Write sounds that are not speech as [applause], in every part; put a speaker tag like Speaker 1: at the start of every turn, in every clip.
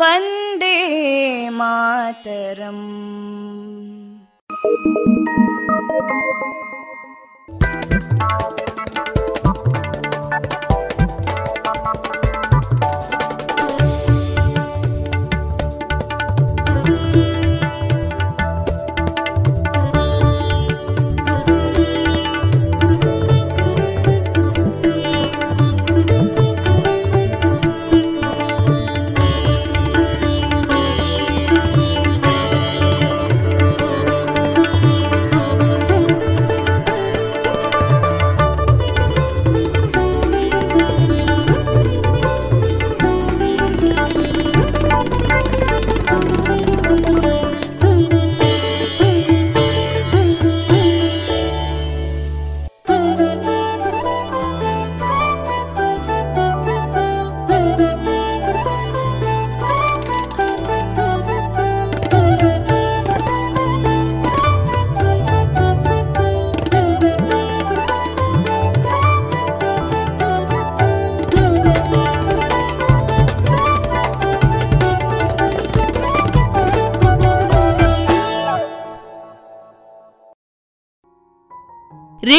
Speaker 1: Vande Mataram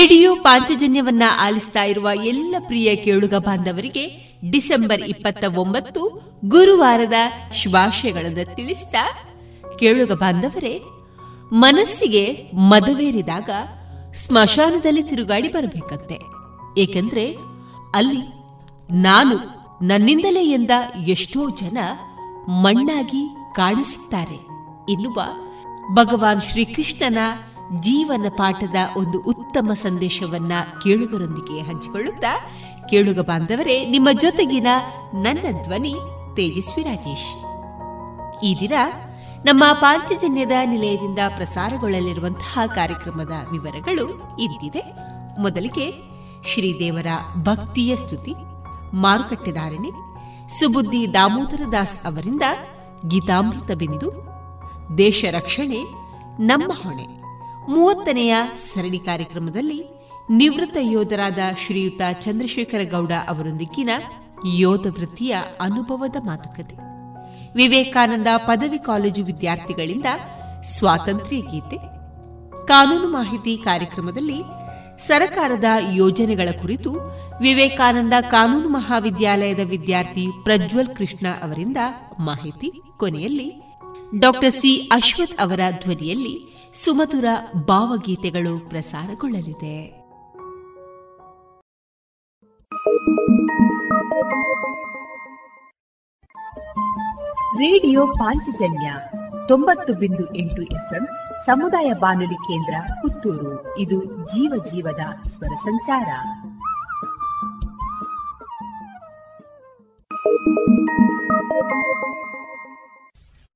Speaker 2: radio ಪಾಂಚಜನ್ಯವನ್ನ ಆಲಿಸ್ತಾ ಇರುವ ಎಲ್ಲ ಪ್ರಿಯ ಕೇಳುಗ ಬಾಂಧವರಿಗೆ ಡಿಸೆಂಬರ್ ಇಪ್ಪತ್ತ ಒಂಬತ್ತು ಗುರುವಾರದ ಶುಭಾಶಯಗಳನ್ನು ತಿಳಿಸಿದ ಕೇಳುಗ ಬಾಂಧವರೇ, ಮನಸ್ಸಿಗೆ ಮದವೇರಿದಾಗ ಸ್ಮಶಾನದಲ್ಲಿ ತಿರುಗಾಡಿ ಬರಬೇಕಂತೆ. ಏಕೆಂದ್ರೆ ಅಲ್ಲಿ ನಾನು ನನ್ನಿಂದಲೇ ಎಂದ ಎಷ್ಟೋ ಜನ ಮಣ್ಣಾಗಿ ಕಾಣಿಸುತ್ತಾರೆ ಎನ್ನುವ ಭಗವಾನ್ ಶ್ರೀಕೃಷ್ಣನ ಜೀವನ ಪಾಠದ ಒಂದು ಉತ್ತಮ ಸಂದೇಶವನ್ನ ಕೇಳುಗರೊಂದಿಗೆ ಹಂಚಿಕೊಳ್ಳುತ್ತಾ, ಕೇಳುಗ ಬಾಂಧವರೇ, ನಿಮ್ಮ ಜೊತೆಗಿನ ನನ್ನ ಧ್ವನಿ ತೇಜಸ್ವಿ ರಾಜೇಶ್. ಈ ದಿನ ನಮ್ಮ ಪಾಂಚಜನ್ಯದ ನಿಲಯದಿಂದ ಪ್ರಸಾರಗೊಳ್ಳಲಿರುವಂತಹ ಕಾರ್ಯಕ್ರಮದ ವಿವರಗಳು ಇಂತಿದೆ. ಮೊದಲಿಗೆ ಶ್ರೀದೇವರ ಭಕ್ತಿಯ ಸ್ತುತಿ ಮಾರುಕಟ್ಟೆದಾರಣೆ ಸುಬುದ್ದಿ ದಾಮೋದರ ದಾಸ್ ಅವರಿಂದ ಗೀತಾಮೃತ ಬಿಂದು, ದೇಶ ರಕ್ಷಣೆ, ನಮ್ಮ ಹೊಣೆ. ಮೂವತ್ತನೆಯ ಸರಣಿ ಕಾರ್ಯಕ್ರಮದಲ್ಲಿ ನಿವೃತ್ತ ಯೋಧರಾದ ಶ್ರೀಯುತ ಚಂದ್ರಶೇಖರ ಗೌಡ ಅವರೊಂದಿಗಿನ ಯೋಧ ವೃತ್ತಿಯ ಅನುಭವದ ಮಾತುಕತೆ. ವಿವೇಕಾನಂದ ಪದವಿ ಕಾಲೇಜು ವಿದ್ಯಾರ್ಥಿಗಳಿಂದ ಸ್ವಾತಂತ್ರ್ಯ ಗೀತೆ. ಕಾನೂನು ಮಾಹಿತಿ ಕಾರ್ಯಕ್ರಮದಲ್ಲಿ ಸರಕಾರದ ಯೋಜನೆಗಳ ಕುರಿತು ವಿವೇಕಾನಂದ ಕಾನೂನು ಮಹಾವಿದ್ಯಾಲಯದ ವಿದ್ಯಾರ್ಥಿ ಪ್ರಜ್ವಲ್ ಕೃಷ್ಣ ಅವರಿಂದ ಮಾಹಿತಿ ಕೊನೆಯಲ್ಲಿ ಡಾಕ್ಟರ್ ಸಿ ಅಶ್ವಥ್ ಅವರ ಧ್ವನಿಯಲ್ಲಿ ಸುಮಧುರ ಭಾವಗೀತೆಗಳು ಪ್ರಸಾರಗೊಳ್ಳಲಿದೆ.
Speaker 3: ರೇಡಿಯೋ ಪಾಂಚಜನ್ಯ ತೊಂಬತ್ತು ಬಿಂದು ಎಂಟು ಎಫ್ಎಂ ಸಮುದಾಯ ಬಾನುಲಿ ಕೇಂದ್ರ ಪುತ್ತೂರು. ಇದು ಜೀವ ಜೀವದ ಸ್ವರ ಸಂಚಾರ.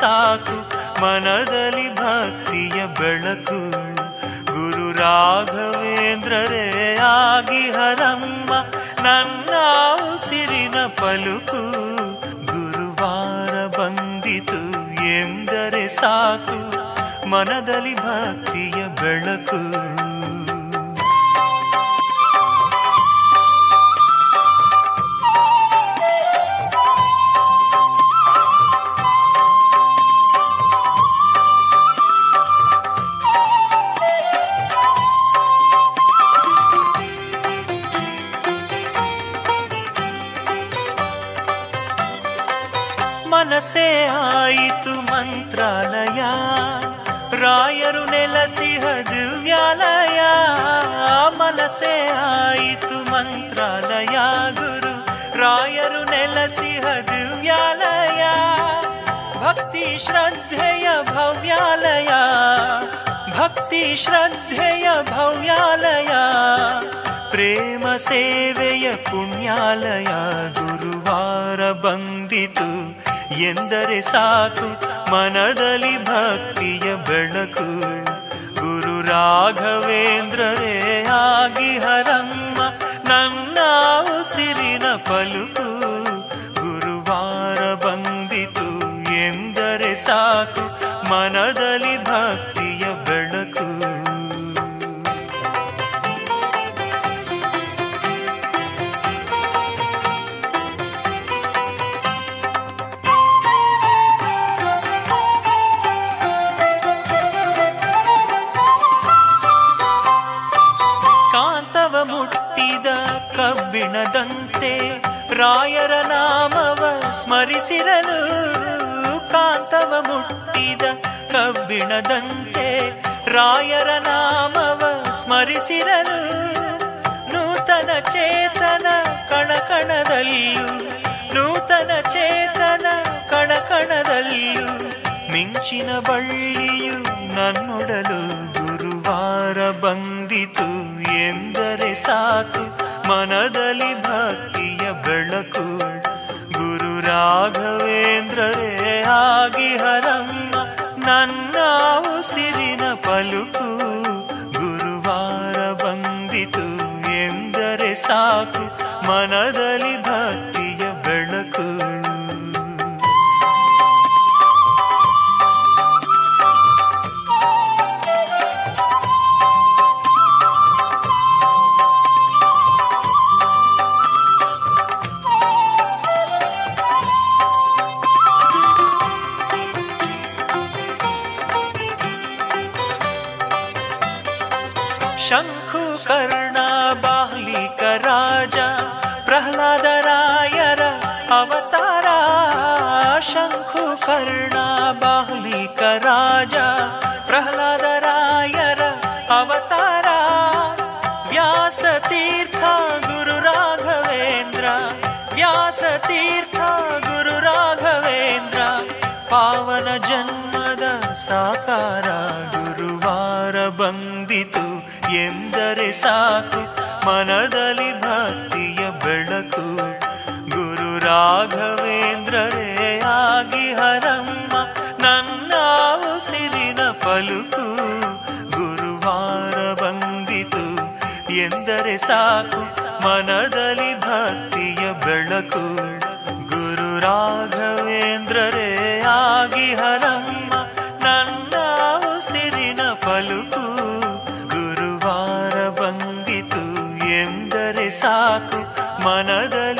Speaker 4: ಸಾಕು ಮನದಲ್ಲಿ ಭಕ್ತಿಯ ಬೆಳಕು. ಗುರು ರಾಘವೇಂದ್ರರೇ ಆಗಿ ಹರಂಬ ನನ್ನ ಉಸಿರಿನ ಪಲುಕು. ಗುರುವಾರ ಬಂದಿತು ಎಂದರೆ ಸಾಕು ಮನದಲ್ಲಿ ಭಕ್ತಿಯ ಬೆಳಕು. ಮಂತ್ರಾಲಯ ರಾಯರು ನೆಲಸಿಹ ದಿವ್ಯಾಲಯ ಮನಸೇ ಆಯಿತು ಮಂತ್ರಾಲಯ ಗುರು ರಾಯರು ನೆಲಸಿಹ ದಿವ್ಯಾಲಯ ಭಕ್ತಿ ಶ್ರದ್ಧೆಯ ಭವ್ಯಾಲಯ ಭಕ್ತಿ ಶ್ರದ್ಧೆಯ ಭವ್ಯಾಲಯ, ಪ್ರೇಮ ಸೇವೆಯ ಪುಣ್ಯಾಲಯ, ಗುರುವಾರ ಬಂದಿತು ಎಂದರೆ ಸಾಕು ಮನದಲ್ಲಿ ಭಕ್ತಿಯ ಬೆಳಕು. ಗುರು ರಾಘವೇಂದ್ರರೇ ಆಗಿ ಹರಮ್ಮ, ನನ್ನ ಉಸಿರಿನ ಫಲುಕು ಗುರುವಾರ ಬಂದಿತು ಎಂದರೆ ಸಾಕು ಮನದಲ್ಲಿ ಭಕ್ತಿಯ ಕಬ್ಬಿಣದಂತೆ ರಾಯರ ನಾಮವ ಸ್ಮರಿಸಿರಲು ಕಾಂತವ ಮುಟ್ಟಿದ ಕಬ್ಬಿಣದಂತೆ ರಾಯರ ನಾಮವ ಸ್ಮರಿಸಿರಲು ನೂತನ ಚೇತನ ಕಣಕಣದಲ್ಲಿಯೂ, ನೂತನ ಚೇತನ ಕಣಕಣದಲ್ಲಿಯೂ, ಮಿಂಚಿನ ಬಳ್ಳಿಯು ನನ್ನೊಡಲು ಗುರುವಾರ ಬಂದಿತು ಎಂದರೆ ಸಾಕು. ಮನದಲ್ಲಿ ಭಕ್ತಿಯ ಬೆಳಕು. ಗುರು ರಾಘವೇಂದ್ರರೇ ಆಗಿ ಹರಮ್ಮ, ನನ್ನ ಉಸಿರಿನ ಪಲುಕು ಗುರುವಾರ ಬಂದಿತು ಎಂದರೆ ಸಾಕು. ಮನದಲ್ಲಿ ಕರ್ಣ ಬಾಲಿಕ ರಾಜ ಪ್ರಹ್ಲಾದರಾಯರ ಅವತಾರ, ವ್ಯಾಸ ತೀರ್ಥ ಗುರು ರಾಘವೇಂದ್ರ, ವ್ಯಾಸ ತೀರ್ಥ ಗುರು ರಾಘವೇಂದ್ರ, ಪಾವನ ಜನ್ಮದ ಸಾಕಾರ ಗುರುವಾರ ಬಂದಿತು ಎಂದರೆ ಸಾಕು, ಮನದಲ್ಲಿ ಭಕ್ತಿಯ ಬೆಳಕು, ಗುರು ರಾಘವೇಂದ್ರರೇ ಆಗಿ ಹರಮ್ಮ ನನ್ನ ಉಸಿರಿನ ಫಲುಕು ಗುರುವಾರ ಬಂದಿತು ಎಂದರೆ ಸಾಕು ಮನದಲ್ಲಿ ಭಕ್ತಿಯ ಬೆಳಕು. ಗುರು ರಾಘವೇಂದ್ರರೇ ಆಗಿ ಹರಮ್ಮ ನನ್ನ ಉಸಿರಿನ ಫಲುಕು ಗುರುವಾರ ಬಂದಿತು ಎಂದರೆ ಸಾಕು ಮನದಲ್ಲಿ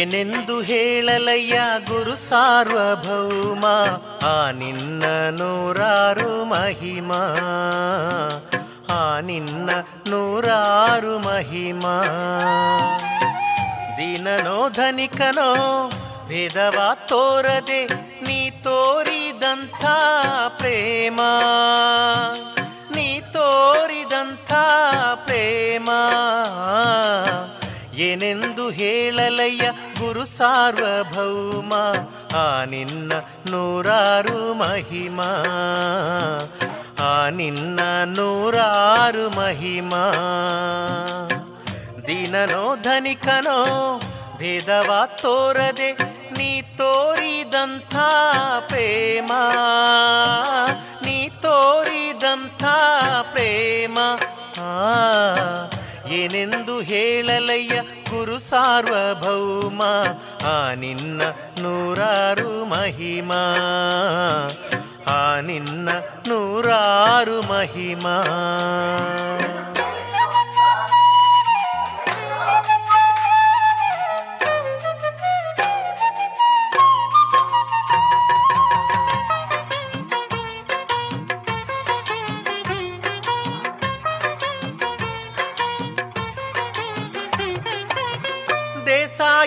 Speaker 4: ಏನೆಂದು ಹೇಳಲಯ್ಯ ಗುರು ಸಾರ್ವಭೌಮ? ಆ ನಿನ್ನ ನೂರಾರು ಮಹಿಮಾ. ಆ ನಿನ್ನ ನೂರಾರು ಮಹಿಮಾ. ದಿನನೋ ಧನಿಕನೋ ಭೇದವ ತೋರದೆ ನೀ ತೋರಿದಂಥ ಪ್ರೇಮ. ನೀ ತೋರಿದಂಥ ಪ್ರೇಮ. ಏನೆಂದು ಹೇಳಲಯ್ಯ ಗುರು ಸಾರ್ವಭೌಮ, ಆ ನಿನ್ನ ನೂರಾರು ಮಹಿಮಾ. ಆ ನಿನ್ನ ನೂರಾರು ಮಹಿಮಾ. ದೀನನೋ ಧನಿಕನೋ, ಭೇದವ ತೋರದೆ ನೀ ತೋರಿದಂಥ ಪ್ರೇಮ. ನೀ ತೋರಿದಂಥ ಪ್ರೇಮ. ಆ ಏನೆಂದು ಹೇಳಲಯ್ಯ ಗುರು ಸಾರ್ವಭೌಮ? ಆ ನಿನ್ನ ನೂರಾರು ಮಹಿಮಾ. ಆ ನಿನ್ನ ನೂರಾರು ಮಹಿಮಾ.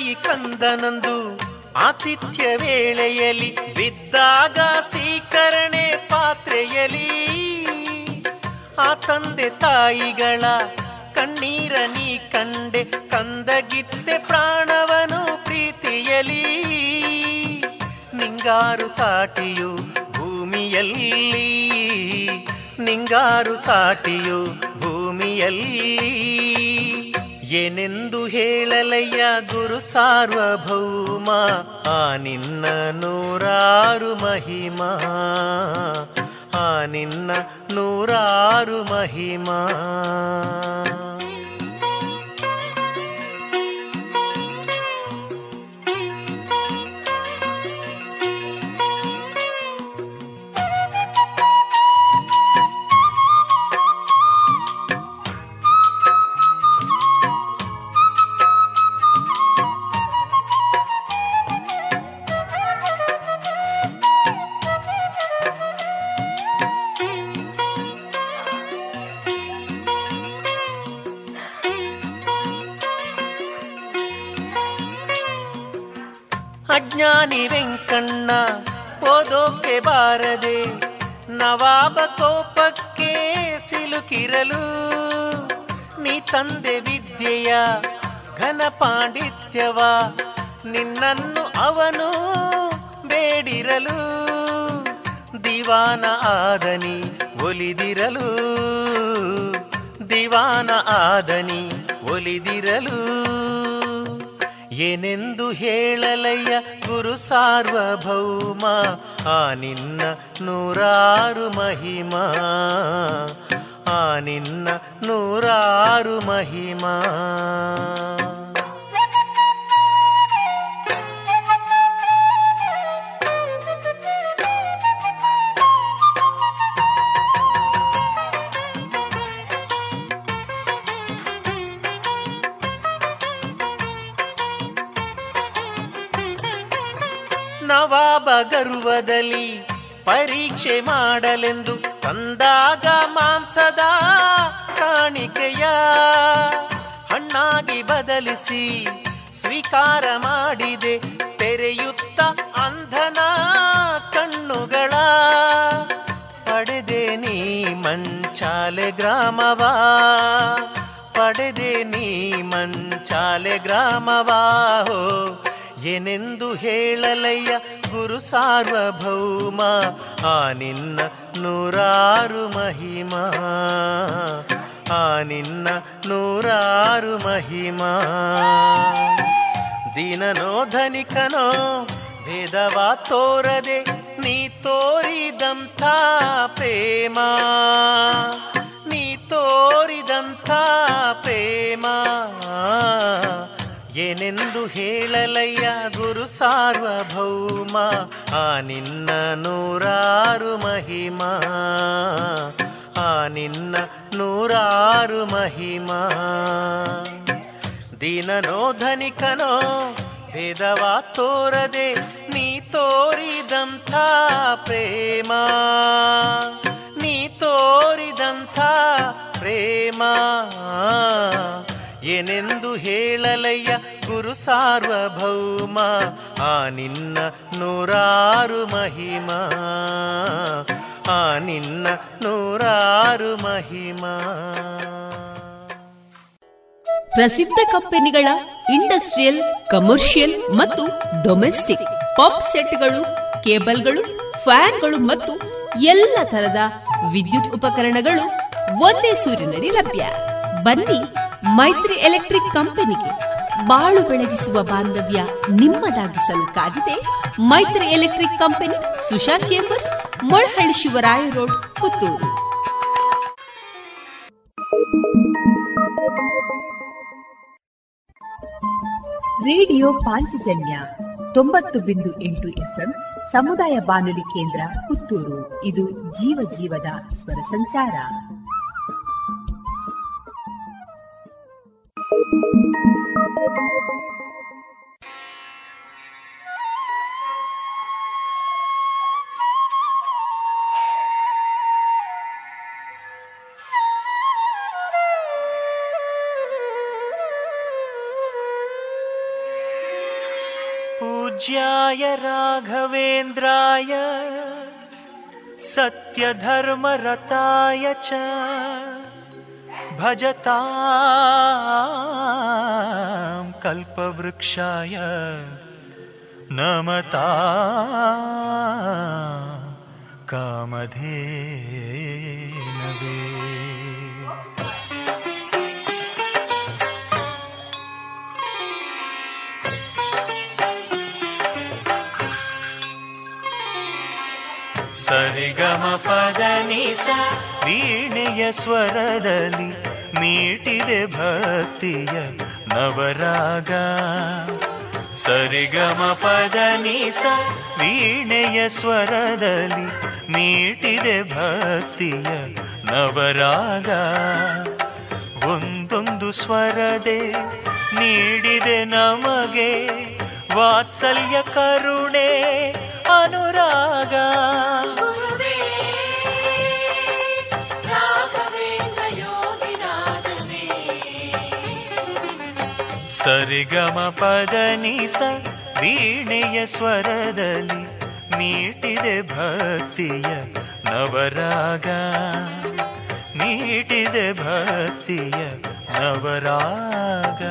Speaker 4: ದೇಸಾಯಿ ಕಂದನಂದು ಆತಿಥ್ಯ ವೇಳೆಯಲ್ಲಿ, ಬಿದ್ದಾಗ ಸೀಕರಣೆ ಪಾತ್ರೆಯಲ್ಲಿ. ಆ ತಂದೆ ತಾಯಿಗಳ ಕಣ್ಣೀರ ನೀ ಕಂಡೆ ಕಂದಗಿತ್ತೆ ಪ್ರಾಣವನು ಪ್ರೀತಿಯಲಿ ನಿಂಗಾರು ಸಾಟಿಯು ಭೂಮಿಯಲ್ಲಿ, ನಿಂಗಾರು ಸಾಟಿಯು ಭೂಮಿಯಲ್ಲಿ.
Speaker 5: ಏನೆಂದು ಹೇಳಲಯ್ಯ ಗುರು ಸಾರ್ವಭೌಮ? ಆ ನಿನ್ನ ನೂರಾರು ಮಹಿಮಾ. ಆ ನಿನ್ನ ನೂರಾರು ಮಹಿಮಾ. ಅಜ್ಞಾನಿ ವೆಂಕಣ್ಣ, ಓದೋಕೆ ಬಾರದೆ ನವಾಬ ಕೋಪಕ್ಕೆ ಸಿಲುಕಿರಲು. ನೀ ತಂದೆ ವಿದ್ಯೆಯ ಘನ ಪಾಂಡಿತ್ಯವ, ನಿನ್ನನ್ನು ಅವನು ಬೇಡಿರಲು. ದಿವಾನ ಆದನಿ ಒಲಿದಿರಲು. ದಿವಾನ ಆದನಿ ಒಲಿದಿರಲು. ಏನೆಂದು ಹೇಳಲಯ್ಯ ಗುರು ಸಾರ್ವಭೌಮ? ಆ ನಿನ್ನ ನೂರಾರು ಮಹಿಮಾ. ಆ ನಿನ್ನ ನೂರಾರು ಮಹಿಮಾ. ನವಾಬ ಗರ್ವದಲ್ಲಿ ಪರೀಕ್ಷೆ ಮಾಡಲೆಂದು ತಂದಾಗ ಮಾಂಸದ ಕಾಣಿಕೆಯ ಹಣ್ಣಾಗಿ ಬದಲಿಸಿ ಸ್ವೀಕಾರ ಮಾಡಿದೆ ತೆರೆಯುತ್ತ ಅಂಧನ ಕಣ್ಣುಗಳ. ಪಡೆದೆ ನೀ ಮಂಚಾಲೆ ಗ್ರಾಮವಾ. ಪಡೆದೆ ನೀ ಮಂಚಾಲೆ ಗ್ರಾಮವಾ ಹೋ. ಏನೆಂದು ಹೇಳಲಯ್ಯ ಗುರು ಸಾರ್ವಭೌಮ? ಆ ನಿನ್ನ ನೂರಾರು ಮಹಿಮಾ. ಆ ನಿನ್ನ ನೂರಾರು ಮಹಿಮಾ. ದೀನನೋ ಧನಿಕನೋ ಭೇದವಾ ತೋರದೆ ನೀ ತೋರಿದಂಥ ಪ್ರೇಮ. ನೀ ತೋರಿದಂಥ ಪ್ರೇಮ. ಏನೆಂದು ಹೇಳಲಯ್ಯ ಗುರು ಸಾರ್ವಭೌಮ ಆ ನಿನ್ನ ನೂರಾರು ಮಹಿಮಾ ಆ ನಿನ್ನ ನೂರಾರು ಮಹಿಮಾ ದೀನನೋ ಧನಿಕನೋ ಭೇದವ ತೋರದೆ ನೀ ತೋರಿದಂಥ ಪ್ರೇಮ ನೀ ತೋರಿದಂಥ ಪ್ರೇಮ ಏನೆಂದು ಹೇಳಲಯ್ಯ ಗುರು ಸಾರ್ವಭೌಮ? ಆ ನಿನ್ನ ನೂರಾರು ಮಹಿಮಾ. ಆ ನಿನ್ನ ನೂರಾರು ಮಹಿಮಾ.
Speaker 2: ಪ್ರಸಿದ್ಧ ಕಂಪನಿಗಳ ಇಂಡಸ್ಟ್ರಿಯಲ್, ಕಮರ್ಷಿಯಲ್ ಮತ್ತು ಡೊಮೆಸ್ಟಿಕ್ ಪಂಪ್ ಸೆಟ್ಗಳು, ಕೇಬಲ್ಗಳು, ಫ್ಯಾನ್ಗಳು ಮತ್ತು ಎಲ್ಲ ತರದ ವಿದ್ಯುತ್ ಉಪಕರಣಗಳು ಒಂದೇ ಸೂರಿನಡಿ ಲಭ್ಯ. ಬನ್ನಿ ಮೈತ್ರಿ ಎಲೆಕ್ಟ್ರಿಕ್ ಕಂಪನಿಗೆ ಬಾಳು ಬೆಳಗಿಸುವ ಬಾಂಧವ್ಯ ನಿಮ್ಮದಾಗಿಸಲು ಕಾದಿದೆ Maitri electric company, Susha chambers, Molahalli Shivaraya road, Puttur.
Speaker 3: Radio Panchajanya ತೊಂಬತ್ತು ಬಿಂದು ಎಂಟು ಎಫ್ಎಂ ಸಮುದಾಯ ಬಾನುಲಿ ಕೇಂದ್ರ ಪುತ್ತೂರು. ಇದು ಜೀವ ಜೀವದ ಸ್ವರ ಸಂಚಾರ.
Speaker 5: पूज्याय राघवेन्द्राय सत्यधर्मरताय च भजतां कल्पवृक्षाय नमता मता
Speaker 4: कामधे सरि गमपदनि स ವೀಣೆಯ ಸ್ವರದಲ್ಲಿ ಮೀಟಿದೆ ಭಕ್ತಿಯ ನವರಾಗ. ಸರಿಗಮ ಪದ ನಿಸ ವೀಣೆಯ ಸ್ವರದಲ್ಲಿ ಮೀಟಿದೆ ಭಕ್ತಿಯ ನವರಾಗ. ಒಂದೊಂದು ಸ್ವರದೆ ನೀಡಿದೆ ನಮಗೆ ವಾತ್ಸಲ್ಯ ಕರುಣೆ, ಅನುರಾಗ. ಸರಿಗಮ ಪದನಿಸ ವೀಣೆಯ ಸ್ವರದಲ್ಲಿ ನೀಟಿದೆ ಭಕ್ತಿಯ ನವರಾಗ. ನೀಟಿದೆ ಭಕ್ತಿಯ ನವರಾಗ.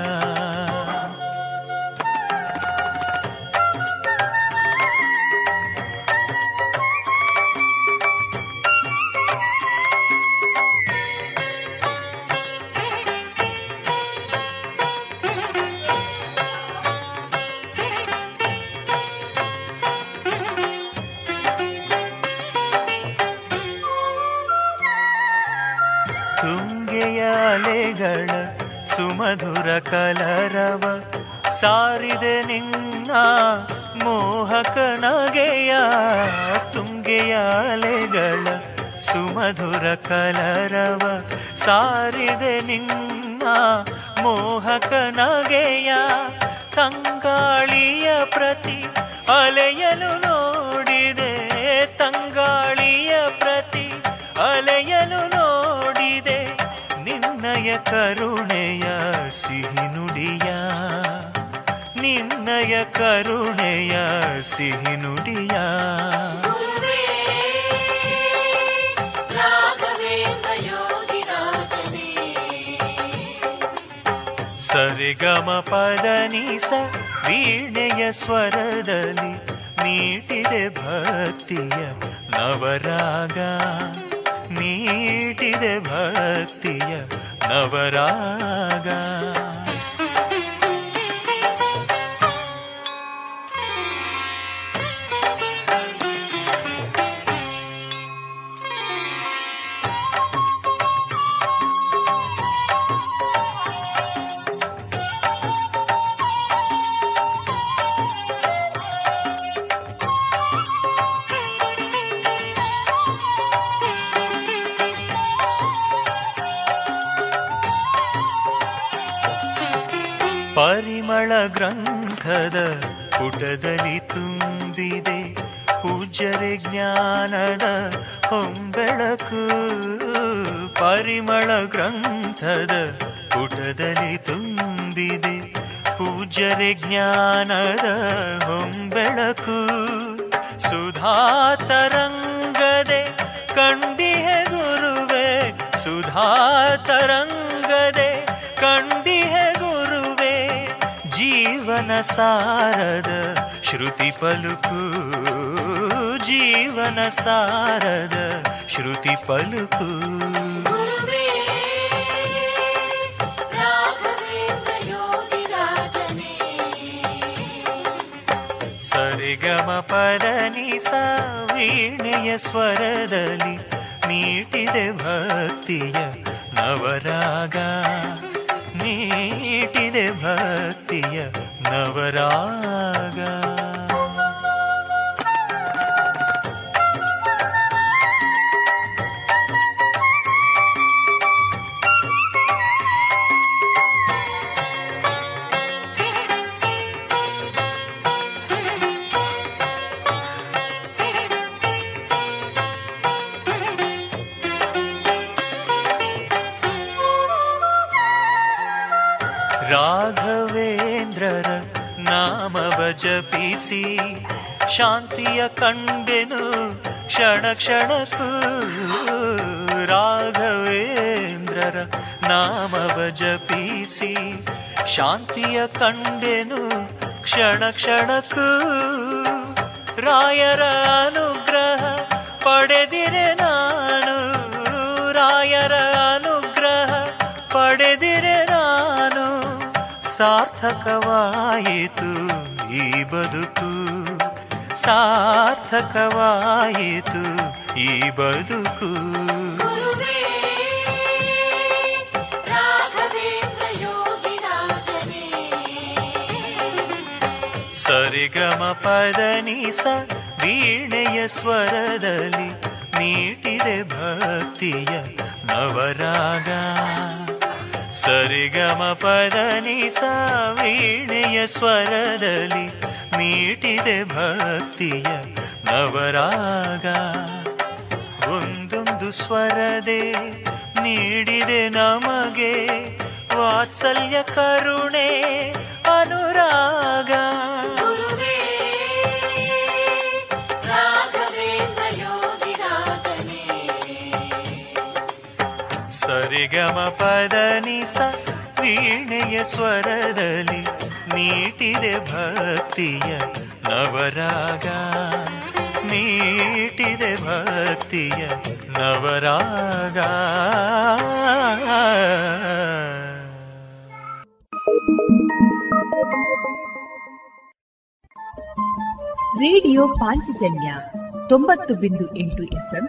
Speaker 4: ಸುಮಧುರ ಕಲರವ ಸಾರಿದೆ ನಿನ್ನ ಮೋಹಕ ನಗೆಯ ತುಂಗೆಯ ಅಲೆಗಳ ಸುಮಧುರ ಕಲರವ ಸಾರಿದೆ ನಿನ್ನ ಮೋಹಕ ನಗೆಯ ತಂಗಾಳಿಯ ಪ್ರತಿ ಅಲೆಯಲು ನೋಡಿದೆ ಕರುಣೆಯ ಸಿಹಿ ನುಡಿಯ ನಿನ್ನಯ ಕರುಣೆಯ ಸಿಹಿ ನುಡಿಯ. ಸರಿಗಮ ಪದ ನೀಸ ವೀಣೆಯ ಸ್ವರದಲ್ಲಿ ನೀಟಿದೆ ಭಕ್ತಿಯ ನವರಾಗ ನೀಟಿದೆ ಭಕ್ತಿಯ ನವರಾಗ. ಪರಿಮಳ ಗ್ರಂಥದ ಪುಟದಲ್ಲಿ ತುಂಬಿದೆ ಪೂಜ್ಯರೆ ಜ್ಞಾನದ ಹೊಂಬೆಳಕು. ಪರಿಮಳ ಗ್ರಂಥದ ಪುಟದಲ್ಲಿ ತುಂಬಿದೆ ಪೂಜ್ಯರೆ ಜ್ಞಾನದ ಹೊಂಬೆಳಕು. ಸುಧಾ ತರಂಗದೆ ಕಂಡಿಹೆ ಗುರುವೆ ಸುಧಾ ತರಂಗದೆ ಜೀವನ ಸಾರದ ಶ್ರುತಿ ಪಲುಕು ಜೀವನ ಸಾರದ ಶ್ರುತಿ ಪಲುಕು. ಸರಿಗಮ ಪರನಿ ನಿಸ ವೀಣೆಯ ಸ್ವರದಲ್ಲಿ ನೀಟಿದೆ ಭಕ್ತಿಯ ನವರಾಗ. ನೀಟಿದೆ ಭಕ್ತಿಯ ನವರಾಗ ಶಾಂತಿಯ ಕಂಡೆನು ಕ್ಷಣ ಕ್ಷಣಕ್ಕೂ ರಾಘವೇಂದ್ರರ ನಾಮವ ಜಪಿಸಿ ಶಾಂತಿಯ ಕಂಡೆನು ಕ್ಷಣ ಕ್ಷಣಕ್ಕೂ ರಾಯರ ಅನುಗ್ರಹ ಪಡೆದಿರೆ ನಾನು, ರಾಯರ ಅನುಗ್ರಹ ಪಡೆದಿರೆ ನಾನು, ಸಾರ್ಥಕವಾಯಿತು. ಈ ಬದುಕು ಸಾರ್ಥಕವಾಯಿತು
Speaker 5: ಈ ಬದುಕು. ಸರಿಗಮ ಪದನಿಸ ವೀಣೆಯ ಸ್ವರದಲ್ಲಿ ನೀಟಿದೆ ಭಕ್ತಿಯ ನವರಾಗ. ಸರಿಗಮ ಪದನಿ ವೀಣೆಯ ಸ್ವರದಲ್ಲಿ ಮೀಟಿದೆ ಭಕ್ತಿಯ ನವರಾಗ. ಒಂದೊಂದು ಸ್ವರದೆ ನೀಡಿದೆ ನಮಗೆ ವಾತ್ಸಲ್ಯ ಕರುಣೆ ಅನುರಾಗ. ಸರಿಗಮ ಪದನಿಸ ವೀಣೆಯ ಸ್ವರದಲ್ಲಿ ನೀಟಿದೆ ಭಕ್ತಿಯ ನವರಾಗ. ನೀಟಿದೆ ಭಕ್ತಿಯ ನವರಾಗ.
Speaker 3: ರೇಡಿಯೋ ಪಾಂಚಜನ್ಯ ತೊಂಬತ್ತು ಬಿಂದು ಎಂಟು ಎಫ್ಎಂ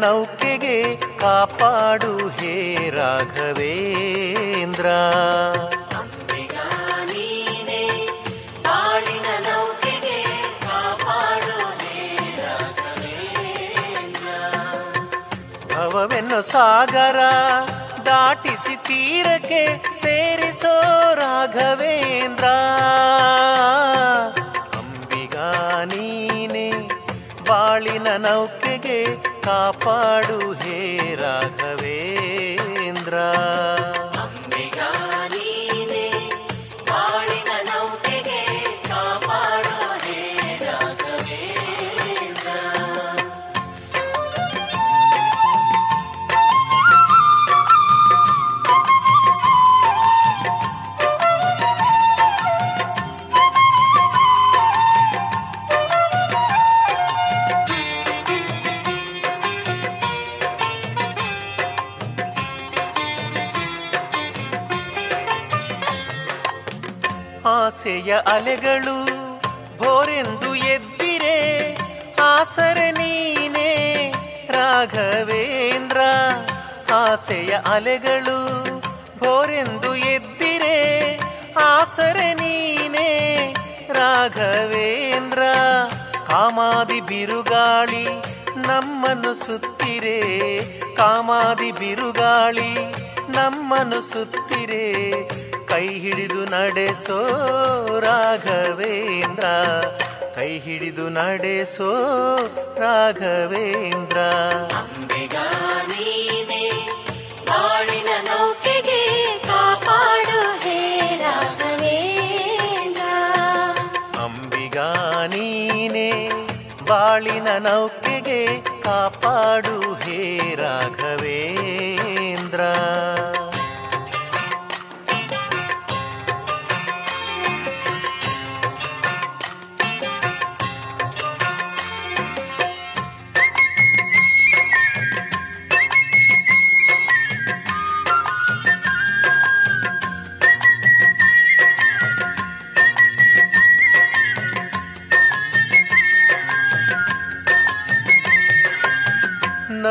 Speaker 5: ನೌಕೆಗೆ ಕಾಪಾಡು ಹೇ ರಾಘವೇಂದ್ರ. ಭವವೆನ್ನು ಸಾಗರ ದಾಟಿಸಿ ತೀರಕ್ಕೆ ಸೇರಿಸೋ ರಾಘವೇಂದ್ರ. ಅಂಬಿಗಾನೀನೆ ಬಾಳಿನ ನೌಕೆಗೆ ಕಾಪಾಡು ಹೇ ರಾಘವೇಂದ್ರ. ಆಸೆಯ ಅಲೆಗಳು ಭೋರೆಂದು ಎದ್ದಿರೆ ಆಸರೆ ನೀನೇ ರಾಘವೇಂದ್ರ. ಆಸೆಯ ಅಲೆಗಳು ಭೋರೆಂದು ಎದ್ದಿರೆ ಆಸರೆ ನೀನೇ ರಾಘವೇಂದ್ರ. ಕಾಮಾದಿ ಬಿರುಗಾಳಿ ನಮ್ಮನ್ನು ಸುತ್ತಿರೆ. ಕಾಮಾದಿ ಬಿರುಗಾಳಿ ನಮ್ಮನ್ನು ಸುತ್ತಿರೆ. ಕೈ ಹಿಡಿದು ನಡೆಸೋ ರಾಘವೇಂದ್ರ. ಕೈ ಹಿಡಿದು ನಡೆಸೋ ರಾಘವೇಂದ್ರ.
Speaker 6: ಬಾಳಿನ ನೌಕೆಗೆ ಕಾಪಾಡು ಹೇ ರಾಘವೇಂದ್ರ.
Speaker 5: ಅಂಬಿಗಾ ನೀನೆ ಬಾಳಿನ ನೌಕೆಗೆ ಕಾಪಾಡು ಹೇ ರಾಘವೇಂದ್ರ.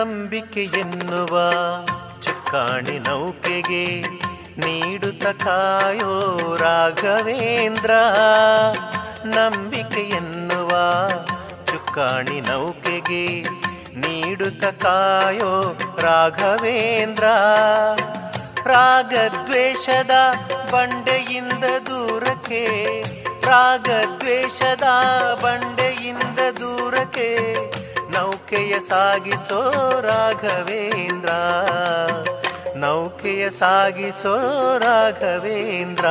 Speaker 5: ನಂಬಿಕೆ ಎನ್ನುವ ಚುಕ್ಕಾಣಿ ನೌಕೆಗೆ ನೀಡುತ್ತ ಕಾಯೋ ರಾಘವೇಂದ್ರ. ನಂಬಿಕೆ ಎನ್ನುವ ಚುಕ್ಕಾಣಿ ನೌಕೆಗೆ ನೀಡುತ್ತ ಕಾಯೋ ರಾಘವೇಂದ್ರ. ರಾಗದ್ವೇಷದ ಬಂಡೆಯಿಂದ ದೂರಕ್ಕೆ, ರಾಗದ್ವೇಷದ ಬಂಡೆಯಿಂದ ದೂರಕ್ಕೆ ನೌಕೆಯ ಸಾಗಿಸೋ ರಾಘವೇಂದ್ರ. ನೌಕೆಯ ಸಾಗಿಸೋ ರಾಘವೇಂದ್ರ.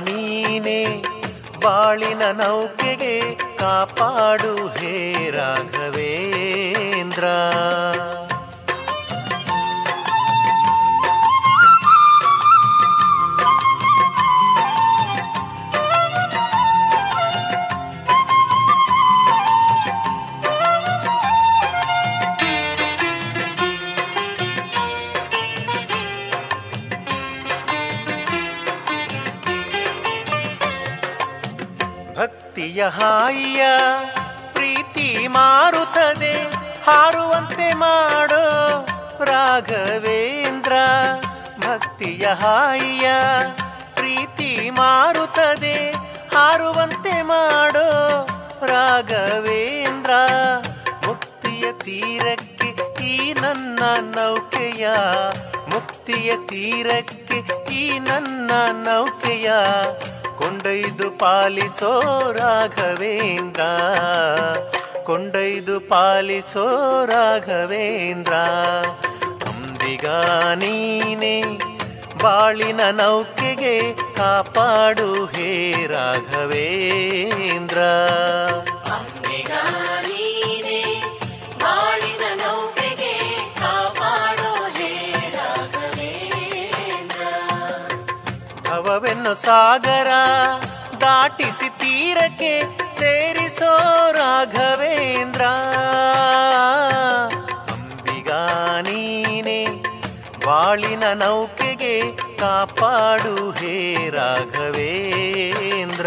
Speaker 7: ನೀನೆ ಬಾಳಿನ ನೌಕೆಗೆ ಕಾಪಾಡು ಹೇ ರಾಘವೇಂದ್ರ.
Speaker 5: ಹಾಯಿಯ ಪ್ರೀತಿ ಮಾರುತ್ತದೆ, ಹಾರುವಂತೆ ಮಾಡೋ ರಾಘವೇಂದ್ರ. ಭಕ್ತಿಯ ಹಾಯಿಯ ಪ್ರೀತಿ ಮಾರುತ್ತದೆ, ಹಾರುವಂತೆ ಮಾಡೋ ರಾಘವೇಂದ್ರ. ಮುಕ್ತಿಯ ತೀರಕ್ಕೆ ಈ ನನ್ನ ನೌಕೆಯ, ಮುಕ್ತಿಯ ತೀರಕ್ಕೆ ಈ ನನ್ನ ನೌಕೆಯ. ಕೊಂಡೊಯ್ದು ಪಾಲಿಸೋ ರಾಘವೇಂದ್ರ. ಕೊಂಡೊಯ್ದು ಪಾಲಿಸೋ ರಾಘವೇಂದ್ರ. ಅಂಬಿಗ ನೀನೆ ಬಾಳಿನ ನೌಕೆಗೆ ಕಾಪಾಡು ಹೇ ರಾಘವೇಂದ್ರ. ಸಾಗರ ದಾಟಿಸಿ ತೀರಕ್ಕೆ ಸೇರಿಸೋ ರಾಘವೇಂದ್ರ. ಅಂಬಿಗಾ ನೀನೆ ಬಾಳಿನ ನೌಕೆಗೆ ಕಾಪಾಡು ಹೇ ರಾಘವೇಂದ್ರ.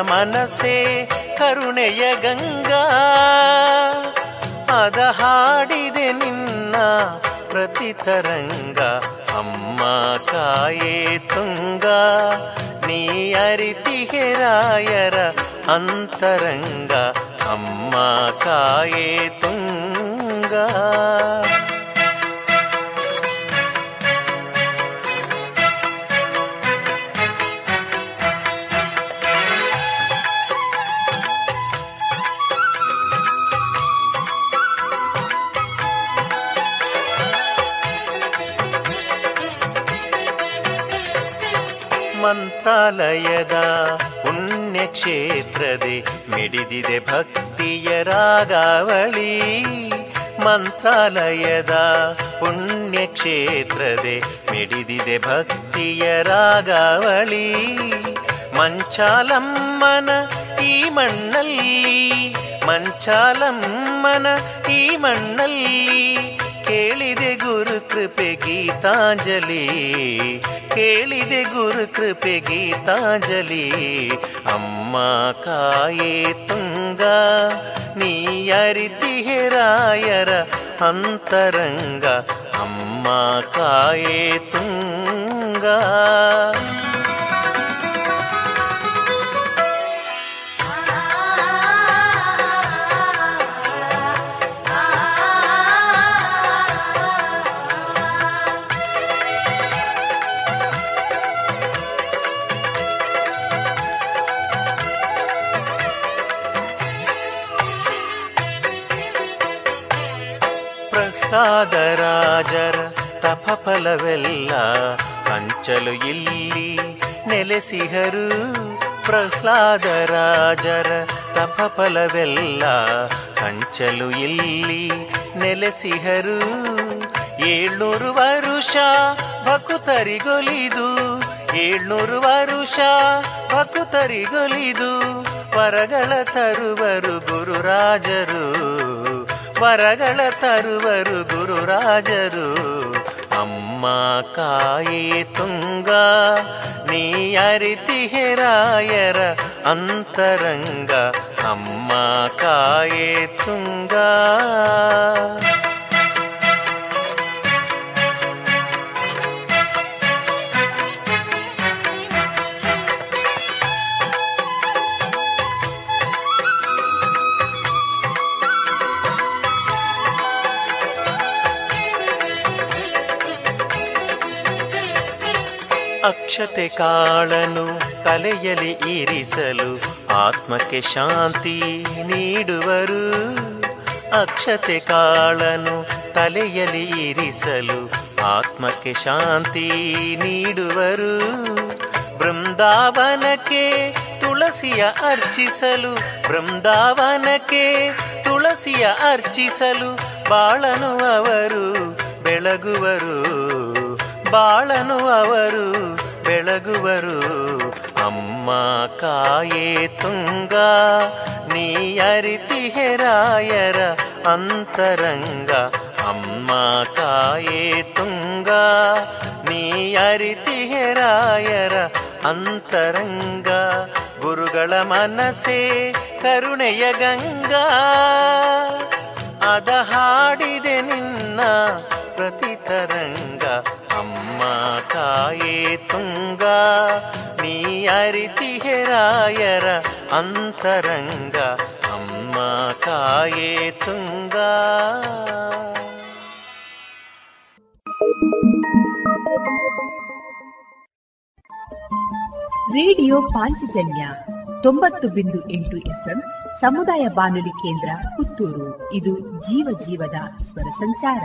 Speaker 5: ಮನಸ್ಸೇ ಕರುಣೆಯ ಗಂಗಾ. ಅದ ಹಾಡಿದೆ ನಿನ್ನ ಪ್ರತಿತರಂಗ ಅಮ್ಮ ಕಾಯೇ ತುಂಗ. ನೀ ಅರಿತಿಗೆರಾಯರ ಅಂತರಂಗ. ಅಮ್ಮ ಕಾಯೇ ತುಂಗ. ಮಂತ್ರಾಲಯದ ಪುಣ್ಯಕ್ಷೇತ್ರದೆ ಮಿಡಿದಿದೆ ಭಕ್ತಿಯ ರಾಗಾವಳಿ. ಮಂತ್ರಾಲಯದ ಪುಣ್ಯಕ್ಷೇತ್ರದೆ ಮಿಡಿದಿದೆ ಭಕ್ತಿಯ ರಾಗಾವಳಿ. ಮಂಚಾಲಮ್ಮನ ಈ ಮಣ್ಣಲ್ಲಿ, ಮಂಚಾಲಮ್ಮನ ಈ ಮಣ್ಣಲ್ಲಿ. ಕೇಳಿದೆ ಗುರು ಕೃಪೆ ಗೀತಾಂಜಲಿ, ಕೇಳಿದೆ ಗುರು ಕೃಪೆ ಗೀತಾಂಜಲಿ, ಅಮ್ಮ ಕಾಯೇ ತುಂಗ, ನೀ ರಾಯರ ಅಂತರಂಗ, ಅಮ್ಮ ಕಾಯೇ ತುಂಗ. ಪ್ರಹ್ಲಾದರಾಜರ ತಪಫಲವೆಲ್ಲ ಹಂಚಲು ಇಲ್ಲಿ ನೆಲೆಸಿಹರು ಪ್ರಹ್ಲಾದರಾಜರ ತಪಫಲವೆಲ್ಲ ಹಂಚಲು ಇಲ್ಲಿ ನೆಲೆಸಿಹರು. ಏಳ್ನೂರು ವರುಷ ಭಕುತರಿಗೊಲಿದು, ಏಳ್ನೂರು ವರುಷ ಭಕುತರಿಗೊಲಿದು, ವರಗಳ ತರುವರು ಗುರುರಾಜರು. ವರಗಳ ತರುವರು ಗುರುರಾಜರು. ಅಮ್ಮ ಕಾಯಿ ತುಂಗ ನೀ ಅರಿತಿಹೆರಾಯರ ಅಂತರಂಗ. ಅಮ್ಮ ಕಾಯಿ ತುಂಗ. ಅಕ್ಷತೆ ಕಾಳನು ತಲೆಯಲ್ಲಿ ಇರಿಸಲು ಆತ್ಮಕ್ಕೆ ಶಾಂತಿ ನೀಡುವರು ಅಕ್ಷತೆ ಕಾಳನು ತಲೆಯಲ್ಲಿ ಇರಿಸಲು ಆತ್ಮಕ್ಕೆ ಶಾಂತಿ ನೀಡುವರು ಬೃಂದಾವನಕ್ಕೆ ತುಳಸಿಯ ಅರ್ಚಿಸಲು ಬೃಂದಾವನಕ್ಕೆ ತುಳಸಿಯ ಅರ್ಚಿಸಲು ಬಾಳನು ಅವರು ಬೆಳಗುವರು ಬಾಳನು ಅವರು, ಬೆಳಗುವರು, ಅಮ್ಮ ಕಾಯೇ ತುಂಗ, ನೀ ಅರಿತಿಹೆರಾಯರ ಅಂತರಂಗ, ಅಮ್ಮ ಕಾಯೇ ತುಂಗ, ನೀ ಅರಿತಿಹೆರಾಯರ ಅಂತರಂಗ, ಗುರುಗಳ ಮನಸೇ ಕರುಣೆಯ ಗಂಗಾ, ಅದ ಹಾಡಿದೆ ನಿನ್ನ ಪ್ರತಿತರಂಗ ಅಮ್ಮ ಕಾಯೇ ತುಂಗ, ನೀ ಅರಿತಿಹೆರಾಯರ ಅಂತರಂಗ, ಅಮ್ಮ ಕಾಯೇ ತುಂಗ.
Speaker 3: ರೇಡಿಯೋ ಪಾಂಚಜನ್ಯ ತೊಂಬತ್ತು ಬಿಂದು ಎಂಟು ಎಫ್ಎಂ ಸಮುದಾಯ ಬಾನುಲಿ ಕೇಂದ್ರ ಪುತ್ತೂರು. ಇದು ಜೀವ ಜೀವದ ಸ್ವರ ಸಂಚಾರ.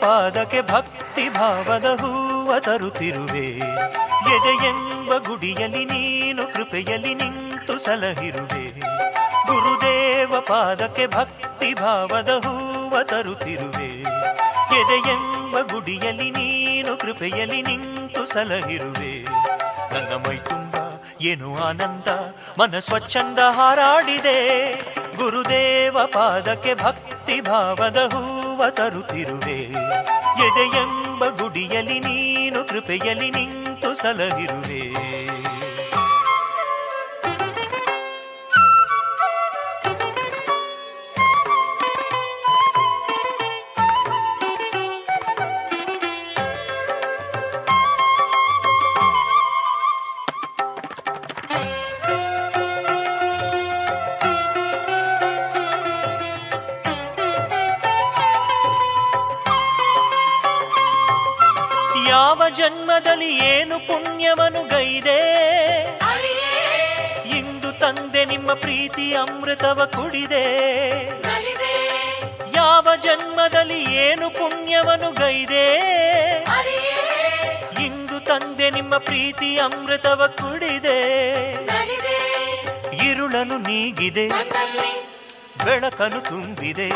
Speaker 5: ಪಾದಕ್ಕೆ ಭಕ್ತಿ ಭಾವದ ಹೂವ ತರುತ್ತಿರುವೆ. ಎದೆಯೆಂಬ ಗುಡಿಯಲ್ಲಿ ನೀನು ಕೃಪೆಯಲ್ಲಿ ನಿಂತು ಸಲಹಿರುವೆ. ಗುರುದೇವ ಪಾದಕ್ಕೆ ಭಕ್ತಿ ಭಾವದ ಹೂವ ತರುತ್ತಿರುವೆ. ಎದೆಯೆಂಬ ಗುಡಿಯಲ್ಲಿ ನೀನು ಕೃಪೆಯಲ್ಲಿ ನಿಂತು ಸಲಹಿರುವೆ. ನನ್ನ ಮೈ ತುಂಬ, ಏನು ಆನಂದ, ಮನ ಸ್ವಚ್ಛಂದ ಹಾರಾಡಿದೆ. ಗುರುದೇವ ಪಾದಕ್ಕೆ ಭಕ್ತಿ ಭಾವದ ಹೂವ ತರುತ್ತಿರುವೆ. ಎದೆಯೆಂಬ ಗುಡಿಯಲ್ಲಿ ನೀನು ಕೃಪೆಯಲ್ಲಿ ನಿಂತು ಸಲಹಿರುವೆ. ಯಾವ ಜನ್ಮದಲ್ಲಿ ಏನು ಪುಣ್ಯವನು ಗೈದೆ? ಇಂದು ತಂದೆ ನಿಮ್ಮ ಪ್ರೀತಿ ಅಮೃತವ ಕುಡಿದೆ. ಯಾವ ಜನ್ಮದಲ್ಲಿ ಏನು ಪುಣ್ಯವನು ಗೈದೆ? ಇಂದು ತಂದೆ ನಿಮ್ಮ ಪ್ರೀತಿ ಅಮೃತವ ಕುಡಿದೆ. ಇರುಳನು ನೀಗಿದೆ. ಬೆಳಕನು ತುಂಬಿದೆ.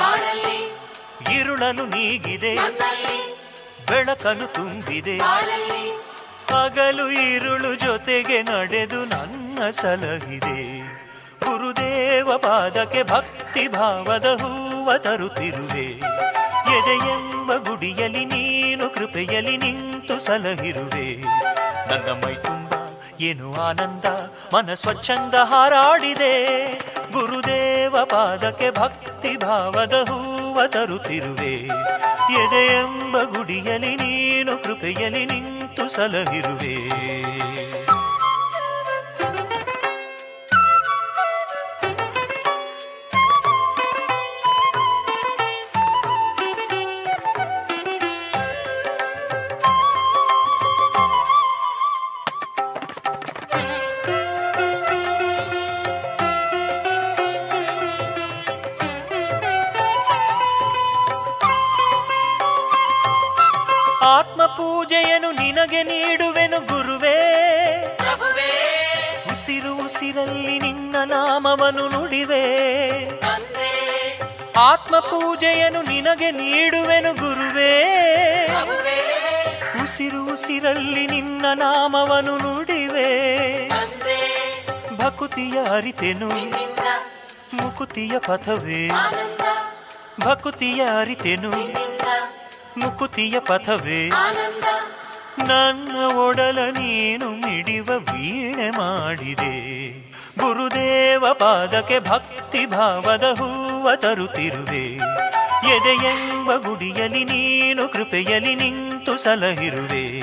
Speaker 5: ಇರುಳನು ನೀಗಿದೆ. ಬೆಳಕನು ತುಂಬಿದೆ. ಹಗಲು ಇರುಳು ಜೊತೆಗೆ ನಡೆದು ನನ್ನ ಸಲಹಿದೆ. ಗುರುದೇವ ಪಾದಕ್ಕೆ ಭಕ್ತಿ ಭಾವದ ಹೂವ ತರುತ್ತಿರುವೆ. ಎದೆಯೆಂಬ ಗುಡಿಯಲ್ಲಿ ನೀನು ಕೃಪೆಯಲ್ಲಿ ನಿಂತು ಸಲಹಿರುವೆ. ನನ್ನ ಏನು ಆನಂದ? ಮನ ಸ್ವಚ್ಛಂದ ಹಾರಾಡಿದೆ. ಗುರುದೇವ
Speaker 4: ಪಾದಕ್ಕೆ ಭಕ್ತಿ ಭಾವದ ಹೂವ ತರುತ್ತಿರುವೆ. ಎದೆಯೆಂಬ ಗುಡಿಯಲಿ ನೀನು ಕೃಪೆಯಲಿ ನಿಂತು ಸಲಹಿರುವೆ. ನಿನಗೆ ನೀಡುವೆನು ಗುರುವೇ. ಉಸಿರು ಉಸಿರಲ್ಲಿ ನಿನ್ನ ನಾಮವನ್ನು ನುಡಿವೆ. ಆತ್ಮ ಪೂಜೆಯನ್ನು ನಿನಗೆ ನೀಡುವೆನು ಗುರುವೇ. ಉಸಿರು ಉಸಿರಲ್ಲಿ ನಿನ್ನ ನಾಮವನ್ನು ನುಡಿವೆ. ಭಕುತಿಯ ಅರಿತೆನು. ಮುಕುತಿಯ ಪಥವೇ. ಭಕುತಿಯ ಅರಿತೆನು. ಮುಕುತಿಯ ಪಥವೇ. ನನ್ನ ಒಡಲ ನೀನು ಮಿಡಿವ ವೀಣೆ ಮಾಡಿದೆ. ಗುರುದೇವ ಪಾದಕ್ಕೆ ಭಕ್ತಿ ಭಾವದ ಹೂವ ತರುತ್ತಿರುವೆ. ಎದೆಯೆಂಬ ಗುಡಿಯಲಿ ನೀನು ಕೃಪೆಯಲಿ ನಿಂತು ಸಲಹಿರುವೆ.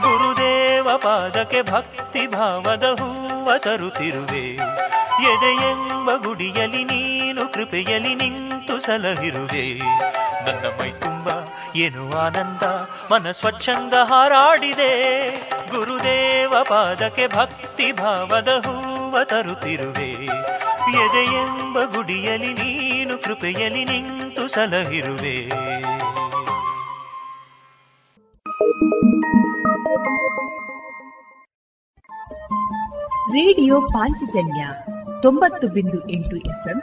Speaker 4: ಗುರುದೇವ ಪಾದಕ್ಕೆ ಭಕ್ತಿ ಭಾವದ ಹೂವ ತರುತ್ತಿರುವೆ. ಎದೆಯೆಂಬ ಗುಡಿಯಲಿ ನೀನು ಕೃಪೆಯಲಿ ನಿಂತು ಸಲಹಿರುವೆ. ನನ್ನ ಮೈ ತುಂಬ ಏನು ಆನಂದ? ಮನ ಸ್ವಚ್ಛಂದ ಹಾರಾಡಿದೆ. ಗುರುದೇವ ಪಾದಕ್ಕೆ ಭಕ್ತಿ ಭಾವದ ಹೂವ ತರುತ್ತಿರುವೆ. ಎದೆಯೆಂಬ ಗುಡಿಯಲಿ ನೀನು ಕೃಪೆಯಲ್ಲಿ ನಿಂತು ಸಲಹಿರುವೆ.
Speaker 3: ರೇಡಿಯೋ ಪಾಂಚಜನ್ಯ ತೊಂಬತ್ತು ಬಿಂದು ಎಂಟು ಎಫ್ಎಂ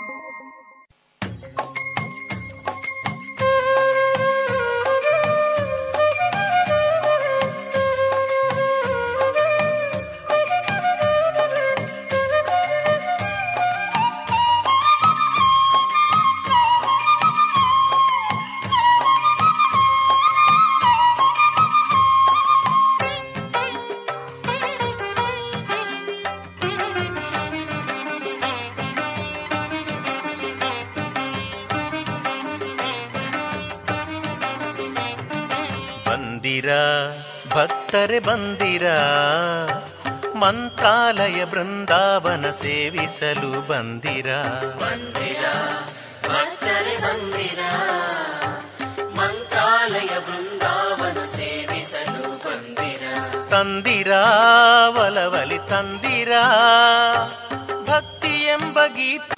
Speaker 4: ಭಕ್ತರೆ ಬಂದಿರ ಮಂತ್ರಾಲಯ ಬೃಂದಾವನ ಸೇವಿಸಲು ಬಂದಿರ
Speaker 8: ಭಕ್ತರೆ ಬಂದಿರ ಮಂತ್ರಾಲಯ ಬೃಂದಾವನ ಸೇವಿಸಲು ಬಂದಿರ
Speaker 4: ತಂದಿರ ಒಲವಲಿ ತಂದಿರ ಭಕ್ತಿ ಎಂಬ ಗೀತ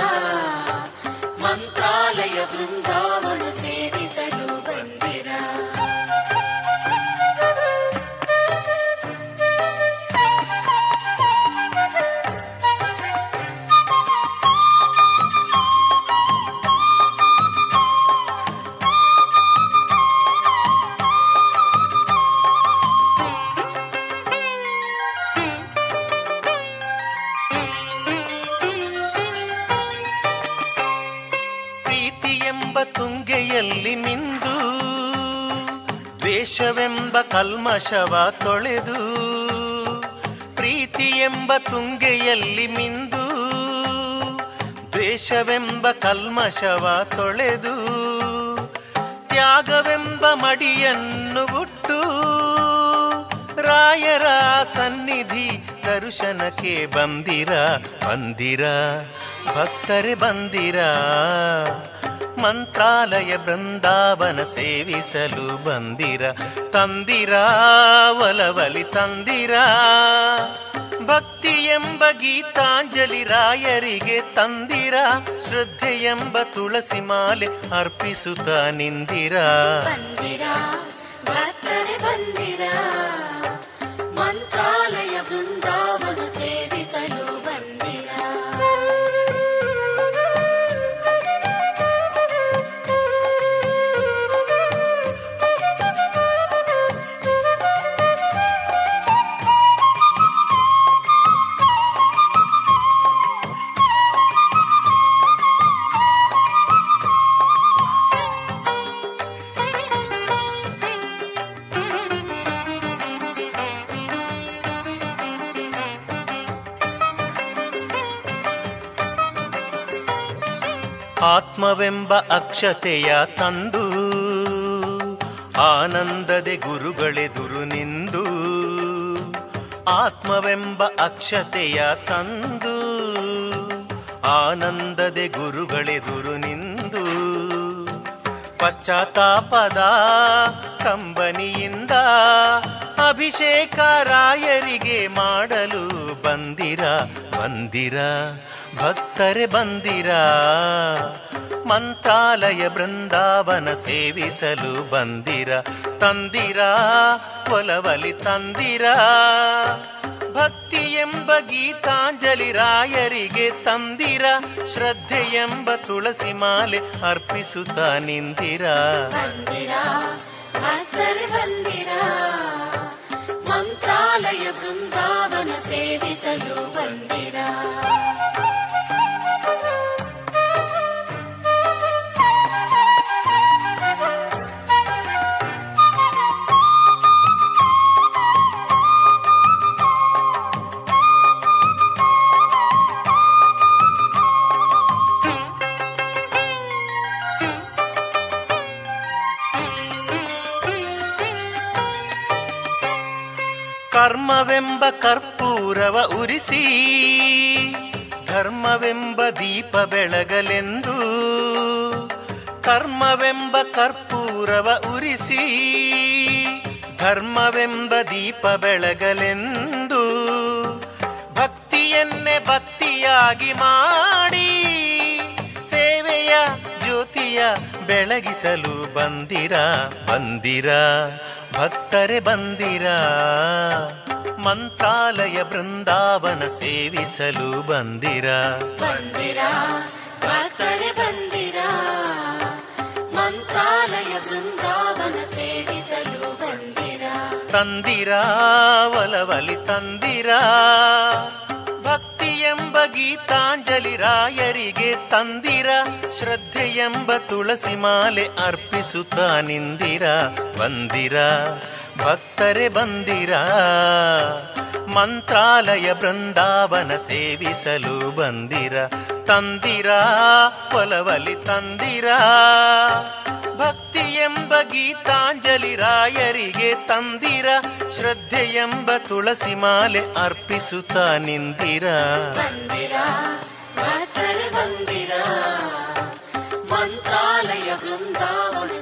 Speaker 8: ಮಂತ್ರಾಲಯ ಬೃಂದಾವನ
Speaker 4: ಕಲ್ಮಶವ ತೊಳೆದು ಪ್ರೀತಿ ಎಂಬ ತುಂಗೆಯಲ್ಲಿ ಮಿಂದು ದ್ವೇಷವೆಂಬ ಕಲ್ಮಶವ ತೊಳೆದು ತ್ಯಾಗವೆಂಬ ಮಡಿಯನ್ನು ಹುಟ್ಟು ರಾಯರ ಸನ್ನಿಧಿ ದರ್ಶನಕ್ಕೆ ಬಂದಿರ ಬಂದಿರ, ಭಕ್ತರೆ ಬಂದಿರ. ಮಂತ್ರಾಲಯ ಬೃಂದಾವನ ಸೇವಿಸಲು ಬಂದಿರ. ತಂದಿರ, ಒಲವಲಿ ತಂದಿರ. ಭಕ್ತಿ ಎಂಬ ಗೀತಾಂಜಲಿ ರಾಯರಿಗೆ ತಂದಿರ. ಶ್ರದ್ಧೆ ಎಂಬ ತುಳಸಿ ಮಾಲೆ ಅರ್ಪಿಸುತ್ತ ನಿಂದಿರ.
Speaker 8: ಮಂತ್ರಾಲಯ
Speaker 5: ಆತ್ಮವೆಂಬ ಅಕ್ಷತೆಯ ತಂದು, ಆನಂದದೆ ಗುರುಗಳೆದುರು ನಿಂದು. ಆತ್ಮವೆಂಬ ಅಕ್ಷತೆಯ ತಂದು, ಆನಂದದೆ ಗುರುಗಳೆದುರು ನಿಂದು. ಪಶ್ಚಾತ್ತಾಪದ ಕಂಬನಿಯಿಂದ ಅಭಿಷೇಕ ರಾಯರಿಗೆ ಮಾಡಲು ಬಂದಿರ ಬಂದಿರ. ಭಕ್ತರೆ ಬಂದಿರ? ಮಂತ್ರಾಲಯ ಬೃಂದಾವನ ಸೇವಿಸಲು ಬಂದಿರ? ತಂದಿರ? ಒಲವಲಿ ತಂದಿರ? ಭಕ್ತಿ ಎಂಬ ಗೀತಾಂಜಲಿ ರಾಯರಿಗೆ ತಂದಿರ? ಶ್ರದ್ಧೆ ಎಂಬ ತುಳಸಿ ಮಾಲೆ ಅರ್ಪಿಸುತ್ತ ನಿಂದಿರ?
Speaker 6: ಮಂತ್ರಾಲಯ ಬೃಂದಾವನ ಸೇವಿಸಲು ಬಂದಿರ?
Speaker 5: ಕರ್ಮವೆಂಬ ಕರ್ಪೂರವ ಉರಿಸಿ, ಧರ್ಮವೆಂಬ ದೀಪ ಬೆಳಗಲೆಂದು ಕರ್ಮವೆಂಬ ಕರ್ಪೂರವ ಉರಿಸಿ, ಧರ್ಮವೆಂಬ ದೀಪ ಬೆಳಗಲೆಂದು ಭಕ್ತಿಯನ್ನೇ ಬತ್ತಿಯಾಗಿ ಮಾಡಿ ಸೇವೆಯ ಜ್ಯೋತಿಯ ಬೆಳಗಿಸಲು ಬಂದಿರ ಬಂದಿರ ಭಕ್ತರೆ ಬಂದಿರ? ಮಂತ್ರಾಲಯ ಬೃಂದಾವನ ಸೇವಿಸಲು ಬಂದಿರ?
Speaker 6: ಬಂದಿರ ಭಕ್ತರೆ ಬಂದಿರ? ಮಂತ್ರಾಲಯ ಬೃಂದಾವನ ಸೇವಿಸಲು ಬಂದಿರ?
Speaker 5: ತಂದಿರ ಒಲವಲಿ ತಂದಿರ? ಗೀತಾಂಜಲಿ ರಾಯರಿಗೆ ತಂದಿರ. ಶ್ರದ್ಧೆ ಎಂಬ ತುಳಸಿ ಮಾಲೆ ಅರ್ಪಿಸುತ್ತ ನಿಂದಿರ. ಬಂದಿರ. ಭಕ್ತರೆ ಬಂದಿರ? ಮಂತ್ರಾಲಯ ಬೃಂದಾವನ ಸೇವಿಸಲು ಬಂದಿರ? ತಂದಿರ? ಒಲವಲಿ ತಂದಿರ? ಭಕ್ತಿ ಎಂಬ ಗೀತಾಂಜಲಿ ರಾಯರಿಗೆ ತಂದಿರ? ಶ್ರದ್ಧೆ ಎಂಬ ತುಳಸಿ ಮಾಲೆ ಅರ್ಪಿಸುತ್ತ ನಿಂದಿರ?
Speaker 6: ಮಂತ್ರಾಲಯ ಬೃಂದಾವನ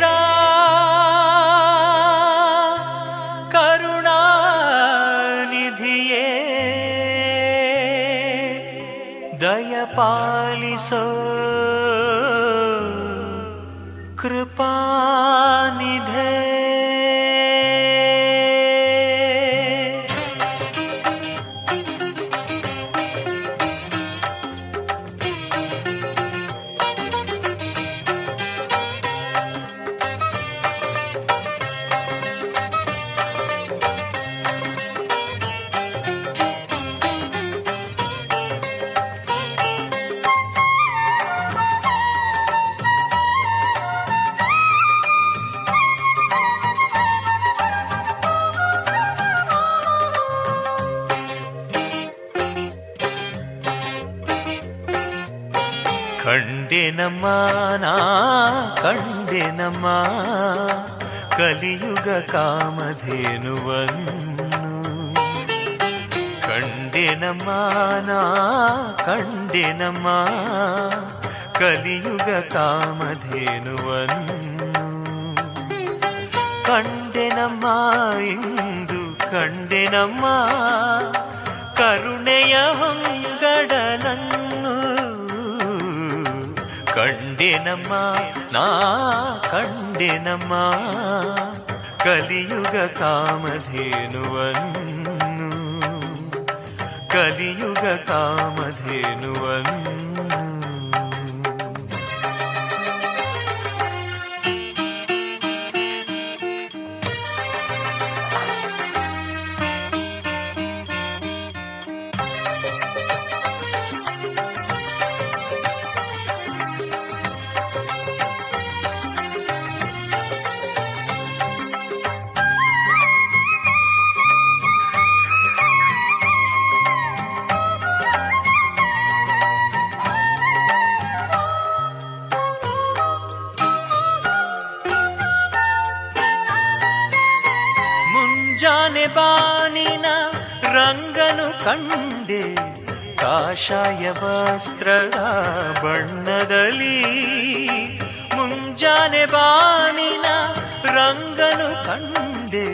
Speaker 5: ಪಾಲಿಸೋ ನಾ ಕಂಡೆನಮ್ಮ ಕಲಿಯುಗ ಕಾಮಧೇನುವನ್ನು. ಕಂಡೆನಮ್ಮ ನಾ ಕಂಡೆನಮ್ಮ ಕಲಿಯುಗ ಕಾಮಧೇನುವನ್ನು. ಕಂಡೆನಮ್ಮ ಇಂದು ಕಂಡೆನಮ್ಮ ಕರುಣೆಯ ಹೊಂಗಡನನ್ನು ಕಂಡೆನಮ್ಮ ನಾ ಕಂಡೆನಮ್ಮ ಕಲಿಯುಗ ಕಾಮಧೇನುವನ್ನು
Speaker 4: ಕಲಿಯುಗ ಕಾಮಧೇನುವನ್ನು. ಕಂಡೆ ಕಾಷಾಯ ವಸ್ತ್ರದ ಬಣ್ಣದಲ್ಲಿ ಮುಂಜಾನೆ ಬಾನಿನ ರಂಗನು ಕಂಡೆ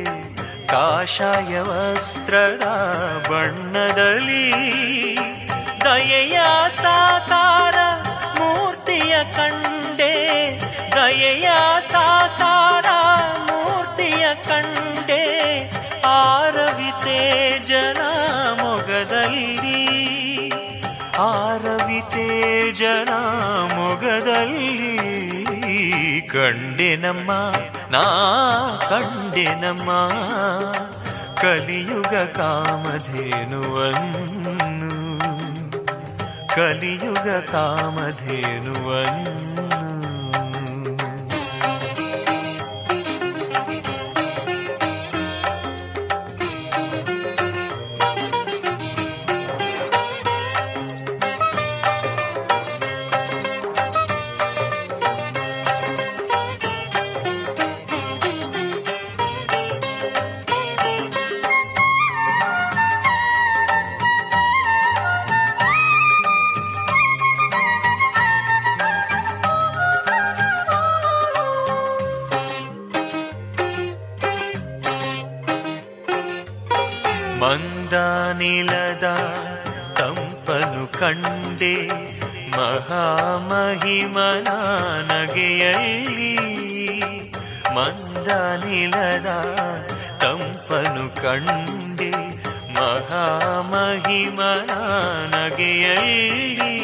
Speaker 4: ಕಾಷಾಯ ವಸ್ತ್ರದ ಬಣ್ಣದಲ್ಲಿ ದಯೆಯ ಸಾಕಾರ ಮೂರ್ತಿಯ ಕಂಡೆ ದಯೆಯ ಸಾಕಾರ ಆರವಿತೆ ಜನ ಮೊಗದಲ್ಲಿ ಆರವಿತೆ ಜನ ಮೊಗದಲ್ಲಿ ಕಂಡೆನಮ್ಮ ನಾ ಕಂಡೆನಮ್ಮ. ಕಲಿಯುಗ ಕಾಮಧೇನುವನ್ನು ಕಲಿಯುಗ ಕಾಮಧೇನುವನ್ನು. ಮಹಾಮಹಿಮನ ನಗೆಯಲ್ಲಿ ಮಂದಾನಿಲದ ತಂಪನು ಕಂಡೆ ಮಹಾಮಹಿಮನ ನಗೆಯಲ್ಲಿ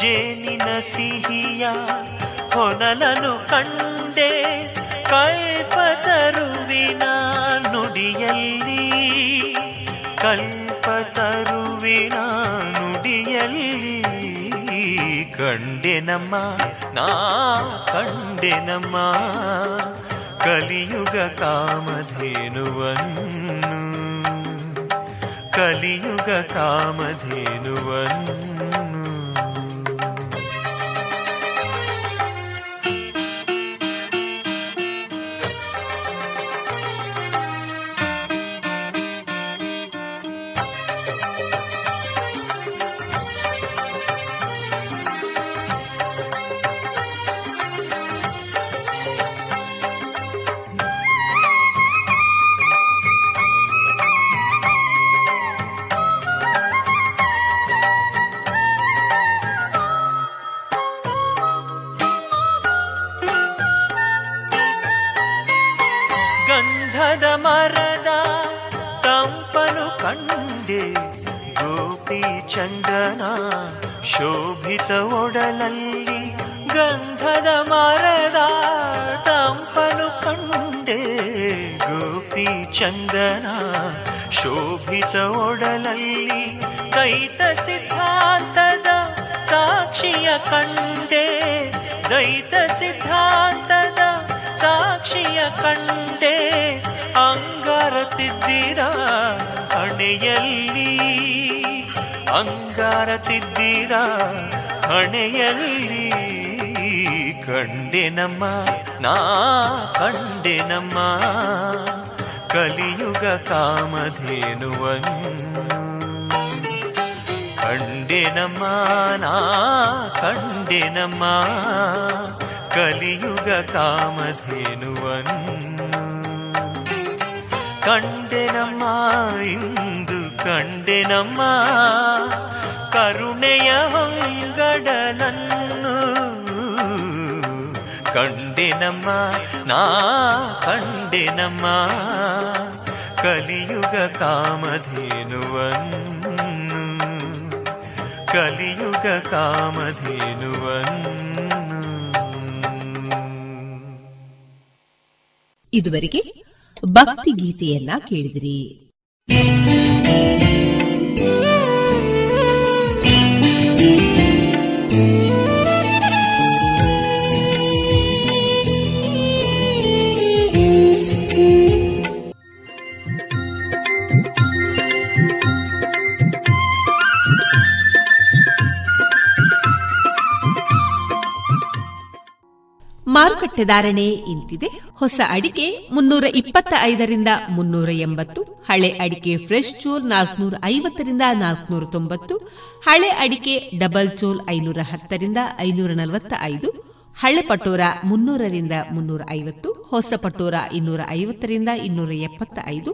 Speaker 4: ಜೇನಿನ ಸಿಹಿಯ ಹೊನಲನು ಕಂಡೆ ಕಲ್ಪತರುವಿನ ನುಡಿಯಲ್ಲಿ ಕಂಡೆನಮ್ಮ ನಾ ಕಂಡೆನಮ್ಮ ಕಲಿಯುಗ ಕಾಮಧೇನುವನ್ನು ಕಲಿಯುಗ ಕಾಮಧೇನುವನ್ನು. ಶೋಭಿತ ಒಡಲಲ್ಲಿ ಗಂಧದ ಮರದ ತಂಪನು ಕಂಡೆ ಗೋಪಿ ಚಂದನ ಶೋಭಿತ ಒಡಲಲ್ಲಿ ದೈತ ಸಿದ್ಧಾಂತದ ಸಾಕ್ಷಿಯ ಕಂಡೆ ದೈತ ಸಿದ್ಧಾಂತದ ಸಾಕ್ಷಿಯ ಕಂಡೆ ಅಂಗಾರ ತಿದ್ದಿರ ಹಣೆಯಲ್ಲಿ. ಅಂಗಾರ ತಿದ್ದೀರಾ? ಹಣೆಯಲ್ಲಿ ಕಂಡೆನಮ್ಮ, ನಾ ಕಂಡೆನಮ್ಮ. ಕಲಿಯುಗ ಕಾಮಧೇನುವನ್ನು ಕಂಡೆನಮ್ಮ, ನಾ ಕಂಡೆನಮ್ಮ. ಕಲಿಯುಗ ಕಾಮಧೇನುವನ್ನು ಕಂಡೆನಮ್ಮ, ಇಂದು ಕಂಡೆನಮ್ಮ ಕರುಣೆಯ ಹೊಂಗಡಲನ್ನು. ಕಂಡೆನಮ್ಮ ನಾ ಕಂಡೆನಮ್ಮ ಕಲಿಯುಗ ಕಾಮಧೇನುವನ್ನು. ಕಲಿಯುಗ ಕಾಮಧೇನುವನ್ನು.
Speaker 3: ಇದುವರೆಗೆ ಭಕ್ತಿ ಗೀತೆಯನ್ನ ಕೇಳಿದಿರಿ.
Speaker 2: ಮಾರುಕಟ್ಟೆ ಧಾರಣೆ ಇಂತಿದೆ. ಹೊಸ ಅಡಿಕೆ ಮುನ್ನೂರ ಇಪ್ಪತ್ತ ಐದರಿಂದ ಮುನ್ನೂರ ಎಂಬತ್ತು, ಹಳೆ ಅಡಿಕೆ ಫ್ರೆಶ್ ಚೋಲ್ ನಾಲ್ಕನೂರ ಐವತ್ತರಿಂದ ನಾಲ್ಕನೂರ ತೊಂಬತ್ತು, ಹಳೆ ಅಡಿಕೆ ಡಬಲ್ ಚೋಲ್ ಐನೂರ ಹತ್ತರಿಂದ ಐನೂರ ನಲವತ್ತ ಐದು ಹಳೆ ಪಟೋರ ಮುನ್ನೂರರಿಂದ ಮುನ್ನೂರ ಐವತ್ತು, ಹೊಸ ಪಟೋರ ಇನ್ನೂರ ಐವತ್ತರಿಂದ ಇನ್ನೂರ ಎಪ್ಪತ್ತ ಐದು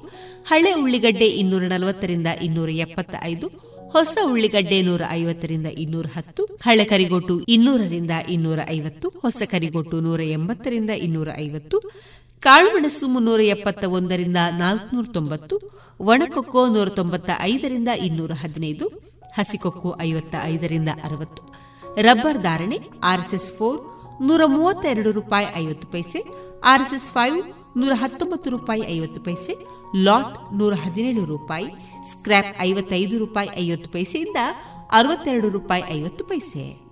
Speaker 2: ಹಳೆ ಉಳ್ಳಿಗಡ್ಡೆ ಇನ್ನೂರ ನಲವತ್ತರಿಂದ ಇನ್ನೂರ ಎಪ್ಪತ್ತ ಐದು ಹೊಸ ಉಳ್ಳಿಗಡ್ಡೆ ನೂರ ಐವತ್ತರಿಂದ ಇನ್ನೂರ ಹತ್ತು, ಹಳೆ ಕರಿಗೋಟು ಇನ್ನೂರರಿಂದ ಇನ್ನೂರ ಐವತ್ತು, ಹೊಸ ಕರಿಗೋಟು ನೂರ ಎಂಬತ್ತರಿಂದ ಇನ್ನೂರ ಐವತ್ತು, ಕಾಳುಮೆಣಸು ಮುನ್ನೂರ ಎಪ್ಪತ್ತ ಒಂದರಿಂದ ನಾಲ್ಕುನೂರ ತೊಂಬತ್ತು, ಒಣಕೊಕ್ಕೋ ನೂರ ತೊಂಬತ್ತ ಐದರಿಂದ ಇನ್ನೂರ ಹದಿನೈದು, ಹಸಿಕೊಕ್ಕೋ ಐವತ್ತ ಐದರಿಂದ ಅರವತ್ತು. ರಬ್ಬರ್ ಧಾರಣೆ, ಆರ್ಎಸ್ಎಸ್ ಫೋರ್ ನೂರ ಮೂವತ್ತೆರಡು ರೂಪಾಯಿ ಐವತ್ತು ಪೈಸೆ, ಆರ್ಎಸ್ಎಸ್ ಫೈವ್ ನೂರ ಹತ್ತೊಂಬತ್ತು ರೂಪಾಯಿ ಐವತ್ತು ಪೈಸೆ ಲಾಟ್ ನೂರ ಹದಿನೇಳು ರೂಪಾಯಿ ಸ್ಕ್ರಾಪ್ ಐವತ್ತೈದು ರೂಪಾಯಿ ಐವತ್ತು ಪೈಸೆಯಿಂದ ಅರವತ್ತೆರಡು ರೂಪಾಯಿ ಐವತ್ತು ಪೈಸೆ.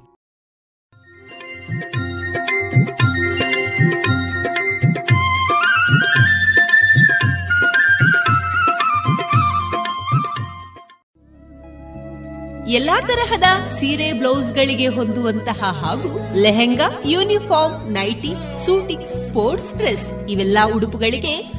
Speaker 2: ಎಲ್ಲಾ ತರಹದ ಸೀರೆ ಬ್ಲೌಸ್ಗಳಿಗೆ ಹೊಂದುವಂತಹ ಹಾಗೂ lehenga, uniform, nighty suiting sports dress ಇವೆಲ್ಲ ಉಡುಪುಗಳಿಗೆ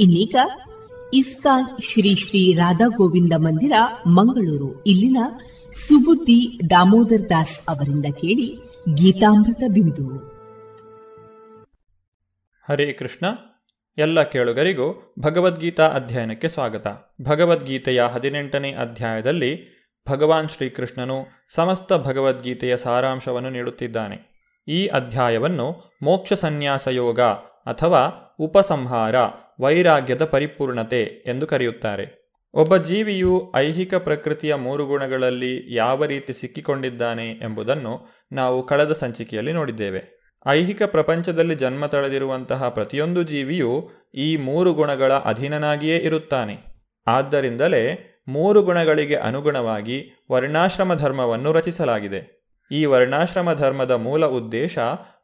Speaker 3: ಇನ್ನೀಗ ಇಸ್ಕಾನ್ ಶ್ರೀ ಶ್ರೀ ರಾಧಾ ಗೋವಿಂದ ಮಂದಿರ, ಮಂಗಳೂರು. ಇಲ್ಲಿನ ಸುಬುದ್ದಿ ದಾಮೋದರ್ ದಾಸ್ ಅವರಿಂದ ಕೇಳಿ ಗೀತಾಮೃತ ಬಿಂದು.
Speaker 9: ಹರೇ ಕೃಷ್ಣ. ಎಲ್ಲ ಕೇಳುಗರಿಗೂ ಭಗವದ್ಗೀತಾ ಅಧ್ಯಯನಕ್ಕೆ ಸ್ವಾಗತ. ಭಗವದ್ಗೀತೆಯ ಹದಿನೆಂಟನೇ ಅಧ್ಯಾಯದಲ್ಲಿ ಭಗವಾನ್ ಶ್ರೀಕೃಷ್ಣನು ಸಮಸ್ತ ಭಗವದ್ಗೀತೆಯ ಸಾರಾಂಶವನ್ನು ನೀಡುತ್ತಿದ್ದಾನೆ. ಈ ಅಧ್ಯಾಯವನ್ನು ಮೋಕ್ಷ ಸನ್ಯಾಸ ಯೋಗ ಅಥವಾ ಉಪಸಂಹಾರ ವೈರಾಗ್ಯದ ಪರಿಪೂರ್ಣತೆ ಎಂದು ಕರೆಯುತ್ತಾರೆ. ಒಬ್ಬ ಜೀವಿಯು ಐಹಿಕ ಪ್ರಕೃತಿಯ ಮೂರು ಗುಣಗಳಲ್ಲಿ ಯಾವ ರೀತಿ ಸಿಕ್ಕಿಕೊಂಡಿದ್ದಾನೆ ಎಂಬುದನ್ನು ನಾವು ಕಳೆದ ಸಂಚಿಕೆಯಲ್ಲಿ ನೋಡಿದ್ದೇವೆ. ಐಹಿಕ ಪ್ರಪಂಚದಲ್ಲಿ ಜನ್ಮ ತಳೆದಿರುವಂತಹ ಪ್ರತಿಯೊಂದು ಜೀವಿಯು ಈ ಮೂರು ಗುಣಗಳ ಅಧೀನನಾಗಿಯೇ ಇರುತ್ತಾನೆ. ಆದ್ದರಿಂದಲೇ ಮೂರು ಗುಣಗಳಿಗೆ ಅನುಗುಣವಾಗಿ ವರ್ಣಾಶ್ರಮ ಧರ್ಮವನ್ನು ರಚಿಸಲಾಗಿದೆ. ಈ ವರ್ಣಾಶ್ರಮ ಧರ್ಮದ ಮೂಲ ಉದ್ದೇಶ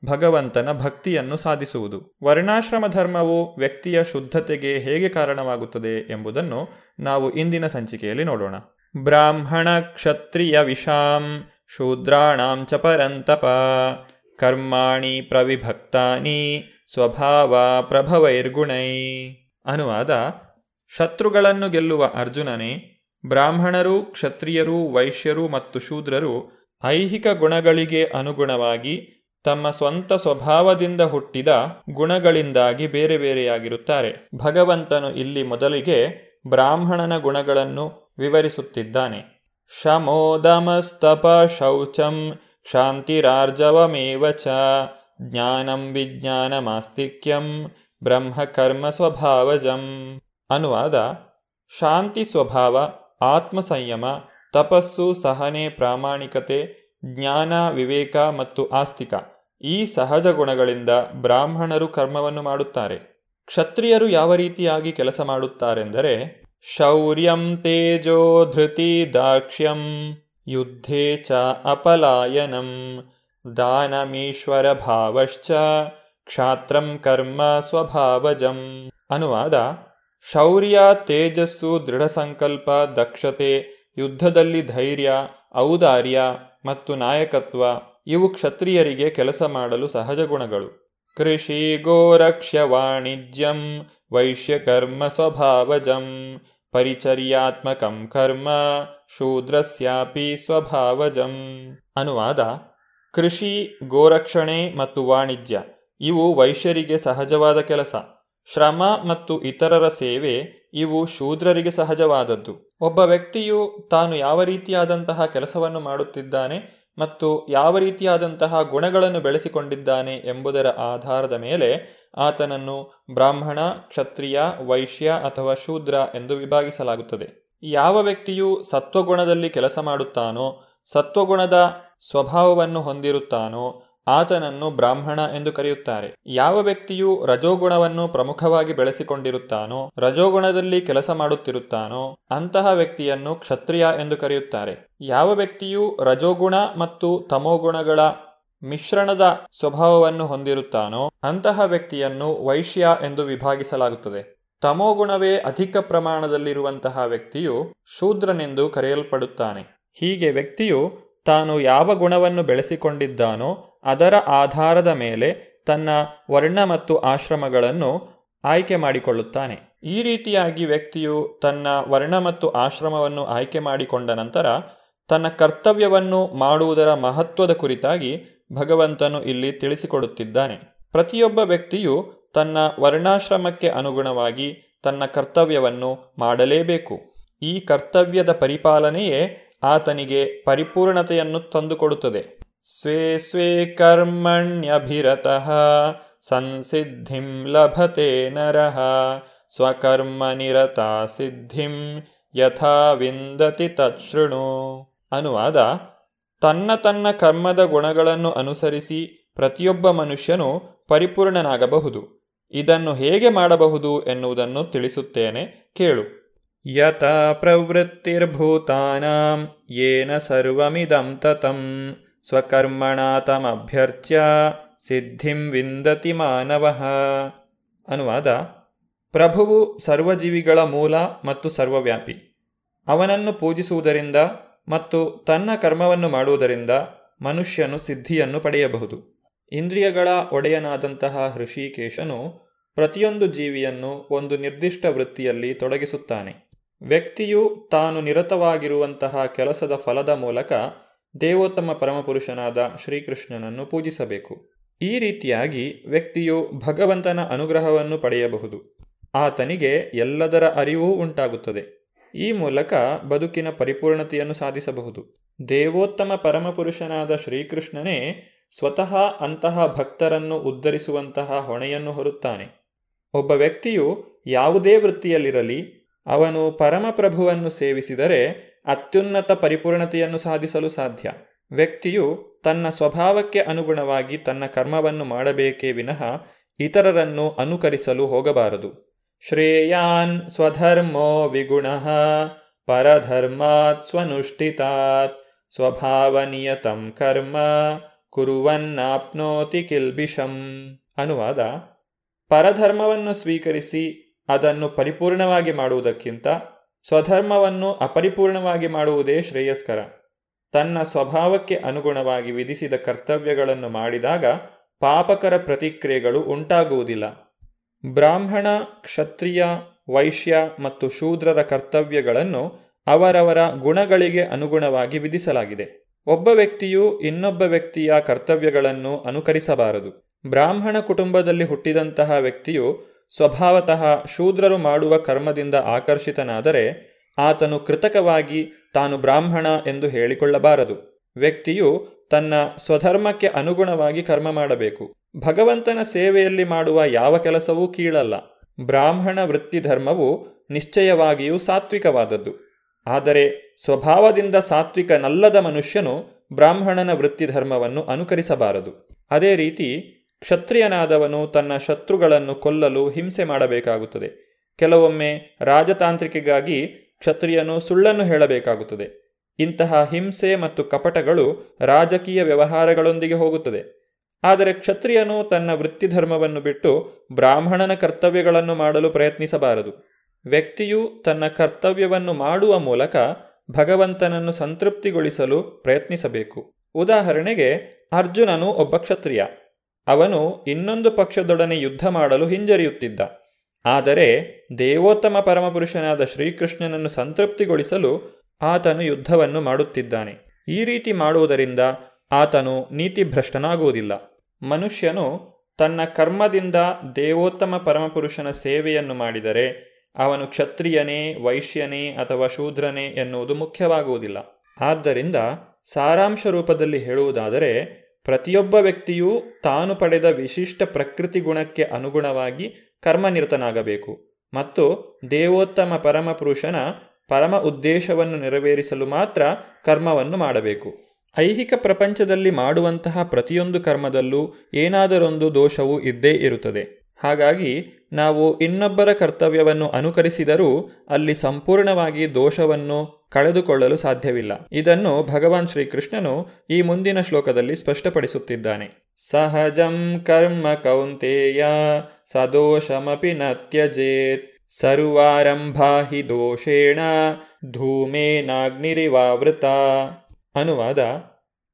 Speaker 9: ಭಗವಂತನ ಭಕ್ತಿಯನ್ನು ಸಾಧಿಸುವುದು. ವರ್ಣಾಶ್ರಮ ಧರ್ಮವು ವ್ಯಕ್ತಿಯ ಶುದ್ಧತೆಗೆ ಹೇಗೆ ಕಾರಣವಾಗುತ್ತದೆ ಎಂಬುದನ್ನು ನಾವು ಇಂದಿನ ಸಂಚಿಕೆಯಲ್ಲಿ ನೋಡೋಣ. ಬ್ರಾಹ್ಮಣ ಕ್ಷತ್ರಿಯ ವಿಷಾಂ, ಶೂದ್ರಾಣಾಂ ಚ ಪರಂತಪ, ಕರ್ಮಾಣಿ ಪ್ರವಿಭಕ್ತಾನಿ, ಸ್ವಭಾವ ಪ್ರಭವೈರ್ಗುಣೈ. ಅನುವಾದ, ಶತ್ರುಗಳನ್ನು ಗೆಲ್ಲುವ ಅರ್ಜುನನೇ, ಬ್ರಾಹ್ಮಣರು, ಕ್ಷತ್ರಿಯರು, ವೈಶ್ಯರು ಮತ್ತು ಶೂದ್ರರು ಐಹಿಕ ಗುಣಗಳಿಗೆ ಅನುಗುಣವಾಗಿ ತಮ್ಮ ಸ್ವಂತ ಸ್ವಭಾವದಿಂದ ಹುಟ್ಟಿದ ಗುಣಗಳಿಂದಾಗಿ ಬೇರೆ ಬೇರೆಯಾಗಿರುತ್ತಾರೆ. ಭಗವಂತನು ಇಲ್ಲಿ ಮೊದಲಿಗೆ ಬ್ರಾಹ್ಮಣನ ಗುಣಗಳನ್ನು ವಿವರಿಸುತ್ತಿದ್ದಾನೆ. ಶಮೋದಮಸ್ತಪ ಶೌಚಂ ಶಾಂತಿರಾರ್ಜವಮೇವ ಚ ಜ್ಞಾನಂ ವಿಜ್ಞಾನಮಾಸ್ತಿಕ್ಯಂ ಬ್ರಹ್ಮಕರ್ಮ ಸ್ವಭಾವಜಂ. ಅನುವಾದ, ಶಾಂತಿ ಸ್ವಭಾವ ಆತ್ಮ ಸಂಯಮ ತಪಸ್ಸು, ಸಹನೆ, ಪ್ರಾಮಾಣಿಕತೆ, ಜ್ಞಾನ, ವಿವೇಕ ಮತ್ತು ಆಸ್ತಿಕ. ಈ ಸಹಜ ಗುಣಗಳಿಂದ ಬ್ರಾಹ್ಮಣರು ಕರ್ಮವನ್ನು ಮಾಡುತ್ತಾರೆ. ಕ್ಷತ್ರಿಯರು ಯಾವ ರೀತಿಯಾಗಿ ಕೆಲಸ ಮಾಡುತ್ತಾರೆಂದರೆ, ಶೌರ್ಯಂ ತೇಜೋ ಧೃತಿ ದಾಕ್ಷ್ಯಂ, ಯುದ್ಧೇ ಚ ಅಪಲಾಯನಂ, ದಾನಮೀಶ್ವರ ಭಾವಶ್ಚ, ಕ್ಷಾತ್ರಂ ಕರ್ಮ ಸ್ವಭಾವಜಂ. ಅನುವಾದ, ಶೌರ್ಯ, ತೇಜಸ್ಸು ದೃಢ ಸಂಕಲ್ಪ ದಕ್ಷತೆ ಯುದ್ಧದಲ್ಲಿ ಧೈರ್ಯ, ಔದಾರ್ಯ ಮತ್ತು ನಾಯಕತ್ವ ಇವು ಕ್ಷತ್ರಿಯರಿಗೆ ಕೆಲಸ ಮಾಡಲು ಸಹಜ ಗುಣಗಳು. ಕೃಷಿ ಗೋರಕ್ಷ್ಯ ವಾಣಿಜ್ಯಂ, ವೈಶ್ಯಕರ್ಮ, ಸ್ವಭಾವಜಂ, ಪರಿಚರ್ಯಾತ್ಮಕಂ ಕರ್ಮ, ಶೂದ್ರಸ್ಯಾಪಿ, ಸ್ವಭಾವಜಂ. ಅನುವಾದ, ಕೃಷಿ, ಗೋರಕ್ಷಣೆ ಮತ್ತು ವಾಣಿಜ್ಯ ಇವು ವೈಶ್ಯರಿಗೆ ಸಹಜವಾದ ಕೆಲಸ. ಶ್ರಮ ಮತ್ತು ಇತರರ ಸೇವೆ ಇವು ಶೂದ್ರರಿಗೆ ಸಹಜವಾದದ್ದು. ಒಬ್ಬ ವ್ಯಕ್ತಿಯು ತಾನು ಯಾವ ರೀತಿಯಾದಂತಹ ಕೆಲಸವನ್ನು ಮಾಡುತ್ತಿದ್ದಾನೆ ಮತ್ತು ಯಾವ ರೀತಿಯಾದಂತಹ ಗುಣಗಳನ್ನು ಬೆಳೆಸಿಕೊಂಡಿದ್ದಾನೆ ಎಂಬುದರ ಆಧಾರದ ಮೇಲೆ ಆತನನ್ನು ಬ್ರಾಹ್ಮಣ, ಕ್ಷತ್ರಿಯ, ವೈಶ್ಯ ಅಥವಾ ಶೂದ್ರ ಎಂದು ವಿಭಾಗಿಸಲಾಗುತ್ತದೆ. ಯಾವ ವ್ಯಕ್ತಿಯು ಸತ್ವಗುಣದಲ್ಲಿ ಕೆಲಸ ಮಾಡುತ್ತಾನೋ, ಸತ್ವಗುಣದ ಸ್ವಭಾವವನ್ನು ಹೊಂದಿರುತ್ತಾನೋ ಆತನನ್ನು ಬ್ರಾಹ್ಮಣ ಎಂದು ಕರೆಯುತ್ತಾರೆ. ಯಾವ ವ್ಯಕ್ತಿಯು ರಜೋಗುಣವನ್ನು ಪ್ರಮುಖವಾಗಿ ಬೆಳೆಸಿಕೊಂಡಿರುತ್ತಾನೋ, ರಜೋಗುಣದಲ್ಲಿ ಕೆಲಸ ಮಾಡುತ್ತಿರುತ್ತಾನೋ, ಅಂತಹ ವ್ಯಕ್ತಿಯನ್ನು ಕ್ಷತ್ರಿಯ ಎಂದು ಕರೆಯುತ್ತಾರೆ. ಯಾವ ವ್ಯಕ್ತಿಯು ರಜೋಗುಣ ಮತ್ತು ತಮೋಗುಣಗಳ ಮಿಶ್ರಣದ ಸ್ವಭಾವವನ್ನು ಹೊಂದಿರುತ್ತಾನೋ, ಅಂತಹ ವ್ಯಕ್ತಿಯನ್ನು ವೈಶ್ಯ ಎಂದು ವಿಭಾಗಿಸಲಾಗುತ್ತದೆ. ತಮೋಗುಣವೇ ಅಧಿಕ ಪ್ರಮಾಣದಲ್ಲಿರುವಂತಹ ವ್ಯಕ್ತಿಯು ಶೂದ್ರನೆಂದು ಕರೆಯಲ್ಪಡುತ್ತಾನೆ. ಹೀಗೆ ವ್ಯಕ್ತಿಯು ತಾನು ಯಾವ ಗುಣವನ್ನು ಬೆಳೆಸಿಕೊಂಡಿದ್ದಾನೋ ಅದರ ಆಧಾರದ ಮೇಲೆ ತನ್ನ ವರ್ಣ ಮತ್ತು ಆಶ್ರಮಗಳನ್ನು ಆಯ್ಕೆ ಮಾಡಿಕೊಳ್ಳುತ್ತಾನೆ. ಈ ರೀತಿಯಾಗಿ ವ್ಯಕ್ತಿಯು ತನ್ನ ವರ್ಣ ಮತ್ತು ಆಶ್ರಮವನ್ನು ಆಯ್ಕೆ ಮಾಡಿಕೊಂಡ ನಂತರ ತನ್ನ ಕರ್ತವ್ಯವನ್ನು ಮಾಡುವುದರ ಮಹತ್ವದ ಕುರಿತಾಗಿ ಭಗವಂತನು ಇಲ್ಲಿ ತಿಳಿಸಿಕೊಡುತ್ತಿದ್ದಾನೆ. ಪ್ರತಿಯೊಬ್ಬ ವ್ಯಕ್ತಿಯು ತನ್ನ ವರ್ಣಾಶ್ರಮಕ್ಕೆ ಅನುಗುಣವಾಗಿ ತನ್ನ ಕರ್ತವ್ಯವನ್ನು ಮಾಡಲೇಬೇಕು. ಈ ಕರ್ತವ್ಯದ ಪರಿಪಾಲನೆಯೇ ಆತನಿಗೆ ಪರಿಪೂರ್ಣತೆಯನ್ನು ತಂದುಕೊಡುತ್ತದೆ. ಸ್ವೇ ಸ್ವೇ ಕರ್ಮಣ್ಯಭಿರತಃ, ಸಂಸಿದ್ಧಿಂ ಲಭತೆ ನರಃ, ಸ್ವಕರ್ಮ ನಿರತ ಸಿದ್ಧಿಂ ಯಥಾ ವಿಂದತಿ ತತ್ಶೃಣು. ಅನುವಾದ, ತನ್ನ ತನ್ನ ಕರ್ಮದ ಗುಣಗಳನ್ನು ಅನುಸರಿಸಿ ಪ್ರತಿಯೊಬ್ಬ ಮನುಷ್ಯನು ಪರಿಪೂರ್ಣನಾಗಬಹುದು. ಇದನ್ನು ಹೇಗೆ ಮಾಡಬಹುದು ಎನ್ನುವುದನ್ನು ತಿಳಿಸುತ್ತೇನೆ. ಕೇಳು. ಯತ ಪ್ರವೃತ್ತಿರ್ಭೂತಾನಾಂ ಯೇನ ಸರ್ವಮಿದಂ ತತಂ ಸ್ವಕರ್ಮಣಾತಮಭ್ಯರ್ಚ್ಯ ಸಿದ್ಧಿಂ ವಿಂದತಿ ಮಾನವ ಅನುವಾದ ಪ್ರಭುವು ಸರ್ವಜೀವಿಗಳ ಮೂಲ ಮತ್ತು ಸರ್ವವ್ಯಾಪಿ. ಅವನನ್ನು ಪೂಜಿಸುವುದರಿಂದ ಮತ್ತು ತನ್ನ ಕರ್ಮವನ್ನು ಮಾಡುವುದರಿಂದ ಮನುಷ್ಯನು ಸಿದ್ಧಿಯನ್ನು ಪಡೆಯಬಹುದು. ಇಂದ್ರಿಯಗಳ ಒಡೆಯನಾದಂತಹ ಹೃಷಿಕೇಶನು ಪ್ರತಿಯೊಂದು ಜೀವಿಯನ್ನು ಒಂದು ನಿರ್ದಿಷ್ಟ ವೃತ್ತಿಯಲ್ಲಿ ತೊಡಗಿಸುತ್ತಾನೆ. ವ್ಯಕ್ತಿಯು ತಾನು ನಿರತವಾಗಿರುವಂತಹ ಕೆಲಸದ ಫಲದ ಮೂಲಕ ದೇವೋತ್ತಮ ಪರಮಪುರುಷನಾದ ಶ್ರೀಕೃಷ್ಣನನ್ನು ಪೂಜಿಸಬೇಕು. ಈ ರೀತಿಯಾಗಿ ವ್ಯಕ್ತಿಯು ಭಗವಂತನ ಅನುಗ್ರಹವನ್ನು ಪಡೆಯಬಹುದು. ಆತನಿಗೆ ಎಲ್ಲದರ ಅರಿವೂ ಉಂಟಾಗುತ್ತದೆ. ಈ ಮೂಲಕ ಬದುಕಿನ ಪರಿಪೂರ್ಣತೆಯನ್ನು ಸಾಧಿಸಬಹುದು. ದೇವೋತ್ತಮ ಪರಮಪುರುಷನಾದ ಶ್ರೀಕೃಷ್ಣನೇ ಸ್ವತಃ ಅಂತಹ ಭಕ್ತರನ್ನು ಉದ್ಧರಿಸುವಂತಹ ಹೊಣೆಯನ್ನು ಹೊರುತ್ತಾನೆ. ಒಬ್ಬ ವ್ಯಕ್ತಿಯು ಯಾವುದೇ ವೃತ್ತಿಯಲ್ಲಿರಲಿ ಅವನು ಪರಮಪ್ರಭುವನ್ನು ಸೇವಿಸಿದರೆ ಅತ್ಯುನ್ನತ ಪರಿಪೂರ್ಣತೆಯನ್ನು ಸಾಧಿಸಲು ಸಾಧ್ಯ. ವ್ಯಕ್ತಿಯು ತನ್ನ ಸ್ವಭಾವಕ್ಕೆ ಅನುಗುಣವಾಗಿ ತನ್ನ ಕರ್ಮವನ್ನು ಮಾಡಬೇಕೇ ವಿನಃ ಇತರರನ್ನು ಅನುಕರಿಸಲು ಹೋಗಬಾರದು. ಶ್ರೇಯಾನ್ ಸ್ವಧರ್ಮೋ ವಿಗುಣ, ಪರಧರ್ಮಾತ್ ಸ್ವನುಷ್ಠಿತಾತ್, ಸ್ವಭಾವನಿಯತಂ ಕರ್ಮ, ಕುರುವನ್ನಾಪ್ನೋತಿ ಕಿಲ್ಬಿಷಂ ಅನುವಾದ. ಪರಧರ್ಮವನ್ನು ಸ್ವೀಕರಿಸಿ ಅದನ್ನು ಪರಿಪೂರ್ಣವಾಗಿ ಮಾಡುವುದಕ್ಕಿಂತ ಸ್ವಧರ್ಮವನ್ನು ಅಪರಿಪೂರ್ಣವಾಗಿ ಮಾಡುವುದೇ ಶ್ರೇಯಸ್ಕರ. ತನ್ನ ಸ್ವಭಾವಕ್ಕೆ ಅನುಗುಣವಾಗಿ ವಿಧಿಸಿದ ಕರ್ತವ್ಯಗಳನ್ನು ಮಾಡಿದಾಗ ಪಾಪಕರ ಪ್ರತಿಕ್ರಿಯೆಗಳು ಉಂಟಾಗುವುದಿಲ್ಲ. ಬ್ರಾಹ್ಮಣ, ಕ್ಷತ್ರಿಯ, ವೈಶ್ಯ ಮತ್ತು ಶೂದ್ರರ ಕರ್ತವ್ಯಗಳನ್ನು ಅವರವರ ಗುಣಗಳಿಗೆ ಅನುಗುಣವಾಗಿ ವಿಧಿಸಲಾಗಿದೆ. ಒಬ್ಬ ವ್ಯಕ್ತಿಯು ಇನ್ನೊಬ್ಬ ವ್ಯಕ್ತಿಯ ಕರ್ತವ್ಯಗಳನ್ನು ಅನುಕರಿಸಬಾರದು. ಬ್ರಾಹ್ಮಣ ಕುಟುಂಬದಲ್ಲಿ ಹುಟ್ಟಿದಂತಹ ವ್ಯಕ್ತಿಯು ಸ್ವಭಾವತಃ ಶೂದ್ರರು ಮಾಡುವ ಕರ್ಮದಿಂದ ಆಕರ್ಷಿತನಾದರೆ ಆತನು ಕೃತಕವಾಗಿ ತಾನು ಬ್ರಾಹ್ಮಣ ಎಂದು ಹೇಳಿಕೊಳ್ಳಬಾರದು. ವ್ಯಕ್ತಿಯು ತನ್ನ ಸ್ವಧರ್ಮಕ್ಕೆ ಅನುಗುಣವಾಗಿ ಕರ್ಮ ಮಾಡಬೇಕು. ಭಗವಂತನ ಸೇವೆಯಲ್ಲಿ ಮಾಡುವ ಯಾವ ಕೆಲಸವೂ ಕೀಳಲ್ಲ. ಬ್ರಾಹ್ಮಣ ವೃತ್ತಿ ಧರ್ಮವು ನಿಶ್ಚಯವಾಗಿಯೂ ಸಾತ್ವಿಕವಾದದ್ದು. ಆದರೆ ಸ್ವಭಾವದಿಂದ ಸಾತ್ವಿಕನಲ್ಲದ ಮನುಷ್ಯನು ಬ್ರಾಹ್ಮಣನ ವೃತ್ತಿ ಧರ್ಮವನ್ನು ಅನುಕರಿಸಬಾರದು. ಅದೇ ರೀತಿ ಕ್ಷತ್ರಿಯನಾದವನು ತನ್ನ ಶತ್ರುಗಳನ್ನು ಕೊಲ್ಲಲು ಹಿಂಸೆ ಮಾಡಬೇಕಾಗುತ್ತದೆ. ಕೆಲವೊಮ್ಮೆ ರಾಜತಾಂತ್ರಿಕೆಗಾಗಿ ಕ್ಷತ್ರಿಯನು ಸುಳ್ಳನ್ನು ಹೇಳಬೇಕಾಗುತ್ತದೆ. ಇಂತಹ ಹಿಂಸೆ ಮತ್ತು ಕಪಟಗಳು ರಾಜಕೀಯ ವ್ಯವಹಾರಗಳೊಂದಿಗೆ ಹೋಗುತ್ತದೆ. ಆದರೆ ಕ್ಷತ್ರಿಯನು ತನ್ನ ವೃತ್ತಿಧರ್ಮವನ್ನು ಬಿಟ್ಟು ಬ್ರಾಹ್ಮಣನ ಕರ್ತವ್ಯಗಳನ್ನು ಮಾಡಲು ಪ್ರಯತ್ನಿಸಬಾರದು. ವ್ಯಕ್ತಿಯು ತನ್ನ ಕರ್ತವ್ಯವನ್ನು ಮಾಡುವ ಮೂಲಕ ಭಗವಂತನನ್ನು ಸಂತೃಪ್ತಿಗೊಳಿಸಲು ಪ್ರಯತ್ನಿಸಬೇಕು. ಉದಾಹರಣೆಗೆ ಅರ್ಜುನನು ಒಬ್ಬ ಕ್ಷತ್ರಿಯ. ಅವನು ಇನ್ನೊಂದು ಪಕ್ಷದೊಡನೆ ಯುದ್ಧ ಮಾಡಲು ಹಿಂಜರಿಯುತ್ತಿದ್ದ. ಆದರೆ ದೇವೋತ್ತಮ ಪರಮಪುರುಷನಾದ ಶ್ರೀಕೃಷ್ಣನನ್ನು ಸಂತೃಪ್ತಿಗೊಳಿಸಲು ಆತನು ಯುದ್ಧವನ್ನು ಮಾಡುತ್ತಿದ್ದಾನೆ. ಈ ರೀತಿ ಮಾಡುವುದರಿಂದ ಆತನು ನೀತಿಭ್ರಷ್ಟನಾಗುವುದಿಲ್ಲ. ಮನುಷ್ಯನು ತನ್ನ ಕರ್ಮದಿಂದ ದೇವೋತ್ತಮ ಪರಮಪುರುಷನ ಸೇವೆಯನ್ನು ಮಾಡಿದರೆ ಅವನು ಕ್ಷತ್ರಿಯನೇ, ವೈಶ್ಯನೇ ಅಥವಾ ಶೂದ್ರನೇ ಎನ್ನುವುದು ಮುಖ್ಯವಾಗುವುದಿಲ್ಲ. ಆದ್ದರಿಂದ ಸಾರಾಂಶ ರೂಪದಲ್ಲಿ ಹೇಳುವುದಾದರೆ ಪ್ರತಿಯೊಬ್ಬ ವ್ಯಕ್ತಿಯೂ ತಾನು ಪಡೆದ ವಿಶಿಷ್ಟ ಪ್ರಕೃತಿ ಗುಣಕ್ಕೆ ಅನುಗುಣವಾಗಿ ಕರ್ಮನಿರತನಾಗಬೇಕು. ಮತ್ತು ದೇವೋತ್ತಮ ಪರಮಪುರುಷನ ಪರಮ ಉದ್ದೇಶವನ್ನು ನೆರವೇರಿಸಲು ಮಾತ್ರ ಕರ್ಮವನ್ನು ಮಾಡಬೇಕು. ಐಹಿಕ ಪ್ರಪಂಚದಲ್ಲಿ ಮಾಡುವಂತಹ ಪ್ರತಿಯೊಂದು ಕರ್ಮದಲ್ಲೂ ಏನಾದರೊಂದು ದೋಷವು ಇದ್ದೇ ಇರುತ್ತದೆ. ಹಾಗಾಗಿ ನಾವು ಇನ್ನೊಬ್ಬರ ಕರ್ತವ್ಯವನ್ನು ಅನುಕರಿಸಿದರೂ ಅಲ್ಲಿ ಸಂಪೂರ್ಣವಾಗಿ ದೋಷವನ್ನು ಕಳೆದುಕೊಳ್ಳಲು ಸಾಧ್ಯವಿಲ್ಲ. ಇದನ್ನು ಭಗವಾನ್ ಶ್ರೀಕೃಷ್ಣನು ಈ ಮುಂದಿನ ಶ್ಲೋಕದಲ್ಲಿ ಸ್ಪಷ್ಟಪಡಿಸುತ್ತಿದ್ದಾನೆ. ಸಹಜಂ ಕರ್ಮ ಕೌಂತೆಯ ಸದೋಷಮಪಿ ನ ತ್ಯಜೇತ್ ಸರ್ವಾರಂಭಾ ಹಿ ದೋಷೇಣ ಧೂಮೇನಾಗ್ನಿರಿವಾವೃತ. ಅನುವಾದ,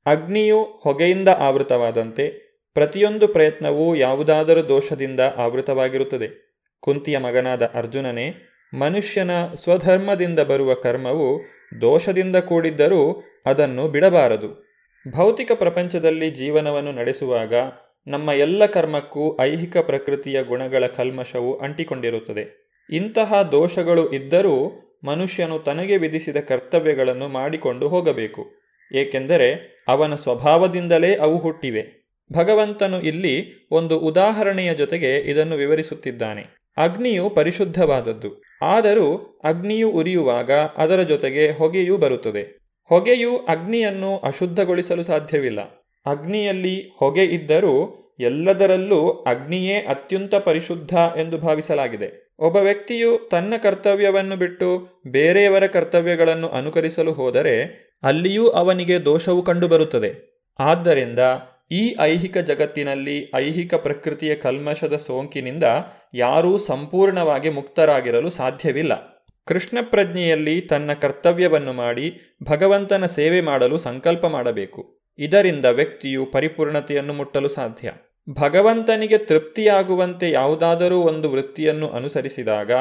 Speaker 9: ಅಗ್ನಿಯು ಹೊಗೆಯಿಂದ ಆವೃತವಾದಂತೆ ಪ್ರತಿಯೊಂದು ಪ್ರಯತ್ನವೂ ಯಾವುದಾದರೂ ದೋಷದಿಂದ ಆವೃತವಾಗಿರುತ್ತದೆ. ಕುಂತಿಯ ಮಗನಾದ ಅರ್ಜುನನೇ, ಮನುಷ್ಯನ ಸ್ವಧರ್ಮದಿಂದ ಬರುವ ಕರ್ಮವು ದೋಷದಿಂದ ಕೂಡಿದ್ದರೂ ಅದನ್ನು ಬಿಡಬಾರದು. ಭೌತಿಕ ಪ್ರಪಂಚದಲ್ಲಿ ಜೀವನವನ್ನು ನಡೆಸುವಾಗ ನಮ್ಮ ಎಲ್ಲ ಕರ್ಮಕ್ಕೂ ಐಹಿಕ ಪ್ರಕೃತಿಯ ಗುಣಗಳ ಕಲ್ಮಶವು ಅಂಟಿಕೊಂಡಿರುತ್ತದೆ. ಇಂತಹ ದೋಷಗಳು ಇದ್ದರೂ ಮನುಷ್ಯನು ತನಗೆ ವಿಧಿಸಿದ ಕರ್ತವ್ಯಗಳನ್ನು ಮಾಡಿಕೊಂಡು ಹೋಗಬೇಕು. ಏಕೆಂದರೆ ಅವನ ಸ್ವಭಾವದಿಂದಲೇ ಅವು ಹುಟ್ಟಿವೆ. ಭಗವಂತನು ಇಲ್ಲಿ ಒಂದು ಉದಾಹರಣೆಯ ಜೊತೆಗೆ ಇದನ್ನು ವಿವರಿಸುತ್ತಿದ್ದಾನೆ. ಅಗ್ನಿಯು ಪರಿಶುದ್ಧವಾದದ್ದು. ಆದರೂ ಅಗ್ನಿಯು ಉರಿಯುವಾಗ ಅದರ ಜೊತೆಗೆ ಹೊಗೆಯೂ ಬರುತ್ತದೆ. ಹೊಗೆಯು ಅಗ್ನಿಯನ್ನು ಅಶುದ್ಧಗೊಳಿಸಲು ಸಾಧ್ಯವಿಲ್ಲ. ಅಗ್ನಿಯಲ್ಲಿ ಹೊಗೆ ಇದ್ದರೂ ಎಲ್ಲದರಲ್ಲೂ ಅಗ್ನಿಯೇ ಅತ್ಯಂತ ಪರಿಶುದ್ಧ ಎಂದು ಭಾವಿಸಲಾಗಿದೆ. ಒಬ್ಬ ವ್ಯಕ್ತಿಯು ತನ್ನ ಕರ್ತವ್ಯವನ್ನು ಬಿಟ್ಟು ಬೇರೆಯವರ ಕರ್ತವ್ಯಗಳನ್ನು ಅನುಕರಿಸಲು ಹೋದರೆ ಅಲ್ಲಿಯೂ ಅವನಿಗೆ ದೋಷವು ಕಂಡುಬರುತ್ತದೆ. ಆದ್ದರಿಂದ ಈ ಐಹಿಕ ಜಗತ್ತಿನಲ್ಲಿ ಐಹಿಕ ಪ್ರಕೃತಿಯ ಕಲ್ಮಶದ ಸೋಂಕಿನಿಂದ ಯಾರೂ ಸಂಪೂರ್ಣವಾಗಿ ಮುಕ್ತರಾಗಿರಲು ಸಾಧ್ಯವಿಲ್ಲ. ಕೃಷ್ಣ ಪ್ರಜ್ಞೆಯಲ್ಲಿ ತನ್ನ ಕರ್ತವ್ಯವನ್ನು ಮಾಡಿ ಭಗವಂತನ ಸೇವೆ ಮಾಡಲು ಸಂಕಲ್ಪ ಮಾಡಬೇಕು. ಇದರಿಂದ ವ್ಯಕ್ತಿಯು ಪರಿಪೂರ್ಣತೆಯನ್ನು ಮುಟ್ಟಲು ಸಾಧ್ಯ. ಭಗವಂತನಿಗೆ ತೃಪ್ತಿಯಾಗುವಂತೆ ಯಾವುದಾದರೂ ಒಂದು ವೃತ್ತಿಯನ್ನು ಅನುಸರಿಸಿದಾಗ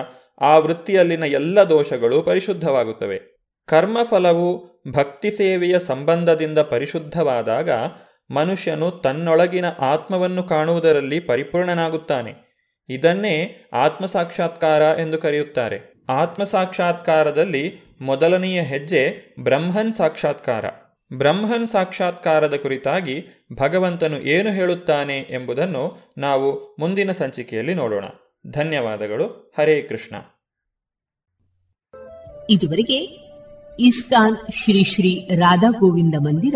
Speaker 9: ಆ ವೃತ್ತಿಯಲ್ಲಿನ ಎಲ್ಲ ದೋಷಗಳು ಪರಿಶುದ್ಧವಾಗುತ್ತವೆ. ಕರ್ಮಫಲವು ಭಕ್ತಿ ಸೇವೆಯ ಸಂಬಂಧದಿಂದ ಪರಿಶುದ್ಧವಾದಾಗ ಮನುಷ್ಯನು ತನ್ನೊಳಗಿನ ಆತ್ಮವನ್ನು ಕಾಣುವುದರಲ್ಲಿ ಪರಿಪೂರ್ಣನಾಗುತ್ತಾನೆ. ಇದನ್ನೇ ಆತ್ಮಸಾಕ್ಷಾತ್ಕಾರ ಎಂದು ಕರೆಯುತ್ತಾರೆ. ಆತ್ಮಸಾಕ್ಷಾತ್ಕಾರದಲ್ಲಿ ಮೊದಲನೆಯ ಹೆಜ್ಜೆ ಬ್ರಹ್ಮನ್ ಸಾಕ್ಷಾತ್ಕಾರ. ಬ್ರಹ್ಮನ್ ಸಾಕ್ಷಾತ್ಕಾರದ ಕುರಿತಾಗಿ ಭಗವಂತನು ಏನು ಹೇಳುತ್ತಾನೆ ಎಂಬುದನ್ನು ನಾವು ಮುಂದಿನ ಸಂಚಿಕೆಯಲ್ಲಿ ನೋಡೋಣ. ಧನ್ಯವಾದಗಳು. ಹರೇ ಕೃಷ್ಣ.
Speaker 3: ಇದುವರೆಗೆ ಇಸ್ಕಾನ್ ಶ್ರೀ ಶ್ರೀ ರಾಧಾ ಗೋವಿಂದ ಮಂದಿರ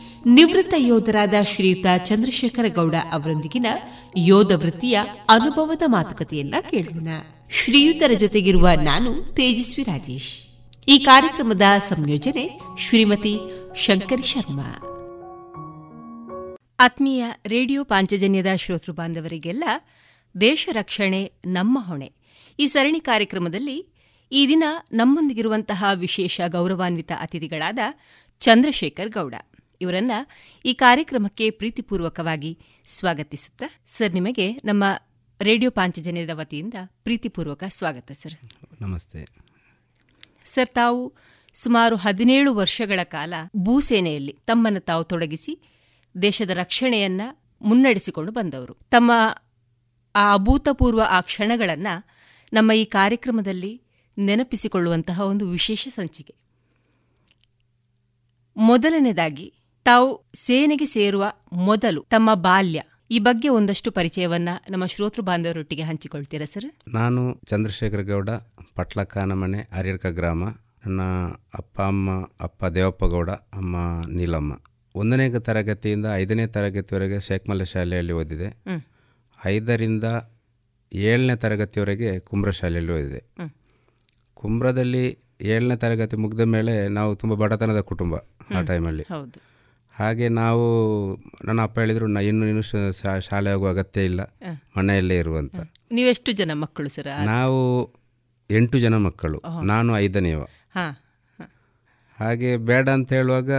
Speaker 2: ನಿವೃತ್ತ ಯೋಧರಾದ ಶ್ರೀಯುತ ಚಂದ್ರಶೇಖರ ಗೌಡ ಅವರೊಂದಿಗಿನ ಯೋಧ ವೃತ್ತಿಯ ಅನುಭವದ ಮಾತುಕತೆಯನ್ನ ಕೇಳೋಣ. ಶ್ರೀಯುತರ ಜೊತೆಗಿರುವ ನಾನು ತೇಜಸ್ವಿ ರಾಜೇಶ್. ಈ ಕಾರ್ಯಕ್ರಮದ ಸಂಯೋಜನೆ ಶ್ರೀಮತಿ ಶಂಕರಿ ಶರ್ಮಾ. ಆತ್ಮೀಯ ರೇಡಿಯೋ ಪಾಂಚಜನ್ಯದ ಶ್ರೋತೃ ಬಾಂಧವರಿಗೆಲ್ಲ ದೇಶ ರಕ್ಷಣೆ ನಮ್ಮ ಹೊಣೆ. ಈ ಸರಣಿ ಕಾರ್ಯಕ್ರಮದಲ್ಲಿ ಈ ದಿನ ನಮ್ಮೊಂದಿಗಿರುವಂತಹ ವಿಶೇಷ ಗೌರವಾನ್ವಿತ ಅತಿಥಿಗಳಾದ ಚಂದ್ರಶೇಖರ್ ಗೌಡ. ಇವರನ್ನ ಈ ಕಾರ್ಯಕ್ರಮಕ್ಕೆ ಪ್ರೀತಿಪೂರ್ವಕವಾಗಿ ಸ್ವಾಗತಿಸುತ್ತಾ. ಸರ್ ನಿಮಗೆ ನಮ್ಮ ರೇಡಿಯೋ ಪಾಂಚಜನ್ಯದ ವತಿಯಿಂದ ಪ್ರೀತಿಪೂರ್ವಕ ಸ್ವಾಗತ ಸರ್.
Speaker 10: ನಮಸ್ತೆ.
Speaker 2: ಸರ್ ತಾವು ಸುಮಾರು ಹದಿನೇಳು ವರ್ಷಗಳ ಕಾಲ ಭೂಸೇನೆಯಲ್ಲಿ ತಮ್ಮನ್ನು ತಾವು ತೊಡಗಿಸಿ ದೇಶದ ರಕ್ಷಣೆಯನ್ನ ಮುನ್ನಡೆಸಿಕೊಂಡು ಬಂದವರು. ತಮ್ಮ ಆ ಅಭೂತಪೂರ್ವ ಆ ಕ್ಷಣಗಳನ್ನ ನಮ್ಮ ಈ ಕಾರ್ಯಕ್ರಮದಲ್ಲಿ ನೆನಪಿಸಿಕೊಳ್ಳುವಂತಹ ಒಂದು ವಿಶೇಷ ಸಂಚಿಕೆ. ಮೊದಲನೇದಾಗಿ ತಾವು ಸೇನೆಗೆ ಸೇರುವ ಮೊದಲು ತಮ್ಮ ಬಾಲ್ಯ ಈ ಬಗ್ಗೆ ಒಂದಷ್ಟು ಪರಿಚಯವನ್ನ ನಮ್ಮ ಶ್ರೋತೃ ಬಾಂಧವರೊಟ್ಟಿಗೆ ಹಂಚಿಕೊಳ್ತೀರಾ ಸರ್?
Speaker 10: ನಾನು ಚಂದ್ರಶೇಖರ ಗೌಡ ಪಟ್ಲಕ್ಕನ ಮನೆ ಅರಿರ್ಕ ಗ್ರಾಮ. ನನ್ನ ಅಪ್ಪ ಅಮ್ಮ ಅಪ್ಪ ದೇವಪ್ಪ ಗೌಡ ಅಮ್ಮ ನೀಲಮ್ಮ. ಒಂದನೇ ತರಗತಿಯಿಂದ ಐದನೇ ತರಗತಿವರೆಗೆ ಶೇಖ್ಮಲ್ಲ ಶಾಲೆಯಲ್ಲಿ ಓದಿದೆ. ಐದರಿಂದ ಏಳನೇ ತರಗತಿವರೆಗೆ ಕುಂಬ್ರ ಶಾಲೆಯಲ್ಲಿ ಓದಿದೆ. ಕುಂಬ್ರದಲ್ಲಿ ಏಳನೇ ತರಗತಿ ಮುಗಿದ ಮೇಲೆ ನಾವು ತುಂಬ ಬಡತನದ ಕುಟುಂಬ ಆ ಟೈಮಲ್ಲಿ ಹಾಗೆ ನಾವು ನನ್ನ ಅಪ್ಪ ಹೇಳಿದ್ರು ನಾ ಇನ್ನು ಇನ್ನು ಶಾಲೆ ಹೋಗುವ ಅಗತ್ಯ ಇಲ್ಲ. ಮನೆಯಲ್ಲೇ ಇರುವಂತ
Speaker 2: ನೀವೆಷ್ಟು ಜನ ಮಕ್ಕಳು ಸರ್?
Speaker 10: ನಾವು ಎಂಟು ಜನ ಮಕ್ಕಳು. ನಾನು ಐದನೇವ ಹಾಗೆ ಬೇಡ ಅಂತ ಹೇಳುವಾಗ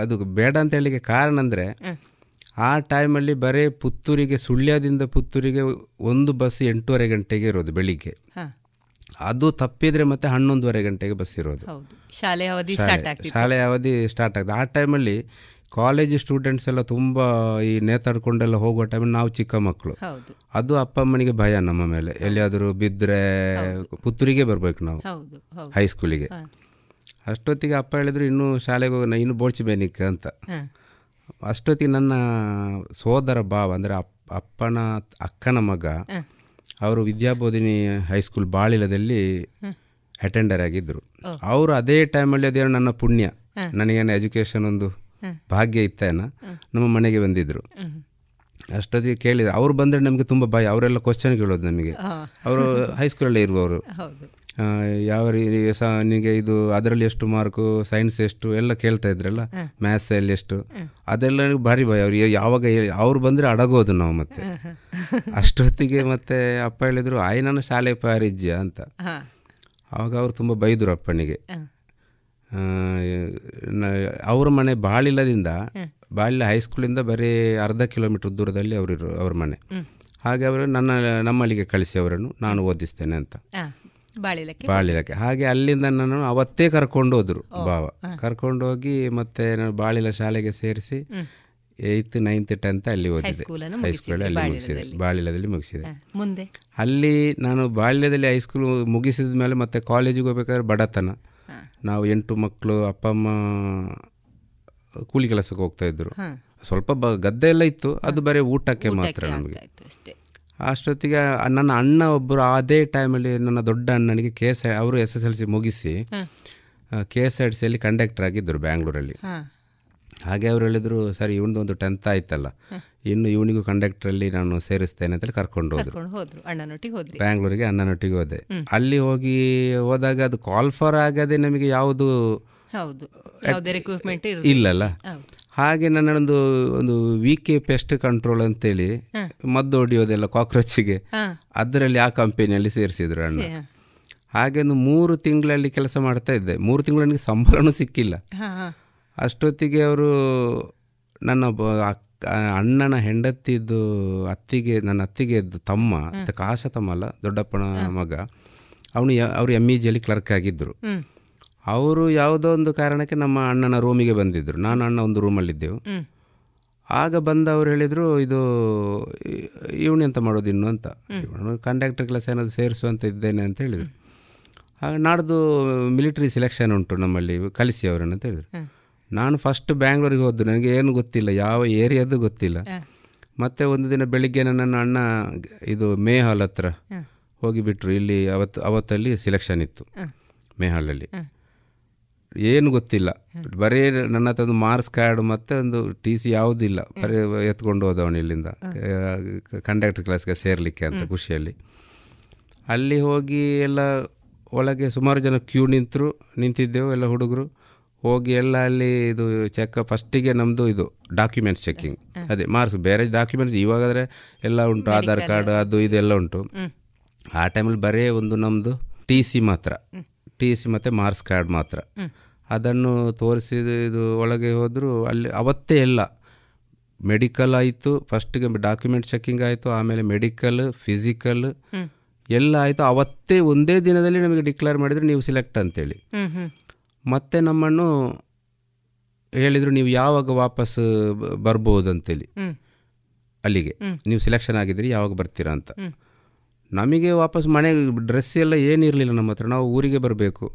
Speaker 10: ಅದು ಬೇಡ ಅಂತ ಹೇಳಿಕ್ಕೆ ಕಾರಣ ಅಂದರೆ ಆ ಟೈಮಲ್ಲಿ ಬರೀ ಪುತ್ತೂರಿಗೆ ಸುಳ್ಯದಿಂದ ಪುತ್ತೂರಿಗೆ ಒಂದು ಬಸ್ ಎಂಟೂವರೆ ಗಂಟೆಗೆ ಇರೋದು ಬೆಳಿಗ್ಗೆ. ಅದು ತಪ್ಪಿದ್ರೆ ಮತ್ತೆ ಹನ್ನೊಂದುವರೆ ಗಂಟೆಗೆ ಬಸ್ ಇರೋದು.
Speaker 2: ಶಾಲೆ ಅವಧಿ
Speaker 10: ಶಾಲೆ ಅವಧಿ ಸ್ಟಾರ್ಟ್ ಆಗ್ತದೆ. ಆ ಟೈಮಲ್ಲಿ ಕಾಲೇಜ್ ಸ್ಟೂಡೆಂಟ್ಸ್ ಎಲ್ಲ ತುಂಬ ಈ ನೇತಾಡ್ಕೊಂಡೆಲ್ಲ ಹೋಗೋ ಟೈಮಲ್ಲಿ ನಾವು ಚಿಕ್ಕ ಮಕ್ಕಳು. ಅದು ಅಪ್ಪ ಅಮ್ಮನಿಗೆ ಭಯ ನಮ್ಮ ಮೇಲೆ. ಎಲ್ಲಿಯಾದರೂ ಬಿದ್ದರೆ ಪುತ್ತೂರಿಗೆ ಬರಬೇಕು ನಾವು. ಹೈಸ್ಕೂಲಿಗೆ ಅಷ್ಟೊತ್ತಿಗೆ ಅಪ್ಪ ಹೇಳಿದ್ರು ಇನ್ನೂ ಶಾಲೆಗೆ ಹೋಗೋಣ ಇನ್ನು ಬೋಳ್ಚಿಬೇನಿಕ್ ಅಂತ. ಅಷ್ಟೊತ್ತಿಗೆ ನನ್ನ ಸೋದರ ಭಾವ ಅಂದರೆ ಅಪ್ಪನ ಅಕ್ಕನ ಮಗ ಅವರು ವಿದ್ಯಾಬೋಧಿನಿ ಹೈಸ್ಕೂಲ್ ಬಾಳಿಲದಲ್ಲಿ ಅಟೆಂಡರ್ ಆಗಿದ್ದರು. ಅವರು ಅದೇ ಟೈಮಲ್ಲಿ ಅದೇ ನನ್ನ ಪುಣ್ಯ. ನನಗೇನು ಎಜುಕೇಷನ್ ಒಂದು ಭಾಗ್ಯ ಇತ್ತೇನ? ನಮ್ಮ ಮನೆಗೆ ಬಂದಿದ್ದರು ಅಷ್ಟೊತ್ತಿಗೆ ಕೇಳಿದ್ರು. ಅವ್ರು ಬಂದರೆ ನಮಗೆ ತುಂಬ ಭಯ. ಅವರೆಲ್ಲ ಕ್ವಶನ್ ಕೇಳೋದು ನಮಗೆ. ಅವರು ಹೈಸ್ಕೂಲಲ್ಲೇ ಇರುವವರು. ಯಾವ ಸಹ ನಿಮಗೆ ಇದು ಅದರಲ್ಲಿ ಎಷ್ಟು ಮಾರ್ಕು ಸೈನ್ಸ್ ಎಷ್ಟು ಎಲ್ಲ ಕೇಳ್ತಾ ಇದ್ರಲ್ಲ ಮ್ಯಾಥ್ಸಲ್ಲಿ ಎಷ್ಟು. ಅದೆಲ್ಲ ಭಾರಿ ಭಯ. ಅವ್ರು ಯಾವಾಗ ಅವ್ರು ಬಂದರೆ ಅಡಗೋದು ನಾವು ಮತ್ತೆ. [laughs] ಅಷ್ಟೊತ್ತಿಗೆ ಮತ್ತೆ ಅಪ್ಪ ಹೇಳಿದ್ರು ಆಯ್ ನನ್ನ ಶಾಲೆ ಪಾರಿಜ್ಯ ಅಂತ. ಆವಾಗ ಅವ್ರು ತುಂಬ ಬೈದರು ಅಪ್ಪನಿಗೆ. ಅವ್ರ ಮನೆ ಬಾಳಿಲ್ಲದಿಂದ ಬಾಳಿಲ ಹೈಸ್ಕೂಲಿಂದ ಬರೀ ಅರ್ಧ ಕಿಲೋಮೀಟರ್ ದೂರದಲ್ಲಿ ಅವರಿರು ಅವ್ರ ಮನೆ. ಹಾಗೆ ಅವರು ನನ್ನ ನಮ್ಮಲ್ಲಿಗೆ ಕಳಿಸಿ ಅವರನ್ನು ನಾನು ಓದಿಸ್ತೇನೆ ಅಂತ. ಬಾಳಿಲಕ್ಕೆ? ಹಾಗೆ ಅಲ್ಲಿಂದ ನಾನು ಅವತ್ತೇ ಕರ್ಕೊಂಡು ಹೋದ್ರು ಬಾವ. ಕರ್ಕೊಂಡು ಹೋಗಿ ಮತ್ತೆ ನಾನು ಬಾಳಿಲ ಶಾಲೆಗೆ ಸೇರಿಸಿ ಏಯ್ತ್ ನೈನ್ತ್ ಟೆಂತ್ ಅಲ್ಲಿ ಓದಿದೆ. ಹೈಸ್ಕೂಲ್ ಅಲ್ಲಿ ಮುಗಿಸಿದೆ.
Speaker 2: ಬಾಳ್ಯದಲ್ಲಿ.
Speaker 10: ಬಾಳ್ಯದಲ್ಲಿ ಮುಗಿಸಿದೆ
Speaker 2: ಮುಂದೆ?
Speaker 10: ಅಲ್ಲಿ ನಾನು ಬಾಲ್ಯದಲ್ಲಿ ಹೈಸ್ಕೂಲ್ ಮುಗಿಸಿದ ಮೇಲೆ ಮತ್ತೆ ಕಾಲೇಜಿಗೆ ಹೋಗ್ಬೇಕಾದ್ರೆ ಬಡತನ. ನಾವು ಎಂಟು ಮಕ್ಕಳು ಅಪ್ಪ ಅಮ್ಮ ಕೂಲಿ ಕೆಲಸಕ್ಕೆ ಹೋಗ್ತಾ ಇದ್ರು. ಸ್ವಲ್ಪ ಬ ಗದ್ದೆ ಎಲ್ಲ ಇತ್ತು. ಅದು ಬರೀ ಊಟಕ್ಕೆ ಮಾತ್ರ ನಮಗೆ. ಅಷ್ಟೊತ್ತಿಗೆ ನನ್ನ ಅಣ್ಣ ಒಬ್ಬರು ಅದೇ ಟೈಮಲ್ಲಿ ನನ್ನ ದೊಡ್ಡ ಅಣ್ಣನಿಗೆ ಕೆ ಎಸ್ ಅವರು ಎಸ್ ಎಸ್ ಎಲ್ ಸಿ ಮುಗಿಸಿ ಕೆ ಎಸ್ ಆರ್ ಟಿ ಸಿಯಲ್ಲಿ ಕಂಡಕ್ಟರ್ ಆಗಿದ್ದರು ಬ್ಯಾಂಗ್ಳೂರಲ್ಲಿ. ಹಾಗೆ ಅವ್ರು ಹೇಳಿದರು ಸರಿ ಇವನದು ಒಂದು ಟೆಂತ್ ಆಯ್ತಲ್ಲ. ಇನ್ನು ಇವನಿಗೂ ಕಂಡಕ್ಟ್ರಲ್ಲಿ ನಾನು ಸೇರಿಸ್ತೇನೆ ಅಂತೇಳಿ ಕರ್ಕೊಂಡು ಹೋದ್ರು. ಬ್ಯಾಂಗ್ಳೂರಿಗೆ ಅಣ್ಣನೊಟ್ಟಿಗೆ ಹೋದೆ. ಅಲ್ಲಿ ಹೋಗಿ ಹೋದಾಗ ಅದು ಕಾಲ್ಫರ್ ಆಗದೆ ನಮಗೆ ಯಾವುದು ಇಲ್ಲಲ್ಲ. ಹಾಗೆ ನನ್ನೊಂದು ಒಂದು ವಿ ಕೆ ಪೆಸ್ಟ್ ಕಂಟ್ರೋಲ್ ಅಂತೇಳಿ ಮದ್ದು ಹೊಡಿಯೋದೆಲ್ಲ ಕಾಕ್ರೋಚಿಗೆ. ಅದರಲ್ಲಿ ಆ ಕಂಪನಿಯಲ್ಲಿ ಸೇರಿಸಿದ್ರು ಅಣ್ಣ. ಹಾಗೆ ಒಂದು ಮೂರು ತಿಂಗಳಲ್ಲಿ ಕೆಲಸ ಮಾಡ್ತಾ ಇದ್ದೆ. ಮೂರು ತಿಂಗಳು ನನಗೆ ಸಂಬಳನೂ ಸಿಕ್ಕಿಲ್ಲ. ಅಷ್ಟೊತ್ತಿಗೆ ಅವರು ನನ್ನ ಅಣ್ಣನ ಹೆಂಡತಿದ್ದು ಅತ್ತಿಗೆ ನನ್ನ ಅತ್ತಿಗೆ ಇದ್ದು ತಮ್ಮ ಕಾಶ ತಮ್ಮ ಅಲ್ಲ ದೊಡ್ಡಪ್ಪನ ಮಗ ಅವನು ಅವರು ಎಂ ಇ ಜಿಯಲ್ಲಿ ಕ್ಲರ್ಕ್ ಆಗಿದ್ದರು. ಅವರು ಯಾವುದೋ ಒಂದು ಕಾರಣಕ್ಕೆ ನಮ್ಮ ಅಣ್ಣನ ರೂಮಿಗೆ ಬಂದಿದ್ದರು ನಾನು ಅಣ್ಣ ಒಂದು ರೂಮಲ್ಲಿದ್ದೆವು ಆಗ ಬಂದು ಅವ್ರು ಹೇಳಿದರು ಇದು ಇವನು ಎಂತ ಮಾಡೋದು ಇನ್ನು? ಅಂತ. ಇವನು ಕಂಡಕ್ಟರ್ ಕ್ಲಾಸ್ ಏನಾದರೂ ಸೇರಿಸು ಅಂತ ಇದ್ದೇನೆ ಅಂತ ಹೇಳಿದರು. ಆಗ ನಾಡ್ದು ಮಿಲಿಟ್ರಿ ಸೆಲೆಕ್ಷನ್ ಉಂಟು ನಮ್ಮಲ್ಲಿ ಕಲಿಸಿ ಅವರನ್ನು ಅಂತ ಹೇಳಿದರು. ನಾನು ಫಸ್ಟ್ ಬ್ಯಾಂಗ್ಳೂರಿಗೆ ಹೋದ್ದು ನನಗೆ ಏನು ಗೊತ್ತಿಲ್ಲ ಯಾವ ಏರಿಯಾದು ಗೊತ್ತಿಲ್ಲ. ಮತ್ತೆ ಒಂದು ದಿನ ಬೆಳಿಗ್ಗೆ ನನ್ನ ಅಣ್ಣ ಇದು ಮೇಹಾಲ್ ಹತ್ರ ಹೋಗಿಬಿಟ್ರು. ಇಲ್ಲಿ ಅವತ್ತು ಅವತ್ತಲ್ಲಿ ಸೆಲೆಕ್ಷನ್ ಇತ್ತು. ಮೇಹಾಲಲ್ಲಿ ಏನು ಗೊತ್ತಿಲ್ಲ. ಬರೀ ನನ್ನ ಹತ್ರ ಒಂದು ಮಾರ್ಕ್ಸ್ ಕಾರ್ಡ್ ಮತ್ತೆ ಒಂದು ಟಿ ಸಿ ಯಾವುದಿಲ್ಲ. ಬರೀ ಎತ್ಕೊಂಡು ಹೋದವನು ಇಲ್ಲಿಂದ. ಕಂಡಕ್ಟರ್ ಕ್ಲಾಸ್ಗೆ ಸೇರಲಿಕ್ಕೆ ಅಂತ ಖುಷಿಯಲ್ಲಿ. ಅಲ್ಲಿ ಹೋಗಿ ಎಲ್ಲ ಒಳಗೆ ಸುಮಾರು ಜನ ಕ್ಯೂ ನಿಂತರು ನಿಂತಿದ್ದೆವು ಎಲ್ಲ ಹುಡುಗರು. ಹೋಗಿ ಎಲ್ಲ ಅಲ್ಲಿ ಇದು ಚೆಕ್ ಫಸ್ಟಿಗೆ ನಮ್ಮದು ಇದು ಡಾಕ್ಯುಮೆಂಟ್ಸ್ ಚೆಕ್ಕಿಂಗ್ ಅದೇ ಮಾರ್ಕ್ಸ್ ಬೇರೆ ಡಾಕ್ಯುಮೆಂಟ್ಸ್ ಇವಾಗಾದರೆ ಎಲ್ಲ ಉಂಟು ಆಧಾರ್ ಕಾರ್ಡ್ ಅದು ಇದೆಲ್ಲ ಉಂಟು. ಆ ಟೈಮಲ್ಲಿ ಬರೀ ಒಂದು ನಮ್ಮದು ಟಿ ಸಿ ಮಾತ್ರ. ಟಿ ಸಿ ಮತ್ತು ಮಾರ್ಕ್ಸ್ ಕಾರ್ಡ್ ಮಾತ್ರ. ಅದನ್ನು ತೋರಿಸಿದ ಒಳಗೆ ಹೋದರೂ ಅಲ್ಲಿ ಅವತ್ತೇ ಎಲ್ಲ ಮೆಡಿಕಲ್ ಆಯಿತು ಫಸ್ಟಿಗೆ ಡಾಕ್ಯುಮೆಂಟ್ ಚೆಕ್ಕಿಂಗ್ ಆಯಿತು ಆಮೇಲೆ ಮೆಡಿಕಲ್ ಫಿಸಿಕಲ್ ಎಲ್ಲ ಆಯಿತು. ಅವತ್ತೇ ಒಂದೇ ದಿನದಲ್ಲಿ ನಮಗೆ ಡಿಕ್ಲೇರ್ ಮಾಡಿದರೆ ನೀವು ಸಿಲೆಕ್ಟ್ ಅಂತೇಳಿ. ಮತ್ತೆ ನಮ್ಮನ್ನು ಹೇಳಿದರು ನೀವು ಯಾವಾಗ ವಾಪಸ್ ಬರ್ಬೋದು ಅಂತೇಳಿ. ಅಲ್ಲಿಗೆ. ನೀವು ಸಿಲೆಕ್ಷನ್ ಆಗಿದ್ದೀರಿ ಯಾವಾಗ ಬರ್ತೀರಾ ಅಂತ. ನಮಗೆ ವಾಪಸ್ ಮನೆಗೆ ಡ್ರೆಸ್ ಎಲ್ಲ ಏನಿರಲಿಲ್ಲ ನಮ್ಮ ಹತ್ರ. ನಾವು ಊರಿಗೆ ಬರಬೇಕು.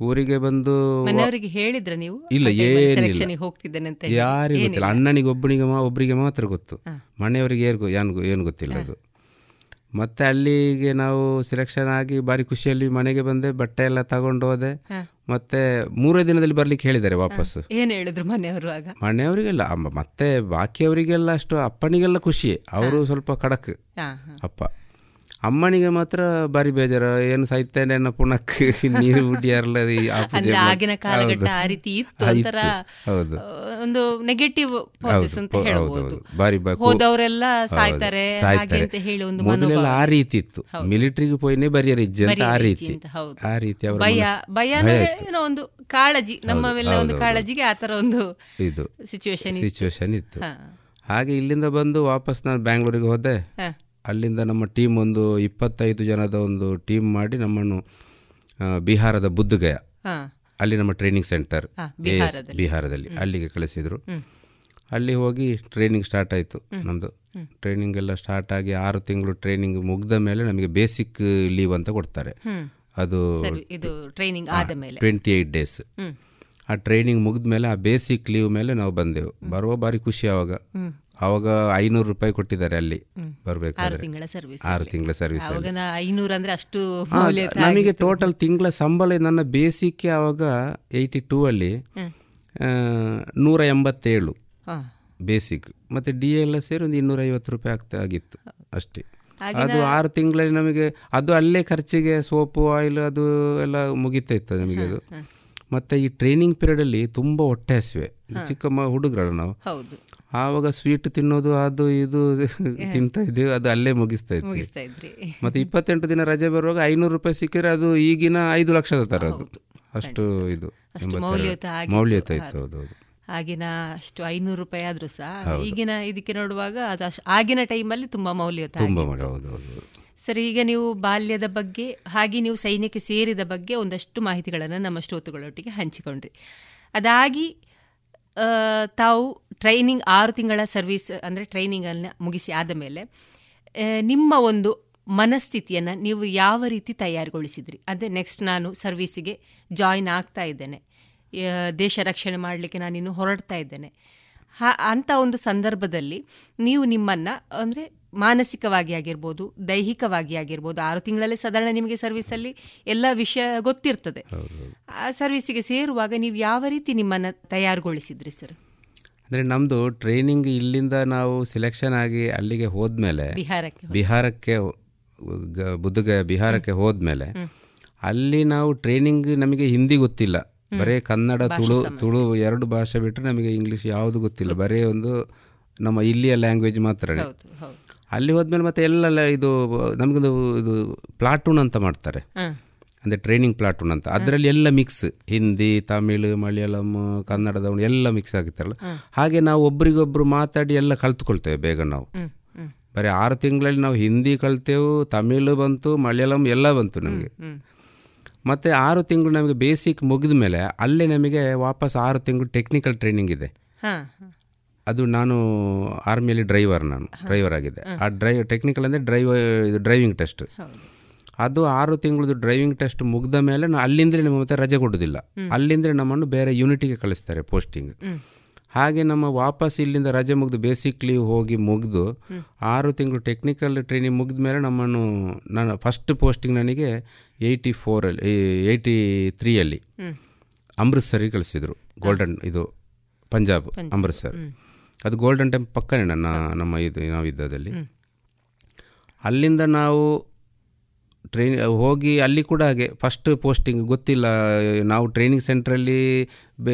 Speaker 10: ಊರಿಗೆ ಬಂದು
Speaker 2: ಮನೆಯವರಿಗೆ ಹೇಳಿದ್ರ ನೀವು?
Speaker 10: ಇಲ್ಲ ಏನಿಲ್ಲ.
Speaker 2: ಹೋಗ್ತಿದ್ದೇನೆ ಅಂತ?
Speaker 10: ಯಾರಿಗೂ ಗೊತ್ತಿಲ್ಲ. ಅಣ್ಣನಿಗೆ ಒಬ್ಬನಿಗೆ ಒಬ್ಬರಿಗೆ ಮಾತ್ರ ಗೊತ್ತು. ಮನೆಯವರಿಗೆ ಏನು ಏನು ಏನು ಗೊತ್ತಿಲ್ಲ ಅದು. ಮತ್ತೆ ಅಲ್ಲಿಗೆ ನಾವು ಸೆಲೆಕ್ಷನ್ ಆಗಿ ಭಾರಿ ಖುಷಿಯಲ್ಲಿ ಮನೆಗೆ ಬಂದೆ ಬಟ್ಟೆ ಎಲ್ಲ ತಗೊಂಡು ಹೋದೆ. ಮತ್ತೆ ಮೂರೇ ದಿನದಲ್ಲಿ ಬರ್ಲಿಕ್ಕೆ ಹೇಳಿದ್ದಾರೆ ವಾಪಸ್.
Speaker 2: ಏನು ಹೇಳಿದ್ರು ಮನೆಯವರು ಆಗ?
Speaker 10: ಮನೆಯವರಿಗೆಲ್ಲ ಮತ್ತೆ ಬಾಕಿಯವರಿಗೆಲ್ಲ ಅಷ್ಟು ಅಪ್ಪನಿಗೆಲ್ಲ ಖುಷಿ. ಅವರು ಸ್ವಲ್ಪ ಖಡಕ್. ಅಪ್ಪ. ಅಮ್ಮನಿಗೆ ಮಾತ್ರ ಬಾರಿ ಬೇಜಾರ. ಏನು ಸಾಯ್ತಾನೆ ಅನ್ನೋ ಪುನಕ್ [laughs] ನೀರು ಬಿಟ್ಟಿಯಾರಲ್ಲ ಆ
Speaker 2: ಆಗಿನ ಕಾಲಘಟ್ಟ ಆ ರೀತಿ ಇತ್ತು
Speaker 10: ಹೌದು.
Speaker 2: ಒಂದು ನೆಗೆಟಿವ್ ಪ್ರಾಸೆಸ್ ಅಂತ
Speaker 10: ಹೇಳಬಹುದು
Speaker 2: ಹೇಳ್ಬೋದು.
Speaker 10: ಬಾರಿ
Speaker 2: ಹೋದವರೆಲ್ಲ
Speaker 10: ಹೌದು,
Speaker 2: ಸಾಯ್ತಾರೆ ಹಾಗೆ ಅಂತ ಹೇಳಿ ಒಂದು
Speaker 10: ಮೊದಲೆಲ್ಲ ಆ ರೀತಿ ಇತ್ತು. ಮಿಲಿಟರಿಗೆ ಪೋಯಿನೇ ಬರಿಯರ್ ಇಜ್ಜೆ ಅಂತ ಆ ರೀತಿ. ಆ ರೀತಿ ಅವರ
Speaker 2: ಭಯ ಭಯ. ಏನೋ ಒಂದು ಕಾಳಜಿ ನಮ್ಮ ಮೇಲೆ ಒಂದು
Speaker 10: ಕಾಳಜಿಗೆ
Speaker 2: ಕಾಳಜಿಗೆ ಆತರ ಒಂದು
Speaker 10: ಇದು
Speaker 2: ಸಿಚುವೇಶನ್
Speaker 10: ಸಿಚುವೇಶನ್ ಇತ್ತು. ಹಾಗೆ ಇಲ್ಲಿಂದ ಬಂದು ವಾಪಸ್ ನಾನು ಬ್ಯಾಂಗ್ಳೂರಿಗೆ ಹೋದೆ. ಅಲ್ಲಿಂದ ನಮ್ಮ ಟೀಮ್ ಒಂದು ಇಪ್ಪತ್ತೈದು ಜನದ ಒಂದು ಟೀಮ್ ಮಾಡಿ ನಮ್ಮನ್ನು ಬಿಹಾರದ ಬುದ್ಧಗಯ. ಅಲ್ಲಿ ನಮ್ಮ ಟ್ರೈನಿಂಗ್ ಸೆಂಟರ್
Speaker 2: ಬಿಹಾರದಲ್ಲಿ.
Speaker 10: ಅಲ್ಲಿಗೆ ಕಳಿಸಿದರು. ಅಲ್ಲಿ ಹೋಗಿ ಟ್ರೈನಿಂಗ್ ಸ್ಟಾರ್ಟ್ ಆಯಿತು ನಮ್ಮದು ಟ್ರೈನಿಂಗ್ ಎಲ್ಲ ಸ್ಟಾರ್ಟ್ ಆಗಿ ಆರು ತಿಂಗಳು ಟ್ರೈನಿಂಗ್ ಮುಗ್ದ ಮೇಲೆ ನಮಗೆ ಬೇಸಿಕ್ ಲೀವ್ ಅಂತ ಕೊಡ್ತಾರೆ. ಅದು
Speaker 2: ಟ್ರೈನಿಂಗ್
Speaker 10: ಟ್ವೆಂಟಿ ಏಯ್ಟ್ ಡೇಸ್ ಆ ಟ್ರೈನಿಂಗ್ ಮುಗಿದ ಮೇಲೆ ಆ ಬೇಸಿಕ್ ಲೀವ್ ಮೇಲೆ ನಾವು ಬಂದೆವು. ಬರುವ ಬಾರಿ ಖುಷಿ ಆವಾಗ. ಆವಾಗ ಐನೂರು ರೂಪಾಯಿ ಕೊಟ್ಟಿದ್ದಾರೆ ಅಲ್ಲಿ
Speaker 2: ಸರ್ವಿಸ್
Speaker 10: ಆರು ತಿಂಗಳ ಸರ್ವಿಸ್
Speaker 2: ಅವಾಗ ಅಷ್ಟು
Speaker 10: ನಮಗೆ ಟೋಟಲ್ ತಿಂಗಳ ಸಂಬಳ ನನ್ನ ಬೇಸಿಕ್ ಆವಾಗ ಏಯ್ಟಿ ಟೂ ಅಲ್ಲಿ ನೂರ ಎಂಬತ್ತೇಳು ಬೇಸಿಕ್ ಮತ್ತೆ ಡಿ ಎಲ್ಲ ಸೇರಿ ಒಂದು ಇನ್ನೂರ ಐವತ್ತು ರೂಪಾಯಿ ಆಗ್ತಾ ಆಗಿತ್ತು ಅಷ್ಟೇ. ಅದು ಆರು ತಿಂಗಳಲ್ಲಿ ನಮಗೆ ಅದು ಅಲ್ಲೇ ಖರ್ಚಿಗೆ ಸೋಪು ಆಯಿಲ್ ಅದು ಎಲ್ಲ ಮುಗಿತಾ ಇತ್ತು ನಮಗೆ ಅದು. ಮತ್ತೆ ಈ ಟ್ರೈನಿಂಗ್ ಪೀರಿಯಡಲ್ಲಿ ತುಂಬಾ ಹೊಟ್ಟೆ ಹಸಿವೆ. ಚಿಕ್ಕ ಮ ಹುಡುಗರಲ್ಲ ನಾವು. ಆವಾಗ ಸ್ವೀಟ್ ತಿನ್ನೋದು ಅದು ಇದು ತಿಂತಾ ಇದ್ದೀವಿ ಅದು ಅಲ್ಲೇ ಮುಗಿಸ್ತಾ ಇದ್ವಿ. ಮತ್ತೆ ಇಪ್ಪತ್ತೆಂಟು ದಿನ ರಜೆ ಬರುವಾಗ ಐನೂರು ರೂಪಾಯಿ ಸಿಕ್ಕಿದ್ರೆ ಅದು ಈಗಿನ ಐದು ಲಕ್ಷದ ತರ ಅದು. ಅಷ್ಟು ಇದು.
Speaker 2: ಮೌಲ್ಯಯುತ.
Speaker 10: ಇತ್ತು ಅದು
Speaker 2: ಆಗಿನ ಅಷ್ಟು ಐನೂರು ರೂಪಾಯಿ ಆದ್ರೂ ಸಹ ಈಗಿನ ಇದಕ್ಕೆ ನೋಡುವಾಗ ಅದು ಅಷ್ಟು ಆಗಿನ ಟೈಮಲ್ಲಿ ತುಂಬಾ ಮೌಲ್ಯಯುತ ಸರಿ ಈಗ ನೀವು ಬಾಲ್ಯದ ಬಗ್ಗೆ ಹಾಗೆ ನೀವು ಸೈನ್ಯಕ್ಕೆ ಸೇರಿದ ಬಗ್ಗೆ ಒಂದಷ್ಟು ಮಾಹಿತಿಗಳನ್ನು ನಮ್ಮ ಶ್ರೋತೃಗಳೊಟ್ಟಿಗೆ ಹಂಚಿಕೊಂಡ್ರಿ. ಅದಾಗಿ ತಾವು ಟ್ರೈನಿಂಗ್ ಆರು ತಿಂಗಳ ಸರ್ವಿಸ್ ಅಂದರೆ ಟ್ರೈನಿಂಗನ್ನು ಮುಗಿಸಿ ಆದ ಮೇಲೆ ನಿಮ್ಮ ಒಂದು ಮನಸ್ಥಿತಿಯನ್ನು ನೀವು ಯಾವ ರೀತಿ ತಯಾರುಗೊಳಿಸಿದ್ರಿ? ಅದೇ ನೆಕ್ಸ್ಟ್ ನಾನು ಸರ್ವೀಸಿಗೆ ಜಾಯಿನ್ ಆಗ್ತಾ ಇದ್ದೇನೆ. ದೇಶ ರಕ್ಷಣೆ ಮಾಡಲಿಕ್ಕೆ ನಾನಿನ್ನು ಹೊರಡ್ತಾ ಇದ್ದೇನೆ. ಹಾ ಅಂಥ ಒಂದು ಸಂದರ್ಭದಲ್ಲಿ ನೀವು ನಿಮ್ಮನ್ನು ಅಂದರೆ ಮಾನಸಿಕವಾಗಿ ಆಗಿರ್ಬೋದು ದೈಹಿಕವಾಗಿ ಆಗಿರ್ಬೋದು ಆರು ತಿಂಗಳಲ್ಲೇ ಸಾಧಾರಣ ನಿಮಗೆ ಸರ್ವಿಸಲ್ಲಿ ಎಲ್ಲ ವಿಷಯ ಗೊತ್ತಿರ್ತದೆ. ಆ ಸರ್ವಿಸಿಗೆ ಸೇರುವಾಗ ನೀವು ಯಾವ ರೀತಿ ನಿಮ್ಮನ್ನು ತಯಾರುಗೊಳಿಸಿದ್ರಿ ಸರ್
Speaker 10: ಅಂದರೆ ನಮ್ಮದು ಟ್ರೈನಿಂಗ್ ಇಲ್ಲಿಂದ ನಾವು ಸೆಲೆಕ್ಷನ್ ಆಗಿ ಅಲ್ಲಿಗೆ ಹೋದ್ಮೇಲೆ
Speaker 2: ಬಿಹಾರಕ್ಕೆ
Speaker 10: ಬುದ್ಧಗಯ ಬಿಹಾರಕ್ಕೆ ಹೋದ್ಮೇಲೆ ಅಲ್ಲಿ ನಾವು ಟ್ರೈನಿಂಗ್ ನಮಗೆ ಹಿಂದಿ ಗೊತ್ತಿಲ್ಲ. ಬರೀ ಕನ್ನಡ ತುಳು ತುಳು ಎರಡು ಭಾಷೆ ಬಿಟ್ಟರೆ ನಮಗೆ ಇಂಗ್ಲೀಷ್ ಯಾವುದು ಗೊತ್ತಿಲ್ಲ. ಬರೀ ಒಂದು ನಮ್ಮ ಇಲ್ಲಿಯ ಲ್ಯಾಂಗ್ವೇಜ್ ಮಾತ್ರ ಅಲ್ಲಿ ಹೋದ್ಮೇಲೆ ಮತ್ತೆ ಎಲ್ಲ ಇದು ನಮಗೊಂದು ಇದು ಪ್ಲಾಟೂನ್ ಅಂತ ಮಾಡ್ತಾರೆ. ಅಂದರೆ ಟ್ರೈನಿಂಗ್ ಪ್ಲಾಟೂನ್ ಅಂತ ಅದರಲ್ಲಿ ಎಲ್ಲ ಮಿಕ್ಸ್ ಹಿಂದಿ ತಮಿಳು ಮಲಯಾಳಂ ಕನ್ನಡದವನು ಎಲ್ಲ ಮಿಕ್ಸ್ ಆಗಿತ್ತಲ್ಲ. ಹಾಗೆ ನಾವು ಒಬ್ರಿಗೊಬ್ರು ಮಾತಾಡಿ ಎಲ್ಲ ಕಲ್ತ್ಕೊಳ್ತೇವೆ ಬೇಗ ನಾವು. ಬರೀ ಆರು ತಿಂಗಳಲ್ಲಿ ನಾವು ಹಿಂದಿ ಕಲ್ತೇವು ತಮಿಳು ಬಂತು ಮಲಯಾಳಂ ಎಲ್ಲ ಬಂತು ನಮಗೆ. ಮತ್ತು ಆರು ತಿಂಗಳು ನಮಗೆ ಬೇಸಿಕ್ ಮುಗಿದ ಮೇಲೆ ಅಲ್ಲೇ ನಮಗೆ ವಾಪಸ್ ಆರು ತಿಂಗಳು ಟೆಕ್ನಿಕಲ್ ಟ್ರೈನಿಂಗ್ ಇದೆ.
Speaker 2: ಹಾಂ.
Speaker 10: ಅದು ನಾನು ಆರ್ಮಿಯಲ್ಲಿ ಡ್ರೈವರ್ ನಾನು ಡ್ರೈವರ್ ಆಗಿದೆ ಆ ಡ್ರೈವ್ ಟೆಕ್ನಿಕಲ್ ಅಂದರೆ ಡ್ರೈವರ್ ಡ್ರೈವಿಂಗ್ ಟೆಸ್ಟ್ ಅದು ಆರು ತಿಂಗಳದ್ದು ಡ್ರೈವಿಂಗ್ ಟೆಸ್ಟ್ ಮುಗ್ದ ಮೇಲೆ ನಾ ಅಲ್ಲಿಂದಲೇ ಮತ್ತೆ ರಜೆ ಕೊಡೋದಿಲ್ಲ. ಅಲ್ಲಿಂದ್ರೆ ನಮ್ಮನ್ನು ಬೇರೆ ಯೂನಿಟಿಗೆ ಕಳಿಸ್ತಾರೆ ಪೋಸ್ಟಿಂಗ್ ಹಾಗೆ ನಮ್ಮ ವಾಪಸ್ ಇಲ್ಲಿಂದ ರಜೆ ಮುಗಿದು ಬೇಸಿಕ್ ಲೀವ್ ಹೋಗಿ ಮುಗಿದು ಆರು ತಿಂಗಳು ಟೆಕ್ನಿಕಲ್ ಟ್ರೈನಿಂಗ್ ಮುಗಿದ ಮೇಲೆ ನಮ್ಮನ್ನು ನಾನು ಫಸ್ಟ್ ಪೋಸ್ಟಿಂಗ್ ನನಗೆ ಏಯ್ಟಿ ಫೋರಲ್ಲಿ ಏಯ್ಟಿ ತ್ರೀಯಲ್ಲಿ ಅಮೃತ್ಸರಿಗೆ ಕಳಿಸಿದರು. ಗೋಲ್ಡನ್ ಇದು ಪಂಜಾಬ್ ಅಮೃತ್ಸರ್ ಅದು ಗೋಲ್ಡನ್ ಟೆಂಪ್ ಪಕ್ಕನೇ ನನ್ನ ನಮ್ಮ ಇದು ನಾವಿದ್ದದಲ್ಲಿ ಅಲ್ಲಿಂದ ನಾವು ಟ್ರೈನ್ ಹೋಗಿ ಅಲ್ಲಿ ಕೂಡ ಹಾಗೆ. ಫಸ್ಟ್ ಪೋಸ್ಟಿಂಗ್ ಗೊತ್ತಿಲ್ಲ ನಾವು ಟ್ರೈನಿಂಗ್ ಸೆಂಟ್ರಲ್ಲಿ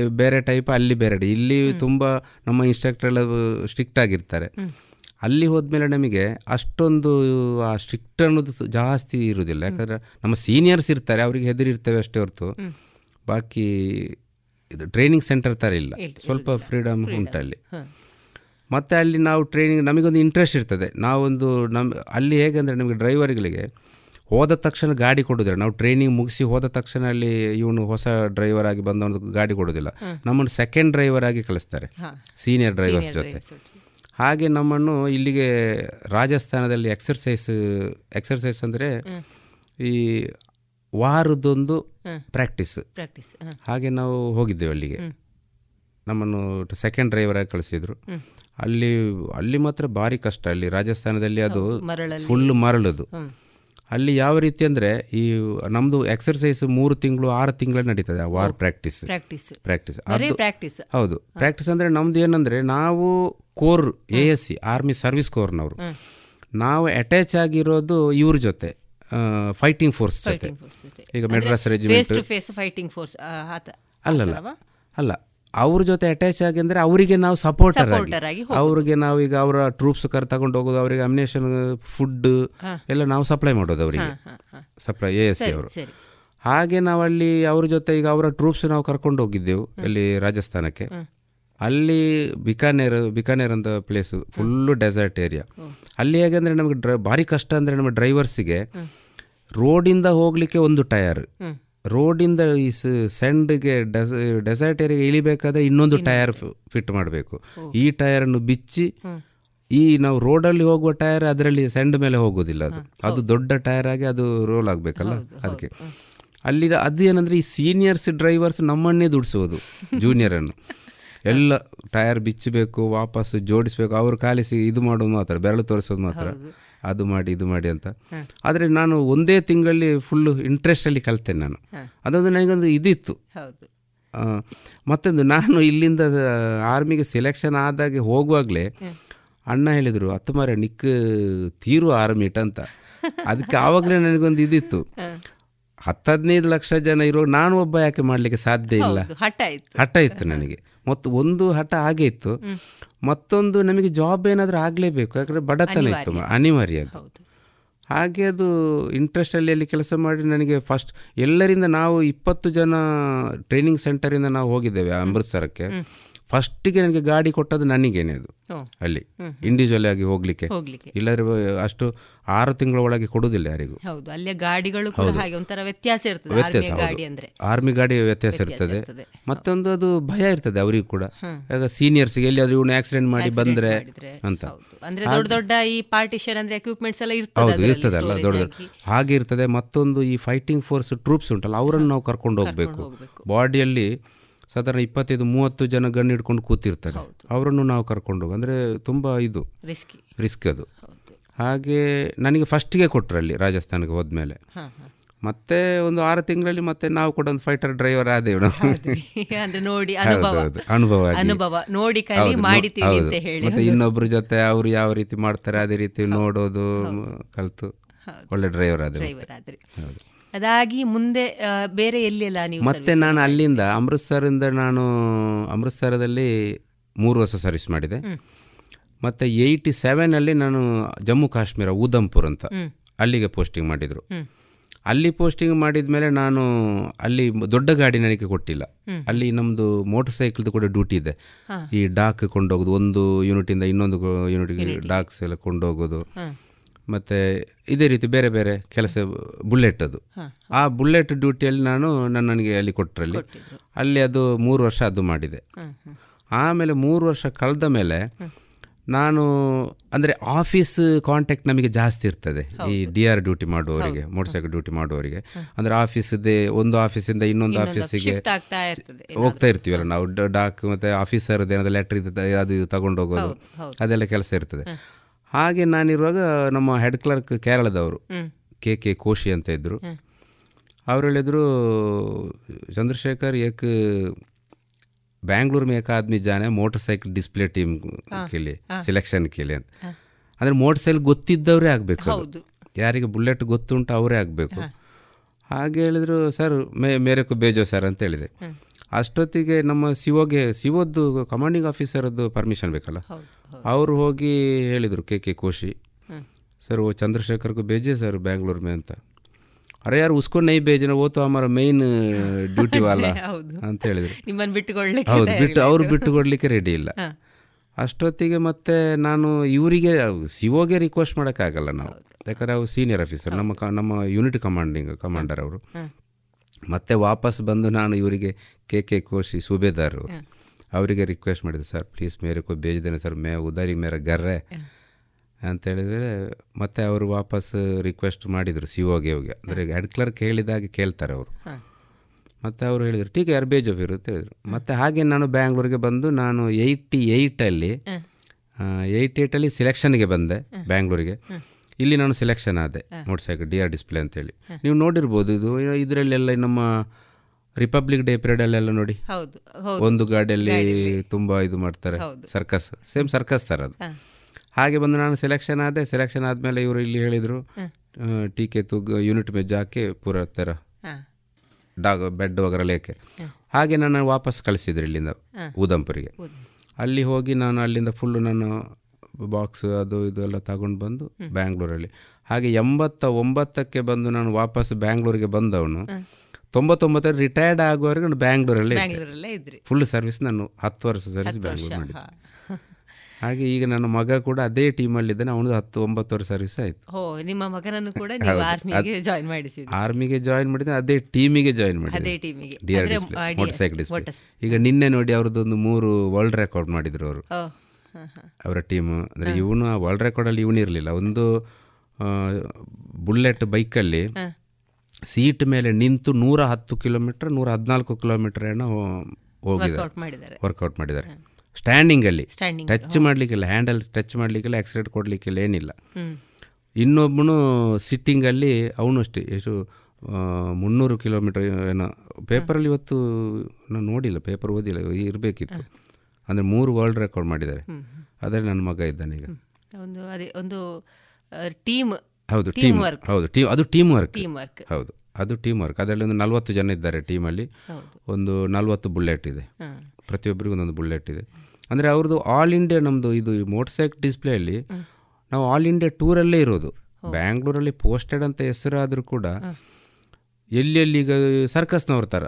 Speaker 10: ಬೇರೆ ಟೈಪ್ ಅಲ್ಲಿ ಬೇರೆ ಇಲ್ಲಿ ತುಂಬ ನಮ್ಮ ಇನ್ಸ್ಟ್ರಕ್ಟರ್ ಎಲ್ಲ ಸ್ಟ್ರಿಕ್ಟ್ ಆಗಿರ್ತಾರೆ. ಅಲ್ಲಿ ಹೋದ್ಮೇಲೆ ನಮಗೆ ಅಷ್ಟೊಂದು ಆ ಸ್ಟ್ರಿಕ್ಟ್ ಅನ್ನೋದು ಜಾಸ್ತಿ ಇರುವುದಿಲ್ಲ ಯಾಕಂದರೆ ನಮ್ಮ ಸೀನಿಯರ್ಸ್ ಇರ್ತಾರೆ ಅವರಿಗೆ ಹೆದರಿರ್ತೇವೆ ಅಷ್ಟೇ ಹೊರತು. ಬಾಕಿ ಇದು ಟ್ರೈನಿಂಗ್ ಸೆಂಟರ್ ಥರ ಇಲ್ಲ. ಸ್ವಲ್ಪ ಫ್ರೀಡಮ್ ಉಂಟಲ್ಲಿ
Speaker 2: ಅಲ್ಲಿ.
Speaker 10: ಮತ್ತು ಅಲ್ಲಿ ನಾವು ಟ್ರೈನಿಂಗ್ ನಮಗೊಂದು ಇಂಟ್ರೆಸ್ಟ್ ಇರ್ತದೆ. ನಾವೊಂದು ನಮ್ಮ ಅಲ್ಲಿ ಹೇಗೆಂದರೆ ನಮಗೆ ಡ್ರೈವರ್ಗಳಿಗೆ ಹೋದ ತಕ್ಷಣ ಗಾಡಿ ಕೊಡೋದಿಲ್ಲ. ನಾವು ಟ್ರೈನಿಂಗ್ ಮುಗಿಸಿ ಹೋದ ತಕ್ಷಣ ಅಲ್ಲಿ ಇವನು ಹೊಸ ಡ್ರೈವರ್ ಆಗಿ ಬಂದವನು ಗಾಡಿ ಕೊಡೋದಿಲ್ಲ. ನಮ್ಮನ್ನು ಸೆಕೆಂಡ್ ಡ್ರೈವರ್ ಆಗಿ ಕಳಿಸ್ತಾರೆ. ಸೀನಿಯರ್ ಡ್ರೈವರ್ಸ್ ಜೊತೆ. ಹಾಗೆ ನಮ್ಮನ್ನು ಇಲ್ಲಿಗೆ ರಾಜಸ್ಥಾನದಲ್ಲಿ ಎಕ್ಸರ್ಸೈಸ್ ಎಕ್ಸರ್ಸೈಸ್ ಅಂದರೆ ಈ ವಾರದೊಂದು ಪ್ರಾಕ್ಟೀಸ್
Speaker 2: ಪ್ರಾಕ್ಟೀಸ್
Speaker 10: ಹಾಗೆ ನಾವು ಹೋಗಿದ್ದೇವೆ ಅಲ್ಲಿಗೆ. ನಮ್ಮನ್ನು ಸೆಕೆಂಡ್ ಡ್ರೈವರ್ ಆಗಿ ಕಳಿಸಿದ್ರು. ಅಲ್ಲಿ ಅಲ್ಲಿ ಮಾತ್ರ ಭಾರಿ ಕಷ್ಟ. ಅಲ್ಲಿ ರಾಜಸ್ಥಾನದಲ್ಲಿ ಅದು ಫುಲ್ ಮರಳದು. ಅಲ್ಲಿ ಯಾವ ರೀತಿ ಅಂದರೆ ಈ ನಮ್ಮದು ಎಕ್ಸರ್ಸೈಸ್ ಮೂರು ತಿಂಗಳು ಆರು ತಿಂಗಳು ನಡೀತದೆ ಆ ವಾರ್ ಪ್ರಾಕ್ಟೀಸ್
Speaker 2: ಪ್ರಾಕ್ಟೀಸ್
Speaker 10: ಪ್ರಾಕ್ಟೀಸ್ ಹೌದು. ಪ್ರಾಕ್ಟೀಸ್ ಅಂದರೆ ನಮ್ದು ಏನಂದರೆ ನಾವು core A S C army service ಕೋರ್ನವರು. ನಾವು ಅಟ್ಯಾಚ್ ಆಗಿರೋದು ಇವ್ರ ಜೊತೆ ಫೈಟಿಂಗ್ ಫೋರ್ಸ್ ಜೊತೆ. ಈಗ ಮೆಡ್ರಾಸ್ ರೆಜಿಮೆಂಟ್
Speaker 2: ಫೈಟಿಂಗ್ ಫೋರ್ಸ್ ಆತ
Speaker 10: ಅಲ್ಲಲ್ಲ. ಅಲ್ಲ. ಅವ್ರ ಜೊತೆ ಅಟ್ಯಾಚ್ ಆಗಿ ಅಂದರೆ ಅವರಿಗೆ ನಾವು ಸಪೋರ್ಟರ್
Speaker 2: ಆಗಿ.
Speaker 10: ಅವ್ರಿಗೆ ನಾವು ಈಗ ಅವರ ಟ್ರೂಪ್ಸ್ ಕರ್ ತಗೊಂಡು ಹೋಗೋದು ಅವರಿಗೆ ಅಮ್ನೇಷನ್ ಫುಡ್ ಎಲ್ಲ ನಾವು ಸಪ್ಲೈ ಮಾಡೋದು ಅವರಿಗೆ. ಸಪ್ಲೈ ಎ ಎಸ್ ಸಿ ಅವರು. ಹಾಗೆ ನಾವು ಅಲ್ಲಿ ಅವ್ರ ಜೊತೆ ಈಗ ಅವರ ಟ್ರೂಪ್ಸ್ ನಾವು ಕರ್ಕೊಂಡು ಹೋಗಿದ್ದೆವು ಅಲ್ಲಿ ರಾಜಸ್ಥಾನಕ್ಕೆ. ಅಲ್ಲಿ ಬಿಕಾನೇರ್ ಬಿಕಾನೇರ್ ಅಂತ ಪ್ಲೇಸು ಫುಲ್ಲು ಡೆಸರ್ಟ್ ಏರಿಯಾ ಅಲ್ಲಿ ಹೇಗೆ ಅಂದರೆ ನಮಗೆ ಡ್ರ ಭಾರಿ ಕಷ್ಟ ಅಂದರೆ ನಮ್ಮ ಡ್ರೈವರ್ಸಿಗೆ ರೋಡಿಂದ ಹೋಗಲಿಕ್ಕೆ ಒಂದು ಟಯರ್. ರೋಡಿಂದ ಈ ಸೆಂಡ್ಗೆ ಡೆಸ ಡೆಸರ್ಟ್ ಏರಿಯಾಗೆ ಇಳಿಬೇಕಾದ್ರೆ ಇನ್ನೊಂದು ಟೈರ್ ಫಿಟ್ ಮಾಡಬೇಕು. ಈ ಟಯರನ್ನು ಬಿಚ್ಚಿ ಈ ನಾವು ರೋಡಲ್ಲಿ ಹೋಗುವ ಟೈರ್ ಅದರಲ್ಲಿ ಸೆಂಡ್ ಮೇಲೆ ಹೋಗೋದಿಲ್ಲ ಅದು. ಅದು ದೊಡ್ಡ ಟೈರ್ ಆಗಿ ಅದು ರೋಲ್ ಆಗಬೇಕಲ್ಲ ಅದಕ್ಕೆ. ಅಲ್ಲಿ ಅದು ಏನಂದರೆ ಈ ಸೀನಿಯರ್ಸ್ ಡ್ರೈವರ್ಸ್ ನಮ್ಮನ್ನೇ ದುಡಿಸೋದು ಜೂನಿಯರನ್ನು. [laughs] ಎಲ್ಲ ಟೈರ್ ಬಿಚ್ಚಬೇಕು ವಾಪಸ್ ಜೋಡಿಸ್ಬೇಕು ಅವ್ರು ಕಾಲಿಸಿ ಇದು ಮಾಡೋದು ಮಾತ್ರ ಬೆರಳು ತೋರಿಸೋದು ಮಾತ್ರ. ಅದು ಮಾಡಿ ಇದು ಮಾಡಿ ಅಂತ. ಆದರೆ ನಾನು ಒಂದೇ ತಿಂಗಳಲ್ಲಿ ಫುಲ್ಲು ಇಂಟ್ರೆಸ್ಟಲ್ಲಿ ಕಲ್ತೇನೆ ನಾನು. ಅದೊಂದು ನನಗೊಂದು ಇದಿತ್ತು. ಮತ್ತೊಂದು ನಾನು ಇಲ್ಲಿಂದ ಆರ್ಮಿಗೆ ಸೆಲೆಕ್ಷನ್ ಆದಾಗೆ ಹೋಗುವಾಗಲೇ ಅಣ್ಣ ಹೇಳಿದರು ಹತ್ತು ಮಾರ ನಿಕ್ ತೀರು ಆರ್ಮಿಟ್ ಅಂತ. ಅದಕ್ಕೆ ಆವಾಗಲೇ ನನಗೊಂದು ಇದಿತ್ತು. ಹತ್ತು ಹದಿನೈದು ಲಕ್ಷ ಜನ ಇರೋ ನಾನು ಒಬ್ಬ ಯಾಕೆ ಮಾಡಲಿಕ್ಕೆ ಸಾಧ್ಯ ಇಲ್ಲ?
Speaker 2: ಹಠ ಇತ್ತು.
Speaker 10: ಹಠ ಇತ್ತು ನನಗೆ. ಮತ್ತು ಒಂದು ಹಠ ಹಾಗೆ ಇತ್ತು. ಮತ್ತೊಂದು ನಮಗೆ ಜಾಬ್ ಏನಾದರೂ ಆಗಲೇಬೇಕು. ಯಾಕಂದರೆ ಬಡತನ ಇತ್ತು ಅನಿವಾರ್ಯ. ಅದು. ಹಾಗೆ ಅದು ಇಂಟ್ರೆಸ್ಟಲ್ಲಿ ಅಲ್ಲಿ ಕೆಲಸ ಮಾಡಿ ನನಗೆ ಫಸ್ಟ್ ಎಲ್ಲರಿಂದ ನಾವು ಇಪ್ಪತ್ತು ಜನ ಟ್ರೈನಿಂಗ್ ಸೆಂಟರಿಂದ ನಾವು ಹೋಗಿದ್ದೇವೆ ಅಮೃತ್ಸರಕ್ಕೆ. ಫಸ್ಟಿಗೆ ನನಗೆ ಗಾಡಿ ಕೊಟ್ಟದ್ದು ನನಗೇನೆ ಅದು. ಅಲ್ಲಿ ಇಂಡಿವಿಜುವಲ್ ಆಗಿ ಹೋಗ್ಲಿಕ್ಕೆ.
Speaker 2: ಇಲ್ಲರೂ
Speaker 10: ಇಲ್ಲದ್ರೆ ಅಷ್ಟು ಆರು ತಿಂಗಳ ಒಳಗೆ ಕೊಡುವುದಿಲ್ಲ ಯಾರಿಗೂ.
Speaker 2: ಹೌದು ಅಲ್ಲೇ ಗಾಡಿಗಳು ಹಾಗೆ ಒಂಥರ ವ್ಯತ್ಯಾಸ ಇರ್ತದೆ
Speaker 10: ವ್ಯತ್ಯಾಸ ಆರ್ಮಿ ಗಾಡಿ ವ್ಯತ್ಯಾಸ ಇರ್ತದೆ. ಮತ್ತೊಂದು ಅದು ಭಯ ಇರ್ತದೆ ಅವರಿಗೂ ಕೂಡ. ಈಗ ಸೀನಿಯರ್ಸ್ಗೆ ಎಲ್ಲಿಯಾದ್ರೂ ಇವನು ಆಕ್ಸಿಡೆಂಟ್ ಮಾಡಿ ಬಂದ್ರೆ ಅಂತ.
Speaker 2: ಅಂದ್ರೆ ದೊಡ್ಡ ದೊಡ್ಡ ಈ ಪಾರ್ಟಿಷನ್ ಅಂದ್ರೆ ಎಕ್ವಿಪ್ಮೆಂಟ್ಸ್ ಎಲ್ಲ ಇರ್ತದೆ
Speaker 10: ಹೌದು ಇರ್ತದೆ ಅಲ್ಲ ದೊಡ್ಡ ಹಾಗೆ ಇರ್ತದೆ. ಮತ್ತೊಂದು ಈ ಫೈಟಿಂಗ್ ಫೋರ್ಸ್ ಟ್ರೂಪ್ಸ್ ಉಂಟಲ್ಲ ಅವರನ್ನು ನಾವು ಕರ್ಕೊಂಡು ಹೋಗ್ಬೇಕು. ಬಾಡಿಯಲ್ಲಿ ಸಾಧಾರಣ ಇಪ್ಪತ್ತೈದು ಮೂವತ್ತು ಜನ ಗನ್ ಹಿಡ್ಕೊಂಡು ಕೂತಿರ್ತಾರೆ. ಅವರನ್ನು ನಾವು ಕರ್ಕೊಂಡು ಅಂದರೆ ತುಂಬ ಇದು
Speaker 2: ರಿಸ್ಕಿ
Speaker 10: ರಿಸ್ಕ್ ಅದು. ಹಾಗೆ ನನಗೆ ಫಸ್ಟಿಗೆ ಕೊಟ್ಟರು ಅಲ್ಲಿ ರಾಜಸ್ಥಾನಕ್ಕೆ ಹೋದ್ಮೇಲೆ. ಮತ್ತೆ ಒಂದು ಆರು ತಿಂಗಳಲ್ಲಿ ಮತ್ತೆ ನಾವು ಕೂಡ ಒಂದು ಫೈಟರ್ ಡ್ರೈವರ್ ಆದೇವು ನಾವು. [laughs]
Speaker 2: ನೋಡಿ ಅನುಭವ.
Speaker 10: ಅನುಭವ
Speaker 2: ನೋಡಿ ಮಾಡಿ
Speaker 10: ಮತ್ತೆ ಇನ್ನೊಬ್ರ ಜೊತೆ ಅವರು ಯಾವ ರೀತಿ ಮಾಡ್ತಾರೆ ಅದೇ ರೀತಿ ನೋಡೋದು ಕಲ್ತು. ಒಳ್ಳೆ ಡ್ರೈವರ್ ಆದ್ರೆ
Speaker 2: ಡ್ರೈವರ್ ಆದ್ರಿ. ಅದಾಗಿ ಮುಂದೆ ಬೇರೆ ಎಲ್ಲೆಲ್ಲ ನೀವು
Speaker 10: ಮತ್ತೆ ನಾನು ಅಲ್ಲಿಂದ ಅಮೃತ್ಸರಿಂದ ನಾನು ಅಮೃತ್ಸರದಲ್ಲಿ ಮೂರು ವರ್ಷ ಸರ್ವಿಸ್ ಮಾಡಿದೆ. ಮತ್ತೆ ಏಯ್ಟಿ ಸೆವೆನಲ್ಲಿ ನಾನು ಜಮ್ಮು ಕಾಶ್ಮೀರ ಉಧಂಪುರ್ ಅಂತ ಅಲ್ಲಿಗೆ ಪೋಸ್ಟಿಂಗ್ ಮಾಡಿದರು. ಅಲ್ಲಿ ಪೋಸ್ಟಿಂಗ್ ಮಾಡಿದ ಮೇಲೆ ನಾನು ಅಲ್ಲಿ ದೊಡ್ಡ ಗಾಡಿ ನನಗೆ ಕೊಟ್ಟಿಲ್ಲ. ಅಲ್ಲಿ ನಮ್ಮದು ಮೋಟರ್ ಸೈಕಲ್ದು ಕೂಡ ಡ್ಯೂಟಿ ಇದೆ. ಈ ಡಾಕ್ ಕೊಂಡೋಗೋದು ಒಂದು ಯೂನಿಟಿಂದ ಇನ್ನೊಂದು ಯೂನಿಟ್ಗೆ ಡಾಕ್ಸ್ ಎಲ್ಲ ಕೊಂಡೋಗೋದು. ಮತ್ತು ಇದೇ ರೀತಿ ಬೇರೆ ಬೇರೆ ಕೆಲಸ ಬುಲೆಟ್ ಅದು ಆ ಬುಲೆಟ್ ಡ್ಯೂಟಿಯಲ್ಲಿ ನಾನು ನನ್ನ ನನಗೆ ಅಲ್ಲಿ ಕೊಟ್ಟರಲ್ಲಿ ಅಲ್ಲಿ ಅದು ಮೂರು ವರ್ಷ ಅದು ಮಾಡಿದೆ. ಆಮೇಲೆ ಮೂರು ವರ್ಷ ಕಳೆದ ಮೇಲೆ ನಾನು ಅಂದರೆ ಆಫೀಸ್ ಕಾಂಟ್ಯಾಕ್ಟ್ ನಮಗೆ ಜಾಸ್ತಿ ಇರ್ತದೆ ಈ ಡಿ ಆರ್ ಡ್ಯೂಟಿ ಮಾಡುವವರಿಗೆ ಮೋಟರ್ ಸೈಕಲ್ ಡ್ಯೂಟಿ ಮಾಡುವವರಿಗೆ. ಅಂದರೆ ಆಫೀಸದೇ ಒಂದು ಆಫೀಸಿಂದ ಇನ್ನೊಂದು ಆಫೀಸಿಗೆ ಹೋಗ್ತಾ ಇರ್ತೀವಲ್ಲ ನಾವು ಡಾಕ್ ಮತ್ತು ಆಫೀಸರ್ದು ಏನಾದ್ರು ಲೆಟ್ರ್ ಇದು ಅದು ಇದು ತಗೊಂಡೋಗೋದು ಅದೆಲ್ಲ ಕೆಲಸ ಇರ್ತದೆ. ಹಾಗೆ ನಾನಿರುವಾಗ ನಮ್ಮ ಹೆಡ್ ಕ್ಲರ್ಕ್ ಕೇರಳದವರು ಕೆ ಕೆ ಕೋಶಿ ಅಂತ ಇದ್ದರು ಅವ್ರು ಹೇಳಿದರು ಚಂದ್ರಶೇಖರ್ ಏಕ್ ಬ್ಯಾಂಗ್ಳೂರ್ ಮೇಕ ಆದ್ಮಿ ಜಾನೆ ಮೋಟರ್ ಸೈಕಲ್ ಡಿಸ್ಪ್ಲೇ ಟೀಮ್ ಕೇಳಿ ಸೆಲೆಕ್ಷನ್ ಕೇಳಿ ಅಂತ. ಅಂದರೆ ಮೋಟರ್ ಸೈಕಲ್ ಗೊತ್ತಿದ್ದವರೇ ಆಗಬೇಕು ಯಾರಿಗೆ ಬುಲೆಟ್ ಗೊತ್ತುಂಟು ಅವರೇ ಆಗಬೇಕು. ಹಾಗೆ ಹೇಳಿದರು ಸರ್ ಮೇ ಮೇರೆಕು ಬೇಜೋ ಸರ್ ಅಂತ ಹೇಳಿದೆ. ಅಷ್ಟೊತ್ತಿಗೆ ನಮ್ಮ ಸಿಒಗೆ ಸಿಒದ್ದು ಕಮಾಂಡಿಂಗ್ ಆಫೀಸರದ್ದು ಪರ್ಮಿಷನ್ ಬೇಕಲ್ಲ? ಅವರು ಹೋಗಿ ಹೇಳಿದರು ಕೆ ಕೆ ಕೋಶಿ. ಸರ್ ಓ ಚಂದ್ರಶೇಖರ್ಗೂ ಬೇಜೆ ಸರ್ ಬ್ಯಾಂಗ್ಳೂರ್ ಮೇ ಅಂತ. ಅರೆ ಯಾರು ಉಸ್ಕೊಂಡು ನೈ ಬೇಜನ ಓತು ಅಮರ ಮೇನ್ ಡ್ಯೂಟಿ [laughs] ವಾಲ ಅಂತ ಹೇಳಿದರು.
Speaker 2: ನಿಮ್ಮನ್ನು ಬಿಟ್ಟು
Speaker 10: ಹೌದು ಬಿಟ್ಟು ಕೊಡಲಿಕ್ಕೆ ರೆಡಿ ಇಲ್ಲ. ಅಷ್ಟೊತ್ತಿಗೆ ಮತ್ತೆ ನಾನು ಇವರಿಗೆ ಸಿಒಗೆ ರಿಕ್ವೆಸ್ಟ್ ಮಾಡೋಕ್ಕಾಗಲ್ಲ ನಾವು. ಯಾಕಂದರೆ ಅವ್ರು ಸೀನಿಯರ್ ಆಫೀಸರ್ ನಮ್ಮ ನಮ್ಮ ಯೂನಿಟ್ ಕಮಾಂಡಿಂಗ್ ಕಮಾಂಡರ್ ಅವರು. ಮತ್ತೆ ವಾಪಸ್ ಬಂದು ನಾನು ಇವರಿಗೆ ಕೆ ಕೆ ಕೋಶಿ ಸೂಬೇದಾರರು. ಅವರಿಗೆ ರಿಕ್ವೆಸ್ಟ್ ಮಾಡಿದೆ ಸರ್ ಪ್ಲೀಸ್ ಮೇರೆ ಕೋ ಬೇಜದೇನೆ ಸರ್ ಮೇ ಉದಾರಿ ಮೇರೆ ಗರ್ರೆ ಅಂತೇಳಿದರೆ ಮತ್ತೆ ಅವರು ವಾಪಸ್ ರಿಕ್ವೆಸ್ಟ್ ಮಾಡಿದರು ಸಿ ಓಗೆ ಹೋಗಿ. ಅಂದರೆ ಹೆಡ್ ಕ್ಲರ್ಕ್ ಹೇಳಿದಾಗೆ ಕೇಳ್ತಾರೆ ಅವರು. ಮತ್ತು ಅವರು ಹೇಳಿದರು ಟೀಕೆ ಯಾರು ಬೇಜೋ ಇರುತ್ತೆ? ಅಂತ ಹೇಳಿದರು ಮತ್ತು ಹಾಗೆ ನಾನು ಬ್ಯಾಂಗ್ಳೂರಿಗೆ ಬಂದು ನಾನು ಏಯ್ಟಿ ಏಯ್ಟಲ್ಲಿ ಏಯ್ಟಿ ಏಯ್ಟಲ್ಲಿ ಸಿಲೆಕ್ಷನ್ಗೆ ಬಂದೆ ಬ್ಯಾಂಗ್ಳೂರಿಗೆ ಇಲ್ಲಿ ನಾನು ಸೆಲೆಕ್ಷನ್ ಆದೆ. Motor cycle D R display ಅಂತೇಳಿ. ನೀವು ನೋಡಿರ್ಬೋದು ಇದು ಇದರಲ್ಲೆಲ್ಲ ನಮ್ಮ ರಿಪಬ್ಲಿಕ್ ಡೇ ಪೀರಿಯಡ್ ಅಲ್ಲೆಲ್ಲ
Speaker 2: ನೋಡಿ.
Speaker 10: ಒಂದು ಗಾಡಿಯಲ್ಲಿ ತುಂಬ ಇದು ಮಾಡ್ತಾರೆ. ಸರ್ಕಸ್ ಸೇಮ್ ಸರ್ಕಸ್ ಥರ ಅದು. ಹಾಗೆ ಬಂದು ನಾನು ಸೆಲೆಕ್ಷನ್ ಆದೆ. ಸೆಲೆಕ್ಷನ್ ಆದಮೇಲೆ ಇವರು ಇಲ್ಲಿ ಹೇಳಿದರು ಟೀಕೆ ತುಗ್ ಯೂನಿಟ್ ಮೆಜ್ ಹಾಕಿ ಪೂರ ಥರ ಡಾಗ್ ಬೆಡ್ ವಗರ ಲೇಕೆ ಹಾಗೆ ನಾನು ವಾಪಸ್ ಕಳಿಸಿದ್ರು ಇಲ್ಲಿಂದ ಉದಂಪುರಿಗೆ ಅಲ್ಲಿ ಹೋಗಿ ನಾನು ಅಲ್ಲಿಂದ ಫುಲ್ಲು ನಾನು ಬಾಕ್ಸ್ ಅದು ಇದು ಎಲ್ಲ ತಗೊಂಡು ಬಂದು ಬ್ಯಾಂಗ್ಳೂರಲ್ಲಿ. ಹಾಗೆ ಎಂಬತ್ತ ಒಂಬತ್ತಕ್ಕೆ ಬಂದು ನಾನು ವಾಪಸ್ ಬ್ಯಾಂಗ್ಳೂರಿಗೆ ಬಂದವನು. ತೊಂಬತ್ತೊಂಬತ್ತರಲ್ಲಿ ರಿಟೈರ್ಡ್ ಆಗುವವರೆಗೆ ನಾನು ಬ್ಯಾಂಗ್ಳೂರಲ್ಲೇ ಫುಲ್ ಸರ್ವಿಸ್ ನಾನು ಹತ್ತು ವರ್ಷ ಸರ್ವಿಸ್ ಬ್ಯಾಂಗ್ಳೂರ್ ಮಾಡಿದ್ದೆ. ಹಾಗೆ ಈಗ ನನ್ನ ಮಗ ಕೂಡ ಅದೇ ಟೀಮಲ್ಲಿದ್ದಾನೆ ಅವನದು ಹತ್ತು ಒಂಬತ್ತು ವರ್ಷ ಸರ್ವಿಸ್ ಆಯ್ತು.
Speaker 2: ಓ ನಿಮ್ಮ ಮಗನನ್ನು ಕೂಡ ನೀವು ಆರ್ಮಿಗೆ ಜಾಯಿನ್ ಮಾಡಿಸಿದ್ರಿ
Speaker 10: ಆರ್ಮಿಗೆ ಜಾಯಿನ್ ಮಾಡಿದ್ರೆ ಅದೇ ಟೀಮಿಗೆ ಜಾಯಿನ್
Speaker 2: ಅದೇ
Speaker 10: ಮಾಡಿದೆ
Speaker 2: ಟೀಮಿಗೆ
Speaker 10: ಡಿಸ್ಪ್ಲೇ ಮೋಟರ್ ಸೈಕಲ್ ಡಿಸ್ಪ್ಲೇ ಈಗ ನಿನ್ನೆ ನೋಡಿ ಅವ್ರದ್ದು ಒಂದು ಮೂರು ವರ್ಲ್ಡ್ ರೆಕಾರ್ಡ್ ಮಾಡಿದ್ರು ಅವರು. ಅವರ ಟೀಮು ಅಂದರೆ ಇವನು ಆ ವರ್ಲ್ಡ್ ರೆಕಾರ್ಡಲ್ಲಿ ಇವನು ಇರಲಿಲ್ಲ. ಒಂದು ಬುಲೆಟ್ ಬೈಕಲ್ಲಿ ಸೀಟ್ ಮೇಲೆ ನಿಂತು ನೂರ ಹತ್ತು ಕಿಲೋಮೀಟರ್ ನೂರ ಹದಿನಾಲ್ಕು ಕಿಲೋಮೀಟರ್ ಏನೋ ಹೋಗಿದ್ದಾರೆ.
Speaker 2: ವರ್ಕೌಟ್ ಮಾಡಿದ್ದಾರೆ.
Speaker 10: ಸ್ಟ್ಯಾಂಡಿಂಗಲ್ಲಿ
Speaker 2: Standing
Speaker 10: ಟಚ್ ಮಾಡಲಿಕ್ಕಿಲ್ಲ ಹ್ಯಾಂಡಲ್ ಟಚ್ ಮಾಡಲಿಕ್ಕಿಲ್ಲ ಆಕ್ಸಿಡೆಂಟ್ ಕೊಡಲಿಕ್ಕಿಲ್ಲ ಏನಿಲ್ಲ. ಇನ್ನೊಬ್ಬನು ಸಿಟ್ಟಿಂಗಲ್ಲಿ ಅವನು ಅಷ್ಟೇ ಎಷ್ಟು ಮುನ್ನೂರು ಕಿಲೋಮೀಟರ್ ಏನೋ. ಪೇಪರಲ್ಲಿ ಇವತ್ತು ನಾನು ನೋಡಿಲ್ಲ ಪೇಪರ್ ಓದಿಲ್ಲ ಇರಬೇಕಿತ್ತು. ಅಂದರೆ ಮೂರು ವರ್ಲ್ಡ್ ರೆಕಾರ್ಡ್ ಮಾಡಿದ್ದಾರೆ. ಅದರಲ್ಲಿ ನನ್ನ ಮಗ ಇದ್ದಾನೆ ಈಗ.
Speaker 2: ಒಂದು ಅದೇ ಒಂದು ಟೀಮ್
Speaker 10: ಹೌದು
Speaker 2: ಟೀಮ್ ವರ್ಕ್
Speaker 10: ಹೌದು ಟೀಮ್ ಅದು ಟೀಮ್ ವರ್ಕ್
Speaker 2: ಟೀಮ್ ವರ್ಕ್
Speaker 10: ಹೌದು ಅದು ಟೀಮ್ ವರ್ಕ್ ಅದರಲ್ಲಿ ಒಂದು ನಲ್ವತ್ತು ಜನ ಇದ್ದಾರೆ ಟೀಮಲ್ಲಿ ಒಂದು ನಲ್ವತ್ತು ಬುಲೆಟ್ ಇದೆ. ಪ್ರತಿಯೊಬ್ಬರಿಗೂ ಒಂದೊಂದು ಬುಲೆಟ್ ಇದೆ. ಅಂದರೆ ಅವ್ರದ್ದು ಆಲ್ ಇಂಡಿಯಾ ನಮ್ಮದು ಇದು ಮೋಟರ್ ಸೈಕಲ್ ಡಿಸ್ಪ್ಲೇಯಲ್ಲಿ ನಾವು ಆಲ್ ಇಂಡಿಯಾ ಟೂರಲ್ಲೇ ಇರೋದು. ಬ್ಯಾಂಗ್ಳೂರಲ್ಲಿ ಪೋಸ್ಟೆಡ್ ಅಂತ ಹೆಸರಾದರೂ ಕೂಡ ಎಲ್ಲೆಲ್ಲಿ ಈಗ ಸರ್ಕಸ್ನವ್ರ ಥರ.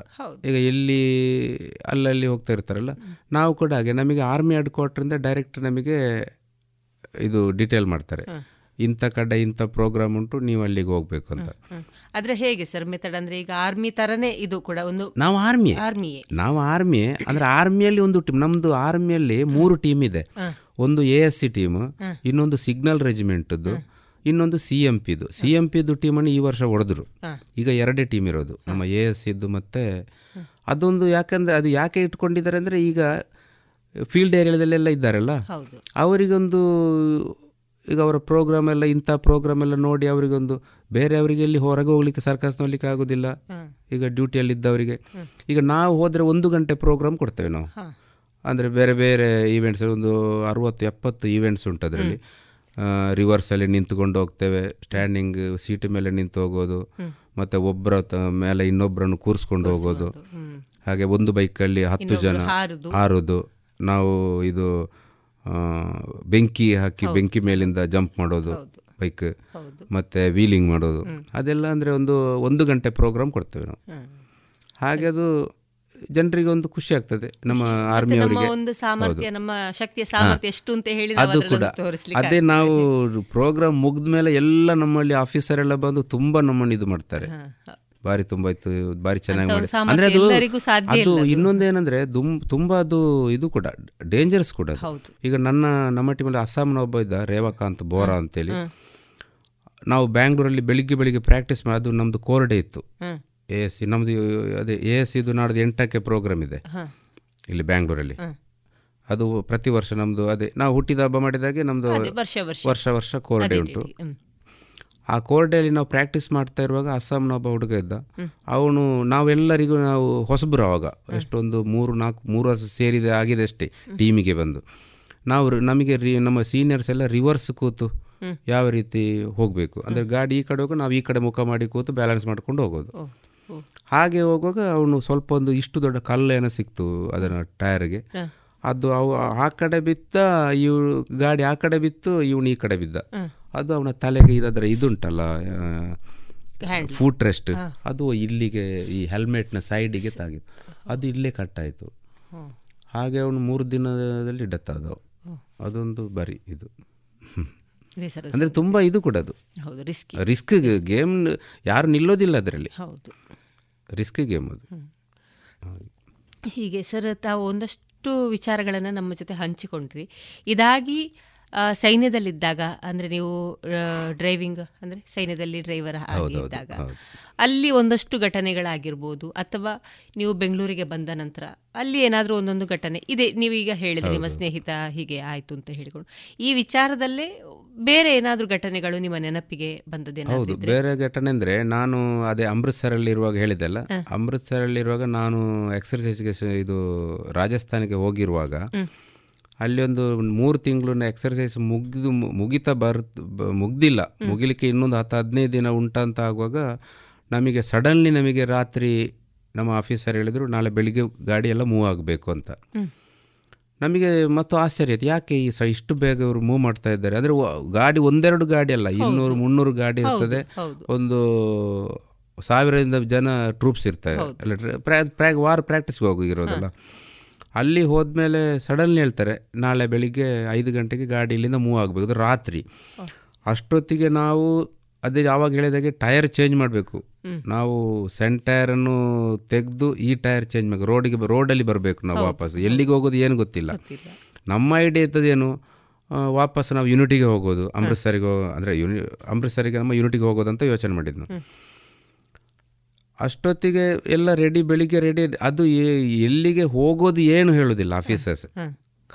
Speaker 10: ಈಗ ಎಲ್ಲಿ ಅಲ್ಲಲ್ಲಿ ಹೋಗ್ತಾ ಇರ್ತಾರಲ್ಲ ನಾವು ಕೂಡ ಹಾಗೆ. ನಮಗೆ ಆರ್ಮಿ ಹೆಡ್ ಕ್ವಾರ್ಟ್ರಿಂದ ಡೈರೆಕ್ಟ್ ನಮಗೆ ಇದು ಡಿಟೇಲ್ ಮಾಡ್ತಾರೆ. ಇಂಥ ಕಡೆ ಇಂಥ ಪ್ರೋಗ್ರಾಮ್ ಉಂಟು ನೀವು ಅಲ್ಲಿಗೆ ಹೋಗ್ಬೇಕು ಅಂತ.
Speaker 2: ಆದರೆ ಹೇಗೆ ಸರ್ ಮೆಥಡ್ ಅಂದರೆ ಈಗ ಆರ್ಮಿ ಥರನೇ ಇದು ಕೂಡ ಒಂದು
Speaker 10: ನಾವು ಆರ್ಮಿ
Speaker 2: ಆರ್ಮಿಯೇ.
Speaker 10: ನಾವು ಆರ್ಮಿ ಅಂದರೆ ಆರ್ಮಿಯಲ್ಲಿ ಒಂದು ಟೀಮ್ ನಮ್ಮದು ಆರ್ಮಿಯಲ್ಲಿ ಮೂರು ಟೀಮ್ ಇದೆ. ಒಂದು ಎ ಎಸ್ ಸಿ ಟೀಮ್ ಇನ್ನೊಂದು ಸಿಗ್ನಲ್ ರೆಜಿಮೆಂಟ್ದು ಇನ್ನೊಂದು ಸಿ ಎಂ ಪಿದು ಸಿ ಎಂ ಪಿದು ಟೀಮನ್ನು ಈ ವರ್ಷ ಹೊಡೆದ್ರು. ಈಗ ಎರಡೇ ಟೀಮ್ ಇರೋದು. ನಮ್ಮ ಎ ಎಸ್ ಇದ್ದು ಮತ್ತೆ ಅದೊಂದು ಯಾಕಂದ್ರೆ ಅದು ಯಾಕೆ ಇಟ್ಕೊಂಡಿದ್ದಾರೆ ಅಂದ್ರೆ ಈಗ ಫೀಲ್ಡ್ ಏರಿಯಾದಲ್ಲೆಲ್ಲ ಇದ್ದಾರಲ್ಲ? ಅವರಿಗೊಂದು ಈಗ ಅವರ ಪ್ರೋಗ್ರಾಮ್ ಎಲ್ಲ ಇಂಥ ಪ್ರೋಗ್ರಾಮ್ ಎಲ್ಲ ನೋಡಿ ಅವರಿಗೊಂದು ಬೇರೆಯವರಿಗೆ ಇಲ್ಲಿ ಹೊರಗೆ ಹೋಗ್ಲಿಕ್ಕೆ ಸರ್ಕಸ್ ನೋಡ್ಲಿಕ್ಕೆ ಆಗೋದಿಲ್ಲ. ಈಗ ಡ್ಯೂಟಿಯಲ್ಲಿ ಇದ್ದವರಿಗೆ. ಈಗ ನಾವು ಹೋದರೆ ಒಂದು ಗಂಟೆ ಪ್ರೋಗ್ರಾಮ್ ಕೊಡ್ತೇವೆ ನಾವು. ಅಂದರೆ ಬೇರೆ ಬೇರೆ ಈವೆಂಟ್ಸ್ ಒಂದು ಅರುವತ್ತು ಎಪ್ಪತ್ತು ಈವೆಂಟ್ಸ್ ಉಂಟು ಅದರಲ್ಲಿ. ರಿವರ್ಸಲ್ಲಿ ನಿಂತ್ಕೊಂಡು ಹೋಗ್ತೇವೆ. ಸ್ಟ್ಯಾಂಡಿಂಗ್ ಸೀಟ್ ಮೇಲೆ ನಿಂತು ಹೋಗೋದು. ಮತ್ತು ಒಬ್ಬರ ತ- ಮೇಲೆ ಇನ್ನೊಬ್ಬರನ್ನು ಕೂರಿಸ್ಕೊಂಡು ಹೋಗೋದು. ಹಾಗೆ ಒಂದು ಬೈಕಲ್ಲಿ ಹತ್ತು ಜನ
Speaker 2: ಹಾರುದು.
Speaker 10: ಹಾರೋದು. ನಾವು ಇದು ಬೆಂಕಿ ಹಾಕಿ ಬೆಂಕಿ ಮೇಲಿಂದ ಜಂಪ್ ಮಾಡೋದು ಬೈಕ್ ಮತ್ತೆ ವೀಲಿಂಗ್ ಮಾಡೋದು. ಅದೆಲ್ಲ ಅಂದರೆ ಒಂದು ಒಂದು ಗಂಟೆ ಪ್ರೋಗ್ರಾಮ್ ಕೊಡ್ತೇವೆ ನಾವು. ಹಾಗೆ ಅದು ಜನರಿಗೆ ಒಂದು ಖುಷಿ ಆಗ್ತದೆ. ನಮ್ಮ ಆರ್ಮಿ ಅವರಿಗೆ.
Speaker 2: ಒಂದು ಸಾಮರ್ಥ್ಯ ನಮ್ಮ ಶಕ್ತಿಯ ಸಾಮರ್ಥ್ಯ ಎಷ್ಟು ಅಂತ ಹೇಳಿ
Speaker 10: ಅದು ಕೂಡ. ಅದೇ ನಾವು ಪ್ರೋಗ್ರಾಮ್ ಮುಗಿದ ಮೇಲೆ ಎಲ್ಲ ನಮ್ಮಲ್ಲಿ ಆಫೀಸರ್ ಎಲ್ಲ ಬಂದು ತುಂಬಾ ನಮ್ಮನ್ನು ಇದು ಮಾಡ್ತಾರೆ. ಬಾರಿ ತುಂಬಾ ಇತ್ತು ಬಾರಿ ಚೆನ್ನಾಗಿ ಮಾಡಿ. ಅಂದ್ರೆ ಅದು ಅದು. ಇನ್ನೊಂದೇನಂದ್ರೆ ತುಂಬಾ ಅದು ಇದು ಕೂಡ ಡೇಂಜರಸ್ ಕೂಡ ಈಗ ನನ್ನ ನಮ್ಮ ಟೀಮಲ್ಲಿ ಅಸ್ಸಾಂನ ಒಬ್ಬ ಇದ್ದ ರೇವಕಾಂತ್ ಬೋರಾ ಅಂತೇಳಿ. ನಾವು ಬ್ಯಾಂಗ್ಳೂರಲ್ಲಿ ಬೆಳಿಗ್ಗೆ ಬೆಳಿಗ್ಗೆ ಪ್ರಾಕ್ಟೀಸ್ ಮಾಡಿ ಅದು ನಮ್ದು ಕೋರ್ ಡೇ ಇತ್ತು. ಎ ಎಸ್ ಸಿ ನಮ್ಮದು ಅದೇ ಎ ಎಸ್ ಇದು ನಾಡ್ದು ಎಂಟಕ್ಕೆ ಪ್ರೋಗ್ರಾಮ್ ಇದೆ. ಇಲ್ಲಿ ಬ್ಯಾಂಗ್ಳೂರಲ್ಲಿ. ಅದು ಪ್ರತಿ ವರ್ಷ ನಮ್ಮದು ಅದೇ ನಾವು ಹುಟ್ಟಿದ ಹಬ್ಬ ಮಾಡಿದಾಗೆ
Speaker 2: ನಮ್ಮದು ವರ್ಷ ವರ್ಷ.
Speaker 10: ಕೋರ್ ಡೇ ಉಂಟು. ಆ ಕೋರ್ ಡೇಲಿ ನಾವು ಪ್ರಾಕ್ಟೀಸ್ ಮಾಡ್ತಾ ಇರುವಾಗ ಅಸ್ಸಾಂನ ಒಬ್ಬ ಹುಡುಗ ಇದ್ದ. ಅವನು ನಾವೆಲ್ಲರಿಗೂ ನಾವು ಹೊಸಬ್ರು ಅವಾಗ. ಎಷ್ಟೊಂದು ಮೂರು ನಾಲ್ಕು ಮೂರು ವರ್ಷ ಸೇರಿದೆ ಆಗಿದೆ ಅಷ್ಟೇ ಟೀಮಿಗೆ ಬಂದು. ನಾವು ನಮಗೆ ರಿ ನಮ್ಮ ಸೀನಿಯರ್ಸ್ ಎಲ್ಲ ರಿವರ್ಸ್ ಕೂತು ಯಾವ ರೀತಿ ಹೋಗಬೇಕು. ಅಂದರೆ ಗಾಡಿ ಈ ಕಡೆ ಹೋಗಿ ನಾವು ಈ ಕಡೆ ಮುಖ ಮಾಡಿ ಕೂತು ಬ್ಯಾಲೆನ್ಸ್ ಮಾಡ್ಕೊಂಡು ಹೋಗೋದು. ಹಾಗೆ ಹೋಗುವಾಗ ಅವನು ಸ್ವಲ್ಪ ಒಂದು ಇಷ್ಟು ದೊಡ್ಡ ಕಲ್ಲೇನೋ ಏನೋ ಸಿಕ್ತು ಅದನ್ನು ಟೈರ್ಗೆ. ಅದು ಅವು ಆ ಕಡೆ ಬಿತ್ತ ಇವ್ ಗಾಡಿ ಆ ಕಡೆ ಬಿತ್ತು ಇವನು ಈ ಕಡೆ ಬಿದ್ದ. ಅದು ಅವನ ತಲೆಗೆ ಇದಾದ್ರ ಇದುಂಟಲ್ಲ ಫುಟ್ ರೆಸ್ಟ್ ಅದು ಇಲ್ಲಿಗೆ ಈ ಹೆಲ್ಮೆಟ್ನ ಸೈಡಿಗೆ ತಾಗಿತ್ತು. ಅದು ಇಲ್ಲೇ ಕಟ್ಟಾಯಿತು ಹಾಗೆ ಅವನು ಮೂರು ದಿನದಲ್ಲಿ ಡೆತ್ ಆದವು. ಅದೊಂದು ಬರಿ ಇದು. ಅಂದರೆ ತುಂಬ ಇದು ಕೂಡ ಅದು.
Speaker 2: ಹೌದು ರಿಸ್ಕಿ
Speaker 10: ಗೇಮ್ ಯಾರು ನಿಲ್ಲೋದಿಲ್ಲ ಅದರಲ್ಲಿ.
Speaker 2: ಹೌದು.
Speaker 10: ರಿಸ್ಕ್ ಗೇಮ್ ಅದು.
Speaker 2: ಹೀಗೆ ಸರ್ ತಾವು ಒಂದಷ್ಟು ವಿಚಾರಗಳನ್ನು ನಮ್ಮ ಜೊತೆ ಹಂಚಿಕೊಂಡ್ರಿ. ಇದಾಗಿ ಸೈನ್ಯದಲ್ಲಿದ್ದಾಗ ಅಂದರೆ ನೀವು ಡ್ರೈವಿಂಗ್ ಅಂದರೆ ಸೈನ್ಯದಲ್ಲಿ ಡ್ರೈವರ್ ಆಗಿ ಇದ್ದಾಗ ಅಲ್ಲಿ ಒಂದಷ್ಟು ಘಟನೆಗಳಾಗಿರ್ಬೋದು ಅಥವಾ ನೀವು ಬೆಂಗಳೂರಿಗೆ ಬಂದ ನಂತರ ಅಲ್ಲಿ ಏನಾದರೂ ಒಂದೊಂದು ಘಟನೆ ಇದೆ. ನೀವೀಗ ಹೇಳಿದ್ರಿ ನಿಮ್ಮ ಸ್ನೇಹಿತ ಹೀಗೆ ಆಯಿತು ಅಂತ ಹೇಳಿಕೊಂಡು. ಈ ವಿಚಾರದಲ್ಲೇ ಬೇರೆ ಏನಾದರೂ ಘಟನೆಗಳು ನಿಮ್ಮ ನೆನಪಿಗೆ
Speaker 10: ಹೌದು? ಬೇರೆ ಘಟನೆ ಅಂದರೆ ನಾನು ಅದೇ ಅಮೃತ್ಸರಲ್ಲಿ ಇರುವಾಗ ಹೇಳಿದ್ದೆಲ್ಲ ಅಮೃತ್ಸರಲ್ಲಿ ಇರುವಾಗ ನಾನು ಎಕ್ಸರ್ಸೈಸ್ಗೆ ಇದು ರಾಜಸ್ಥಾನಕ್ಕೆ ಹೋಗಿರುವಾಗ ಅಲ್ಲಿ ಒಂದು ಮೂರು ತಿಂಗಳು ಎಕ್ಸರ್ಸೈಸ್ ಮುಗಿದು ಮುಗಿತ ಬರ್ ಮುಗ್ದಿಲ್ಲ. ಮುಗಿಲಿಕ್ಕೆ ಇನ್ನೊಂದು ಹತ್ತು ಹದಿನೈದು ದಿನ ಉಂಟಂತ ಆಗುವಾಗ ನಮಗೆ ಸಡನ್ಲಿ ನಮಗೆ ರಾತ್ರಿ ನಮ್ಮ ಆಫೀಸರ್ ಹೇಳಿದರು ನಾಳೆ ಬೆಳಿಗ್ಗೆ ಗಾಡಿ ಎಲ್ಲ ಮೂವ್ ಆಗಬೇಕು ಅಂತ. ನಮಗೆ ಮತ್ತು ಆಶ್ಚರ್ಯ ಆಯ್ತು ಯಾಕೆ ಈ ಸ ಇಷ್ಟು ಬೇಗ ಇವರು ಮೂವ್ ಮಾಡ್ತಾ ಇದ್ದಾರೆ? ಅಂದರೆ ಗಾಡಿ ಒಂದೆರಡು ಗಾಡಿ ಅಲ್ಲ ಇನ್ನೂರು ಮುನ್ನೂರು ಗಾಡಿ ಇರ್ತದೆ. ಒಂದು ಸಾವಿರದಿಂದ ಜನ ಟ್ರೂಪ್ಸ್ ಇರ್ತಾರೆ ಅಲ್ಲ ವಾರ ಪ್ರಾಕ್ಟೀಸ್ಗೆ ಹೋಗಿರೋದಲ್ಲ ಅಲ್ಲಿ ಹೋದ್ಮೇಲೆ ಸಡನ್ಲಿ ಹೇಳ್ತಾರೆ ನಾಳೆ ಬೆಳಿಗ್ಗೆ ಐದು ಗಂಟೆಗೆ ಗಾಡಿ ಇಲ್ಲಿಂದ ಮೂವ್ ಆಗಬೇಕು. ರಾತ್ರಿ. ಅಷ್ಟೊತ್ತಿಗೆ ನಾವು ಅದೇ ಯಾವಾಗ ಹೇಳಿದಾಗೆ ಟೈರ್ ಚೇಂಜ್ ಮಾಡಬೇಕು. ನಾವು ಸೆಂಟ್ ಟೈರನ್ನು ತೆಗೆದು ಈ ಟೈರ್ ಚೇಂಜ್ ಮಾಡಬೇಕು. ರೋಡಿಗೆ ರೋಡಲ್ಲಿ ಬರಬೇಕು ನಾವು ವಾಪಸ್ ಎಲ್ಲಿಗೆ ಹೋಗೋದು ಏನು ಗೊತ್ತಿಲ್ಲ. ನಮ್ಮ ಐಡಿಯಾ ಇರ್ತದೇನು ವಾಪಸ್ ನಾವು ಯೂನಿಟಿಗೆ ಹೋಗೋದು. ಅಮೃತ್ಸರಿಗೆ ಹೋಗೋ ಅಂದರೆ ಯೂನಿ ಅಮೃತ್ಸರಿಗೆ ನಮ್ಮ ಯೂನಿಟಿಗೆ ಹೋಗೋದು ಅಂತ ಯೋಚನೆ ಮಾಡಿದ್ನು ಅಷ್ಟೊತ್ತಿಗೆ ಎಲ್ಲ ರೆಡಿ ಬೆಳಿಗ್ಗೆ ರೆಡಿ ಅದು ಎಲ್ಲಿಗೆ ಹೋಗೋದು ಏನು ಹೇಳೋದಿಲ್ಲ ಆಫೀಸರ್ಸ್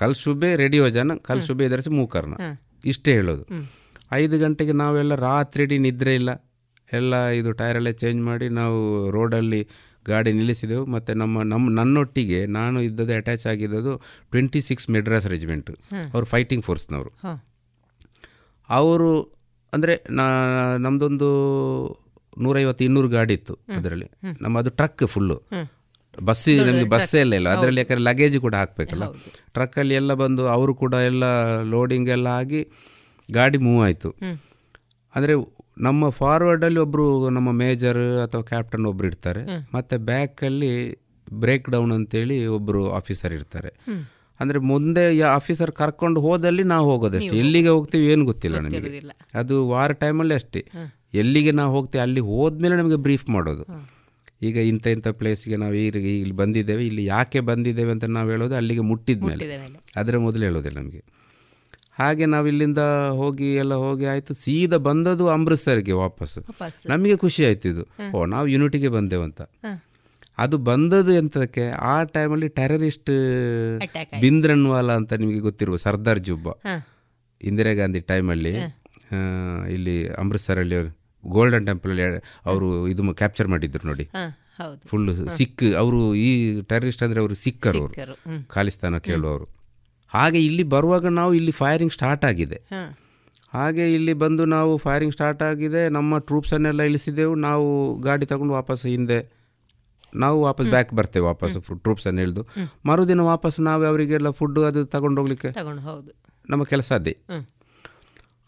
Speaker 10: ಕಲ್ ಶುಭೆ ರೆಡಿ ಜನ ಕಲ್ ಶುಭೆ ಎದುರಿಸಿ ಮೂಕರ್ನ. ಇಷ್ಟೇ ಹೇಳೋದು. ಐದು ಗಂಟೆಗೆ ನಾವೆಲ್ಲ ರಾತ್ರಿ ಇಡೀ ನಿದ್ರೆ ಇಲ್ಲ. ಎಲ್ಲ ಇದು ಟೈರೆಲ್ಲ ಚೇಂಜ್ ಮಾಡಿ ನಾವು ರೋಡಲ್ಲಿ ಗಾಡಿ ನಿಲ್ಲಿಸಿದೆವು. ಮತ್ತು ನಮ್ಮ ನಮ್ಮ ನನ್ನೊಟ್ಟಿಗೆ ನಾನು ಇದ್ದದ್ದು ಅಟ್ಯಾಚ್ ಆಗಿದ್ದದು ಟ್ವೆಂಟಿ ಸಿಕ್ಸ್ ಮೆಡ್ರಾಸ್ ರೆಜಿಮೆಂಟ್ ಅವರು ಫೈಟಿಂಗ್ ಫೋರ್ಸ್ನವರು. ಅವರು ಅಂದರೆ ನಾ ನಮ್ಮದೊಂದು ನೂರೈವತ್ತು ಇನ್ನೂರು ಗಾಡಿ ಇತ್ತು ಅದರಲ್ಲಿ. ನಮ್ಮ ಅದು ಟ್ರಕ್ ಫುಲ್ಲು ಬಸ್ ನಮಗೆ ಬಸ್ಸೇ ಇಲ್ಲ ಇಲ್ಲ. ಅದರಲ್ಲಿ ಯಾಕಂದರೆ ಲಗೇಜ್ ಕೂಡ ಹಾಕಬೇಕಲ್ಲ. ಟ್ರಕ್ಕಲ್ಲಿ ಎಲ್ಲ ಬಂದು ಅವರು ಕೂಡ ಎಲ್ಲ ಲೋಡಿಂಗ್ ಎಲ್ಲ ಆಗಿ ಗಾಡಿ ಮೂವ್ ಆಯಿತು. ಅಂದರೆ ನಮ್ಮ ಫಾರ್ವರ್ಡಲ್ಲಿ ಒಬ್ಬರು ನಮ್ಮ ಮೇಜರ್ ಅಥವಾ ಕ್ಯಾಪ್ಟನ್ ಒಬ್ರು ಇರ್ತಾರೆ. ಮತ್ತು ಬ್ಯಾಕಲ್ಲಿ ಬ್ರೇಕ್ ಡೌನ್ ಅಂತೇಳಿ ಒಬ್ಬರು ಆಫೀಸರ್ ಇರ್ತಾರೆ. ಅಂದರೆ ಮುಂದೆ ಆಫೀಸರ್ ಕರ್ಕೊಂಡು ಹೋದಲ್ಲಿ ನಾವು ಹೋಗೋದಷ್ಟೇ. ಎಲ್ಲಿಗೆ ಹೋಗ್ತೀವಿ ಏನು ಗೊತ್ತಿಲ್ಲ ನಮಗೆ. ಅದು ವಾರ ಟೈಮಲ್ಲಿ ಅಷ್ಟೇ. ಎಲ್ಲಿಗೆ ನಾವು ಹೋಗ್ತೀವಿ ಅಲ್ಲಿ ಹೋದ್ಮೇಲೆ ನಮಗೆ ಬ್ರೀಫ್ ಮಾಡೋದು. ಈಗ ಇಂಥ ಇಂಥ ಪ್ಲೇಸ್ಗೆ ನಾವು ಈಗ ಇಲ್ಲಿ ಬಂದಿದ್ದೇವೆ ಇಲ್ಲಿ ಯಾಕೆ ಬಂದಿದ್ದೇವೆ ಅಂತ ನಾವು ಹೇಳೋದು ಅಲ್ಲಿಗೆ ಮುಟ್ಟಿದ ಮೇಲೆ. ಅದರ ಮೊದಲು ಹೇಳೋದಿಲ್ಲ ನಮಗೆ. ಹಾಗೆ ನಾವು ಇಲ್ಲಿಂದ ಹೋಗಿ ಎಲ್ಲ ಹೋಗಿ ಆಯಿತು ಸೀದಾ ಬಂದದ್ದು ಅಮೃತ್ಸರ್ಗೆ ವಾಪಸ್ ನಮಗೆ ಖುಷಿ ಆಯ್ತು ಇದು ಓ ನಾವು ಯೂನಿಟಿಗೆ ಬಂದೆವಂತ. ಅದು ಬಂದದ್ದು ಎಂತಕ್ಕೆ ಆ ಟೈಮಲ್ಲಿ ಟೆರರಿಸ್ಟ್ ಬಿಂದ್ರನ್ವಾಲ ಅಂತ ನಿಮಗೆ ಗೊತ್ತಿರುವ ಸರ್ದಾರ್ ಜುಬ್ಬ. ಇಂದಿರಾ ಗಾಂಧಿ ಟೈಮಲ್ಲಿ ಇಲ್ಲಿ ಅಮೃತ್ಸರಲ್ಲಿ ಗೋಲ್ಡನ್ ಟೆಂಪಲ್ ಅವರು ಇದು ಕ್ಯಾಪ್ಚರ್ ಮಾಡಿದ್ರು ನೋಡಿ. ಫುಲ್ ಸಿಖ್ ಅವರು ಈ ಟೆರರಿಸ್ಟ್ ಅಂದರೆ ಅವರು ಸಿಕ್ಕರು ಅವರು. ಖಾಲಿಸ್ತಾನ ಕೇಳುವವರು. ಹಾಗೆ ಇಲ್ಲಿ ಬರುವಾಗ ನಾವು ಇಲ್ಲಿ ಫೈರಿಂಗ್ ಸ್ಟಾರ್ಟ್ ಆಗಿದೆ. ಹಾಗೆ ಇಲ್ಲಿ ಬಂದು ನಾವು ಫೈರಿಂಗ್ ಸ್ಟಾರ್ಟ್ ಆಗಿದೆ ನಮ್ಮ ಟ್ರೂಪ್ಸನ್ನೆಲ್ಲ ಇಳಿಸಿದೆವು ನಾವು ಗಾಡಿ ತಗೊಂಡು ವಾಪಸ್ ಹಿಂದೆ ನಾವು ವಾಪಸ್ ಬ್ಯಾಕ್ ಬರ್ತೇವೆ ವಾಪಸ್ ಟ್ರೂಪ್ಸನ್ನು ಇಳಿದು. ಮರುದಿನ ವಾಪಸ್ ನಾವು ಅವರಿಗೆಲ್ಲ ಫುಡ್ ಅದು ತಗೊಂಡು ಹೋಗ್ಲಿಕ್ಕೆ ನಮ್ಮ ಕೆಲಸ ಅದೇ.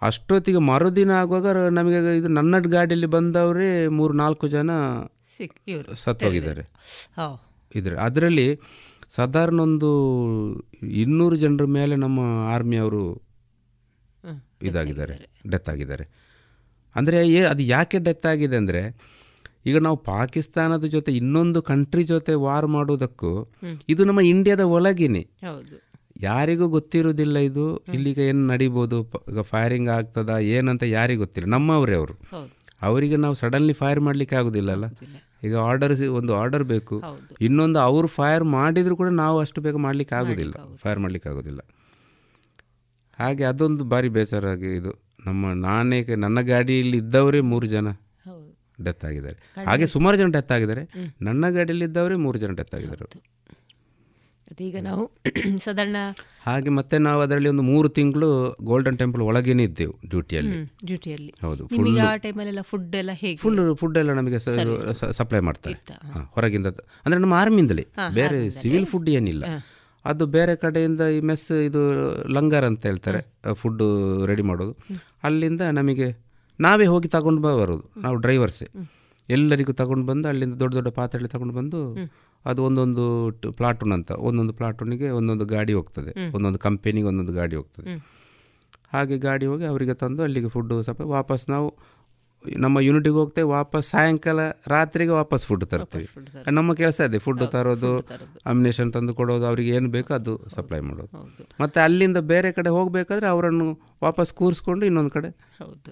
Speaker 10: ಅಷ್ಟೊತ್ತಿಗೆ ಮರುದಿನ ಆಗುವಾಗ ನಮಗೆ ಇದು ನನ್ನ ಗಾಡಿಯಲ್ಲಿ ಬಂದವರೇ ಮೂರು ನಾಲ್ಕು ಜನ ಸತ್ತೋಗಿದ್ದಾರೆ. ಇದ್ರೆ ಅದರಲ್ಲಿ ಸಾಧಾರಣ ಒಂದು ಇನ್ನೂರು ಜನರ ಮೇಲೆ ನಮ್ಮ ಆರ್ಮಿಯವರು ಇದಾಗಿದ್ದಾರೆ ಡೆತ್ ಆಗಿದ್ದಾರೆ. ಅಂದರೆ ಏ ಅದು ಯಾಕೆ ಡೆತ್ ಆಗಿದೆ ಅಂದರೆ ಈಗ ನಾವು ಪಾಕಿಸ್ತಾನದ ಜೊತೆ ಇನ್ನೊಂದು ಕಂಟ್ರಿ ಜೊತೆ ವಾರ್ ಮಾಡುವುದಕ್ಕೂ ಇದು ನಮ್ಮ ಇಂಡಿಯಾದ ಒಳಗಿನೇ. ಯಾರಿಗೂ ಗೊತ್ತಿರೋದಿಲ್ಲ ಇದು. ಇಲ್ಲಿಗ ಏನು ನಡಿಬೋದು? ಈಗ ಫೈರಿಂಗ್ ಆಗ್ತದ? ಏನಂತ ಯಾರಿಗೂ ಗೊತ್ತಿಲ್ಲ. ನಮ್ಮವರೇ ಅವರು. ಅವರಿಗೆ ನಾವು ಸಡನ್ಲಿ ಫೈರ್ ಮಾಡಲಿಕ್ಕೆ ಆಗೋದಿಲ್ಲಲ್ಲ ಈಗ ಆರ್ಡರ್ ಒಂದು ಆರ್ಡರ್ ಬೇಕು. ಇನ್ನೊಂದು ಅವರು ಫೈರ್ ಮಾಡಿದರೂ ಕೂಡ ನಾವು ಅಷ್ಟು ಬೇಗ ಮಾಡಲಿಕ್ಕೆ ಆಗೋದಿಲ್ಲ. ಫೈರ್ ಮಾಡಲಿಕ್ಕೆ ಆಗೋದಿಲ್ಲ. ಹಾಗೆ ಅದೊಂದು ಭಾರಿ ಬೇಸರ ಆಗಿ ಇದು ನಮ್ಮ ನಾನೇ ನನ್ನ ಗಾಡಿಯಲ್ಲಿ ಇದ್ದವರೇ ಮೂರು ಜನ ಡೆತ್ ಆಗಿದ್ದಾರೆ. ಹಾಗೆ ಸುಮಾರು ಜನ ಡೆತ್ ಆಗಿದ್ದಾರೆ. ನನ್ನ ಗಾಡಿಯಲ್ಲಿ ಇದ್ದವರೇ ಮೂರು ಜನ ಡೆತ್ ಆಗಿದ್ದಾರೆ.
Speaker 2: ಈಗ ನಾವು [clears throat] ಸಾಧಾರಣ
Speaker 10: ಹಾಗೆ ಮತ್ತೆ ನಾವು ಅದರಲ್ಲಿ ಒಂದು ಮೂರು ತಿಂಗಳು ಗೋಲ್ಡನ್ ಟೆಂಪಲ್ ಒಳಗೇನೆ ಇದ್ದೆವು ಡ್ಯೂಟಿಯಲ್ಲಿ
Speaker 2: ಡ್ಯೂಟಿಯಲ್ಲಿ
Speaker 10: ಹೌದು
Speaker 2: ನಿಮಗೆ ಆ ಟೈಮಲ್ಲೆಲ್ಲ ಫುಡ್ ಎಲ್ಲ ಹೇಗೆ?
Speaker 10: ಫುಲ್ ಫುಡ್ ಎಲ್ಲ ನಮಗೆ ಸಪ್ಲೈ ಮಾಡ್ತಾರೆ. ಹೊರಗಿಂದ ಅಂದರೆ ನಮ್ಮ ಆರ್ಮಿಯಿಂದಲೇ ಬೇರೆ ಸಿವಿಲ್ ಫುಡ್ ಏನಿಲ್ಲ. ಅದು ಬೇರೆ ಕಡೆಯಿಂದ ಈ ಮೆಸ್ ಇದು ಲಂಗರ್ ಅಂತ ಹೇಳ್ತಾರೆ ಫುಡ್ಡು ರೆಡಿ ಮಾಡೋದು. ಅಲ್ಲಿಂದ ನಮಗೆ ನಾವೇ ಹೋಗಿ ತಗೊಂಡು ಬರೋದು ನಾವು ಡ್ರೈವರ್ಸೇ ಎಲ್ಲರಿಗೂ ತಗೊಂಡು ಬಂದು ಅಲ್ಲಿಂದ ದೊಡ್ಡ ದೊಡ್ಡ ಪಾತ್ರೆಯಲ್ಲಿ ತಗೊಂಡು ಬಂದು ಅದು ಒಂದೊಂದು ಪ್ಲಾಟೂನ್ ಅಂತ. ಒಂದೊಂದು ಪ್ಲಾಟೂನಿಗೆ ಒಂದೊಂದು ಗಾಡಿ ಹೋಗ್ತದೆ. ಒಂದೊಂದು ಕಂಪೆನಿಗೆ ಒಂದೊಂದು ಗಾಡಿ ಹೋಗ್ತದೆ. ಹಾಗೆ ಗಾಡಿ ಹೋಗಿ ಅವರಿಗೆ ತಂದು ಅಲ್ಲಿಗೆ ಫುಡ್ಡು ಸ್ವಲ್ಪ ವಾಪಸ್ ನಾವು ನಮ್ಮ ಯೂನಿಟಿಗೆ ಹೋಗ್ತೇವೆ ವಾಪಸ್ ಸಾಯಂಕಾಲ ರಾತ್ರಿಗೆ ವಾಪಸ್ ಫುಡ್ ತರ್ತೀವಿ. ನಮ್ಮ ಕೆಲಸ ಅದೇ ಫುಡ್ ತರೋದು ಅಮಿನೇಷನ್ ತಂದು ಕೊಡೋದು ಅವರಿಗೆ ಏನು ಬೇಕೋ ಅದು ಸಪ್ಲೈ ಮಾಡೋದು. ಮತ್ತು ಅಲ್ಲಿಂದ ಬೇರೆ ಕಡೆ ಹೋಗಬೇಕಾದ್ರೆ ಅವರನ್ನು ವಾಪಸ್ ಕೂರಿಸ್ಕೊಂಡು ಇನ್ನೊಂದು ಕಡೆ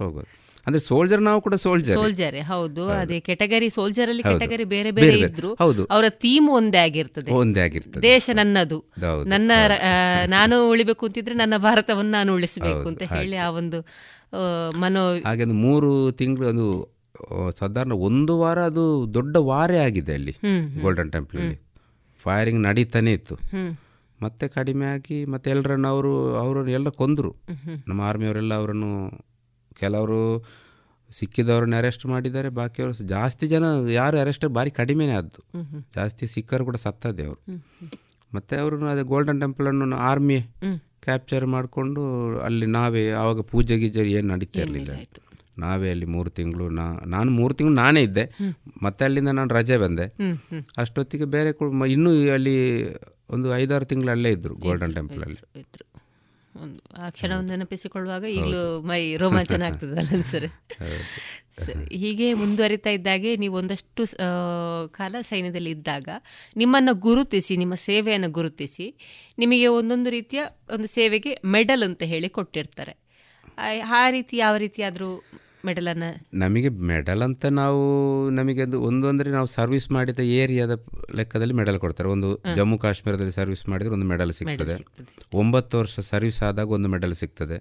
Speaker 10: ಹೋಗೋದು. ಅಂದ್ರೆ ಸೋಲ್ಜರ್ ನಾವು ಕೂಡ ಸೋಲ್ಜರ್
Speaker 2: ಸೋಲ್ಜರ್ ಹೌದು. ಅದೇ ಕೆಟಗರಿ ಸೋಲ್ಜರ್ ಅಲ್ಲಿ ಕೆಟಗರಿ ಬೇರೆ ಬೇರೆ ಇದ್ರು. ಹೌದು. ಅವರ ಥೀಮ್ ಒಂದೇ ಆಗಿರ್ತದೆ.
Speaker 10: ಒಂದೇ ಆಗಿರ್ತದೆ.
Speaker 2: ದೇಶ ನನ್ನದು. ನನ್ನ ನಾನು ಉಳಿಬೇಕು ಅಂತಿದ್ರೆ ನನ್ನ ಭಾರತವನ್ನು ನಾನು ಉಳಿಸಬೇಕು ಅಂತ ಹೇಳಿ ಆ ಒಂದು ಮನೋ
Speaker 10: ಹಾಗೆ ಒಂದು ಮೂರು ತಿಂಗಳು ಅದು ಸಾಧಾರಣ ಒಂದು ವಾರ ಅದು ದೊಡ್ಡ ವಾರೇ ಆಗಿದೆ ಅಲ್ಲಿ ಗೋಲ್ಡನ್ ಟೆಂಪಲ್ ಅಲ್ಲಿ. ಫೈರಿಂಗ್ ನಡೀತಾನೆ ಇತ್ತು. ಮತ್ತೆ ಕಡಿಮೆ ಆಗಿ ಮತ್ತೆ ಎಲ್ಲರನ್ನು ಅವರು ಅವರನ್ನು ಎಲ್ಲ ಕೊಂದರು. ನಮ್ಮ ಆರ್ಮಿಯವರೆಲ್ಲ ಅವರನ್ನು ಕೆಲವರು ಸಿಕ್ಕಿದವ್ರನ್ನ ಅರೆಸ್ಟ್ ಮಾಡಿದ್ದಾರೆ ಬಾಕಿಯವರು ಜಾಸ್ತಿ ಜನ ಯಾರು ಅರೆಸ್ಟ್ ಭಾರಿ ಕಡಿಮೆನೇ ಆದ್ದು. ಜಾಸ್ತಿ ಸಿಕ್ಕರು ಕೂಡ ಸತ್ತದೆ ಅವರು. ಮತ್ತೆ ಅವರು ಅದೇ ಗೋಲ್ಡನ್ ಟೆಂಪಲನ್ನು ಆರ್ಮಿ ಕ್ಯಾಪ್ಚರ್ ಮಾಡಿಕೊಂಡು ಅಲ್ಲಿ ನಾವೇ ಆವಾಗ ಪೂಜೆ ಗೀಜೆ ಏನು ನಡೀತಾ ಇರಲಿಲ್ಲ. ನಾವೇ ಅಲ್ಲಿ ಮೂರು ತಿಂಗಳು ನಾ ನಾನು ಮೂರು ತಿಂಗಳು ನಾನೇ ಇದ್ದೆ. ಮತ್ತೆ ಅಲ್ಲಿಂದ ನಾನು ರಜೆ ಬಂದೆ. ಅಷ್ಟೊತ್ತಿಗೆ ಬೇರೆ ಇನ್ನೂ ಅಲ್ಲಿ ಒಂದು ಐದಾರು ತಿಂಗಳು ಅಲ್ಲೇ. ಇದ್ರು ಗೋಲ್ಡನ್ ಟೆಂಪಲಲ್ಲಿ
Speaker 2: ಆ ಕ್ಷಣವನ್ನು ನೆನಪಿಸಿಕೊಳ್ಳುವಾಗ ಈಗಲೂ ಮೈ ರೋಮಾಂಚನ ಆಗ್ತದಲ್ಲ ಸರ್? ಸರಿ ಹೀಗೆ ಮುಂದುವರಿತಾ ಇದ್ದಾಗೆ ನೀವು ಒಂದಷ್ಟು ಕಾಲ ಸೈನ್ಯದಲ್ಲಿ ಇದ್ದಾಗ ನಿಮ್ಮನ್ನು ಗುರುತಿಸಿ ನಿಮ್ಮ ಸೇವೆಯನ್ನು ಗುರುತಿಸಿ ನಿಮಗೆ ಒಂದೊಂದು ರೀತಿಯ ಒಂದು ಸೇವೆಗೆ ಮೆಡಲ್ ಅಂತ ಹೇಳಿ ಕೊಟ್ಟಿರ್ತಾರೆ. ಆ ರೀತಿ ಯಾವ ರೀತಿ ಆದರೂ ಮೆಡಲನ್ನು?
Speaker 10: ನಮಗೆ ಮೆಡಲ್ ಅಂತ ನಾವು ನಮಗೆ ಅದು ಒಂದು ಅಂದರೆ ನಾವು ಸರ್ವಿಸ್ ಮಾಡಿದ ಏರಿಯಾದ ಲೆಕ್ಕದಲ್ಲಿ ಮೆಡಲ್ ಕೊಡ್ತಾರೆ. ಒಂದು ಜಮ್ಮು ಕಾಶ್ಮೀರದಲ್ಲಿ ಸರ್ವಿಸ್ ಮಾಡಿದರೆ ಒಂದು ಮೆಡಲ್ ಸಿಗ್ತದೆ. ಒಂಬತ್ತು ವರ್ಷ ಸರ್ವಿಸ್ ಆದಾಗ ಒಂದು ಮೆಡಲ್ ಸಿಗ್ತದೆ.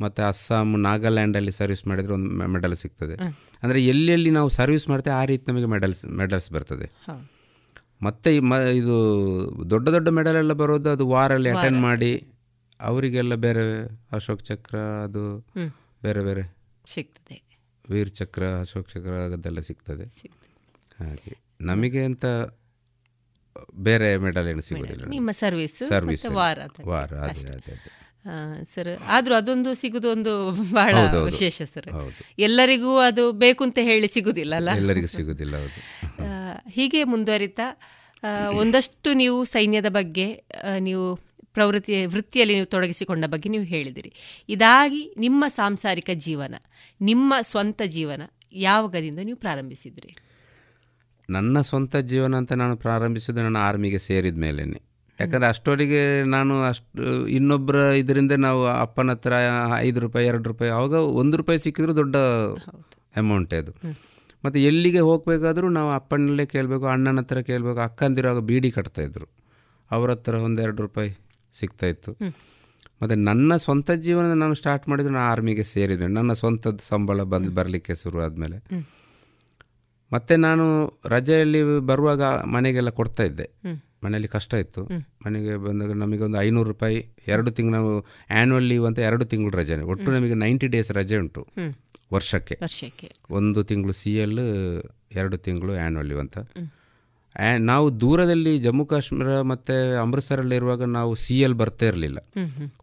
Speaker 10: ಮತ್ತು ಅಸ್ಸಾಂ ನಾಗಾಲ್ಯಾಂಡಲ್ಲಿ ಸರ್ವಿಸ್ ಮಾಡಿದರೆ ಒಂದು ಮೆಡಲ್ ಸಿಗ್ತದೆ. ಅಂದರೆ ಎಲ್ಲೆಲ್ಲಿ ನಾವು ಸರ್ವಿಸ್ ಮಾಡ್ತೇವೆ ಆ ರೀತಿ ನಮಗೆ ಮೆಡಲ್ಸ್ ಮೆಡಲ್ಸ್ ಬರ್ತದೆ. ಮತ್ತೆ ಮ ಇದು ದೊಡ್ಡ ದೊಡ್ಡ ಮೆಡಲ್ ಎಲ್ಲ ಬರೋದು ಅದು ವಾರಲ್ಲಿ ಅಟೆಂಡ್ ಮಾಡಿ ಅವರಿಗೆಲ್ಲ ಬೇರೆ ಅಶೋಕ್ ಚಕ್ರ ಅದು ಬೇರೆ ಬೇರೆ.
Speaker 2: ಸಿಗ್ತದೆ.
Speaker 10: ವೀರ್ ಚಕ್ರ ಅಶೋಕ್ ಚಕ್ರ ಅದೆಲ್ಲ ಸಿಗ್ತದೆ. ಹಾಗೆ. ನಮಗೆ ಅಂತ ಬೇರೆ ಮೆಡಲ್ ಏನು ಸಿಗೋದಿಲ್ಲ
Speaker 2: ನಿಮ್ಮ ಸರ್ವಿಸ್
Speaker 10: ಸರ್ವಿಸ್ ವಾರ ವಾರ ಅದೇ ಅದೇ
Speaker 11: ಸರ್ ಆದರೂ ಅದೊಂದು ಸಿಗುದು ಒಂದು ಬಹಳ ವಿಶೇಷ ಸರ್ ಎಲ್ಲರಿಗೂ ಅದು ಬೇಕು ಅಂತ ಹೇಳಿ ಸಿಗುದಿಲ್ಲ ಅಲ್ಲ?
Speaker 10: ಎಲ್ಲರಿಗೂ ಸಿಗುದಿಲ್ಲ
Speaker 11: ಹೀಗೆ ಮುಂದುವರಿತಾ ಒಂದಷ್ಟು ನೀವು ಸೈನ್ಯದ ಬಗ್ಗೆ ನೀವು ಪ್ರವೃತ್ತಿ ವೃತ್ತಿಯಲ್ಲಿ ನೀವು ತೊಡಗಿಸಿಕೊಂಡ ಬಗ್ಗೆ ನೀವು ಹೇಳಿದಿರಿ. ಇದಾಗಿ ನಿಮ್ಮ ಸಾಂಸಾರಿಕ ಜೀವನ ನಿಮ್ಮ ಸ್ವಂತ ಜೀವನ ಯಾವಾಗದಿಂದ ನೀವು ಪ್ರಾರಂಭಿಸಿದ್ರಿ?
Speaker 10: ನನ್ನ ಸ್ವಂತ ಜೀವನ ಅಂತ ನಾನು ಪ್ರಾರಂಭಿಸಿದ್ದು ನನ್ನ ಆರ್ಮಿಗೆ ಸೇರಿದ ಮೇಲೇನೆ. ಯಾಕಂದರೆ ಅಷ್ಟೊರಿಗೆ ನಾನು ಅಷ್ಟು ಇನ್ನೊಬ್ಬರ ಇದರಿಂದ ನಾವು ಅಪ್ಪನ ಹತ್ರ ಐದು ರೂಪಾಯಿ ಎರಡು ರೂಪಾಯಿ ಆವಾಗ ಒಂದು ರೂಪಾಯಿ ಸಿಕ್ಕಿದ್ರು ದೊಡ್ಡ ಅಮೌಂಟ್ ಅದು. ಮತ್ತು ಎಲ್ಲಿಗೆ ಹೋಗಬೇಕಾದ್ರೂ ನಾವು ಅಪ್ಪನಲ್ಲೇ ಕೇಳಬೇಕು ಅಣ್ಣನ ಹತ್ರ ಕೇಳಬೇಕು ಅಕ್ಕಂದಿರುವಾಗ ಬೀಡಿ ಕಟ್ತಾಯಿದ್ರು ಅವ್ರ ಹತ್ರ ಒಂದೆರಡು ರೂಪಾಯಿ. ಸಿಗ್ತಾಯಿತ್ತು ಮತ್ತು ನನ್ನ ಸ್ವಂತ ಜೀವನ ನಾನು ಸ್ಟಾರ್ಟ್ ಮಾಡಿದ್ದು ನಾನು ಆರ್ಮಿಗೆ ಸೇರಿದೆ ನನ್ನ ಸ್ವಂತದ ಸಂಬಳ ಬಂದು ಬರಲಿಕ್ಕೆ ಶುರು ಆದಮೇಲೆ ಮತ್ತೆ ನಾನು ರಜೆಯಲ್ಲಿ ಬರುವಾಗ ಮನೆಗೆಲ್ಲ ಕೊಡ್ತಾ ಇದ್ದೆ. ಮನೆಯಲ್ಲಿ ಕಷ್ಟ ಇತ್ತು. ಮನೆಗೆ ಬಂದಾಗ ನಮಗೆ ಒಂದು ಐನೂರು ರೂಪಾಯಿ ಎರಡು ತಿಂಗಳು ನಾವು ಆ್ಯನ್ಯಲ್ ಲೀವ್ ಅಂತ ಎರಡು ತಿಂಗಳು ರಜೆ ಒಟ್ಟು ನಮಗೆ ನೈಂಟಿ ಡೇಸ್ ರಜೆ ಉಂಟು ವರ್ಷಕ್ಕೆ.
Speaker 11: ವರ್ಷಕ್ಕೆ.
Speaker 10: ಒಂದು ತಿಂಗಳು ಸಿ ಎಲ್ ಎರಡು ತಿಂಗಳು ಆ್ಯನ್ಯಲ್ ಲೀವ್ ಅಂತ. ಆ- ನಾವು ದೂರದಲ್ಲಿ ಜಮ್ಮು ಕಾಶ್ಮೀರ ಮತ್ತು ಅಮೃತ್ಸರಲ್ಲಿ ಇರುವಾಗ ನಾವು ಸಿ ಎಲ್ ಬರ್ತಾ ಇರಲಿಲ್ಲ.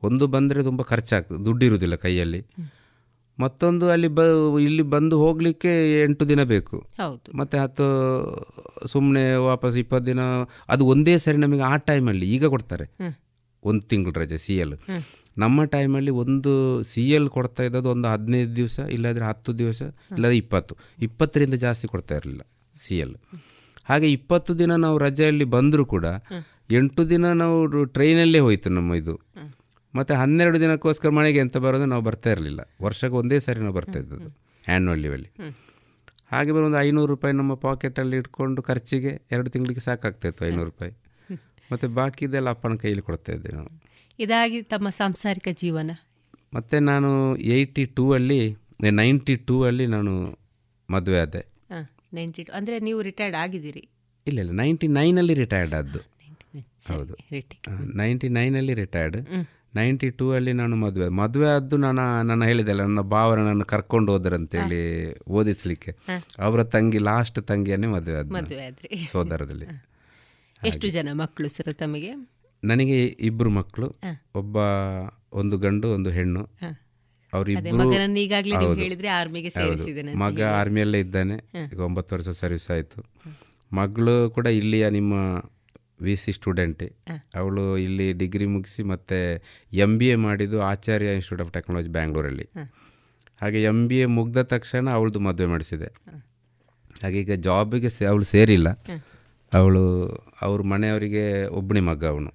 Speaker 10: ಒಂದು ಬಂದರೆ ತುಂಬ ಖರ್ಚಾಗ್ತದೆ ದುಡ್ಡಿರುವುದಿಲ್ಲ ಕೈಯಲ್ಲಿ. ಮತ್ತೊಂದು ಅಲ್ಲಿ ಬ ಇಲ್ಲಿ ಬಂದು ಹೋಗಲಿಕ್ಕೆ ಎಂಟು ದಿನ ಬೇಕು.
Speaker 11: ಹೌದು.
Speaker 10: ಮತ್ತು ಹತ್ತು ಸುಮ್ಮನೆ ವಾಪಸ್ ಇಪ್ಪತ್ತು ದಿನ ಅದು ಒಂದೇ ಸರಿ ನಮಗೆ ಆ ಟೈಮಲ್ಲಿ ಈಗ ಕೊಡ್ತಾರೆ. ಒಂದು ತಿಂಗಳು ರಜೆ ಸಿ ಎಲ್ ನಮ್ಮ ಟೈಮಲ್ಲಿ ಒಂದು ಸಿ ಎಲ್ ಕೊಡ್ತಾ ಇದ್ದದ್ದು ಒಂದು ಹದಿನೈದು ದಿವಸ ಇಲ್ಲಾದರೆ ಹತ್ತು ದಿವಸ ಇಲ್ಲಾದರೆ ಇಪ್ಪತ್ತು. ಇಪ್ಪತ್ತರಿಂದ ಜಾಸ್ತಿ ಕೊಡ್ತಾ ಇರಲಿಲ್ಲ ಸಿ ಎಲ್ ಹಾಗೆ ಇಪ್ಪತ್ತು ದಿನ ನಾವು ರಜೆಯಲ್ಲಿ ಬಂದರೂ ಕೂಡ ಎಂಟು ದಿನ ನಾವು ಟ್ರೈನಲ್ಲೇ ಹೋಯ್ತು ನಮ್ಮ ಇದು. ಮತ್ತು ಹನ್ನೆರಡು ದಿನಕ್ಕೋಸ್ಕರ ಮನೆಗೆ ಎಂತ ಬರೋದು ನಾವು ಬರ್ತಾ ಇರಲಿಲ್ಲ. ವರ್ಷಕ್ಕೆ ಒಂದೇ ಸಾರಿ ನಾವು ಬರ್ತಾ ಇದ್ದದ್ದು ಆ್ಯನ್ಯುವಲ್ ಲೀವಲ್ಲಿ ಹಾಗೆ ಬರೋ ಒಂದು ಐನೂರು ರೂಪಾಯಿ ನಮ್ಮ ಪಾಕೆಟಲ್ಲಿ ಇಟ್ಕೊಂಡು ಖರ್ಚಿಗೆ ಎರಡು ತಿಂಗಳಿಗೆ ಸಾಕಾಗ್ತಾಯಿತ್ತು ಐನೂರು ರೂಪಾಯಿ. ಮತ್ತು ಬಾಕಿದೆಲ್ಲ ಅಪ್ಪನ ಕೈಯಲ್ಲಿ ಕೊಡ್ತಾ ಇದ್ದೆ ನಾವು
Speaker 11: ಇದಾಗಿ ತಮ್ಮ ಸಾಂಸಾರಿಕ ಜೀವನ.
Speaker 10: ಮತ್ತು ನಾನು ಏಯ್ಟಿ ಟೂ ಅಲ್ಲಿ ನೈಂಟಿ ಟೂ ಅಲ್ಲಿ ನಾನು ಮದುವೆ ಆದೆ.
Speaker 11: ನೈಂಟಿ ಟು ಅಂದರೆ ನೀವು ರಿಟೈರ್ಡ್ ಆಗಿದ್ದೀರಿ.
Speaker 10: ಇಲ್ಲ ಇಲ್ಲ ನೈಂಟಿ ನೈನಲ್ಲಿ ರಿಟೈರ್ಡ್ ಆದ್ದು. ಹೌದು. ನೈಂಟಿ ನೈನಲ್ಲಿ ರಿಟೈರ್ಡ್ ನೈಂಟಿ ಟೂ ಅಲ್ಲಿ ನಾನು ಮದುವೆ ಮದುವೆ ಆದ್ದು ನಾನು ನನ್ನ ಹೇಳಿದೆಲ್ಲ ನನ್ನ ಭಾವನ ನಾನು ಕರ್ಕೊಂಡು ಹೋದ್ರಂತೇಳಿ ಓದಿಸ್ಲಿಕ್ಕೆ. ಅವರ ತಂಗಿ ಲಾಸ್ಟ್ ತಂಗಿಯನ್ನೇ ಮದುವೆ ಆದ
Speaker 11: ಮದುವೆ ಆದ್ರಿ.
Speaker 10: ಸೋದರದಲ್ಲಿ.
Speaker 11: ಎಷ್ಟು ಜನ ಮಕ್ಕಳು ಸರ್ ತಮಗೆ?
Speaker 10: ನನಗೆ ಇಬ್ಬರು ಮಕ್ಕಳು ಒಬ್ಬ ಒಂದು ಗಂಡು ಒಂದು ಹೆಣ್ಣು. ಅವರಿಬ್ಬರು ಮಗ ಆರ್ಮಿಯಲ್ಲೇ ಇದ್ದಾನೆ. ಈಗ ಒಂಬತ್ತು ವರ್ಷ ಸರ್ವಿಸ್ ಆಯಿತು. ಮಗಳು ಕೂಡ ಇಲ್ಲಿಯ ನಿಮ್ಮ ವಿ ಸಿ ಸ್ಟೂಡೆಂಟೇ ಅವಳು ಇಲ್ಲಿ ಡಿಗ್ರಿ ಮುಗಿಸಿ ಮತ್ತೆ ಎಂ ಬಿ ಎ ಮಾಡಿದ್ದು ಆಚಾರ್ಯ ಇನ್ಸ್ಟಿಟ್ಯೂಟ್ ಆಫ್ ಟೆಕ್ನಾಲಜಿ ಬ್ಯಾಂಗ್ಳೂರಲ್ಲಿ ಹಾಗೆ ಎಂ ಬಿ ಎ ಮುಗ್ದ ತಕ್ಷಣ ಅವಳದು ಮದುವೆ ಮಾಡಿಸಿದೆ. ಹಾಗೆ ಈಗ ಜಾಬಿಗೆ ಸೇ ಅವಳು ಸೇರಿಲ್ಲ. ಅವಳು ಅವ್ರ ಮನೆಯವರಿಗೆ ಒಬ್ಬನೇ ಮಗ ಅವನು.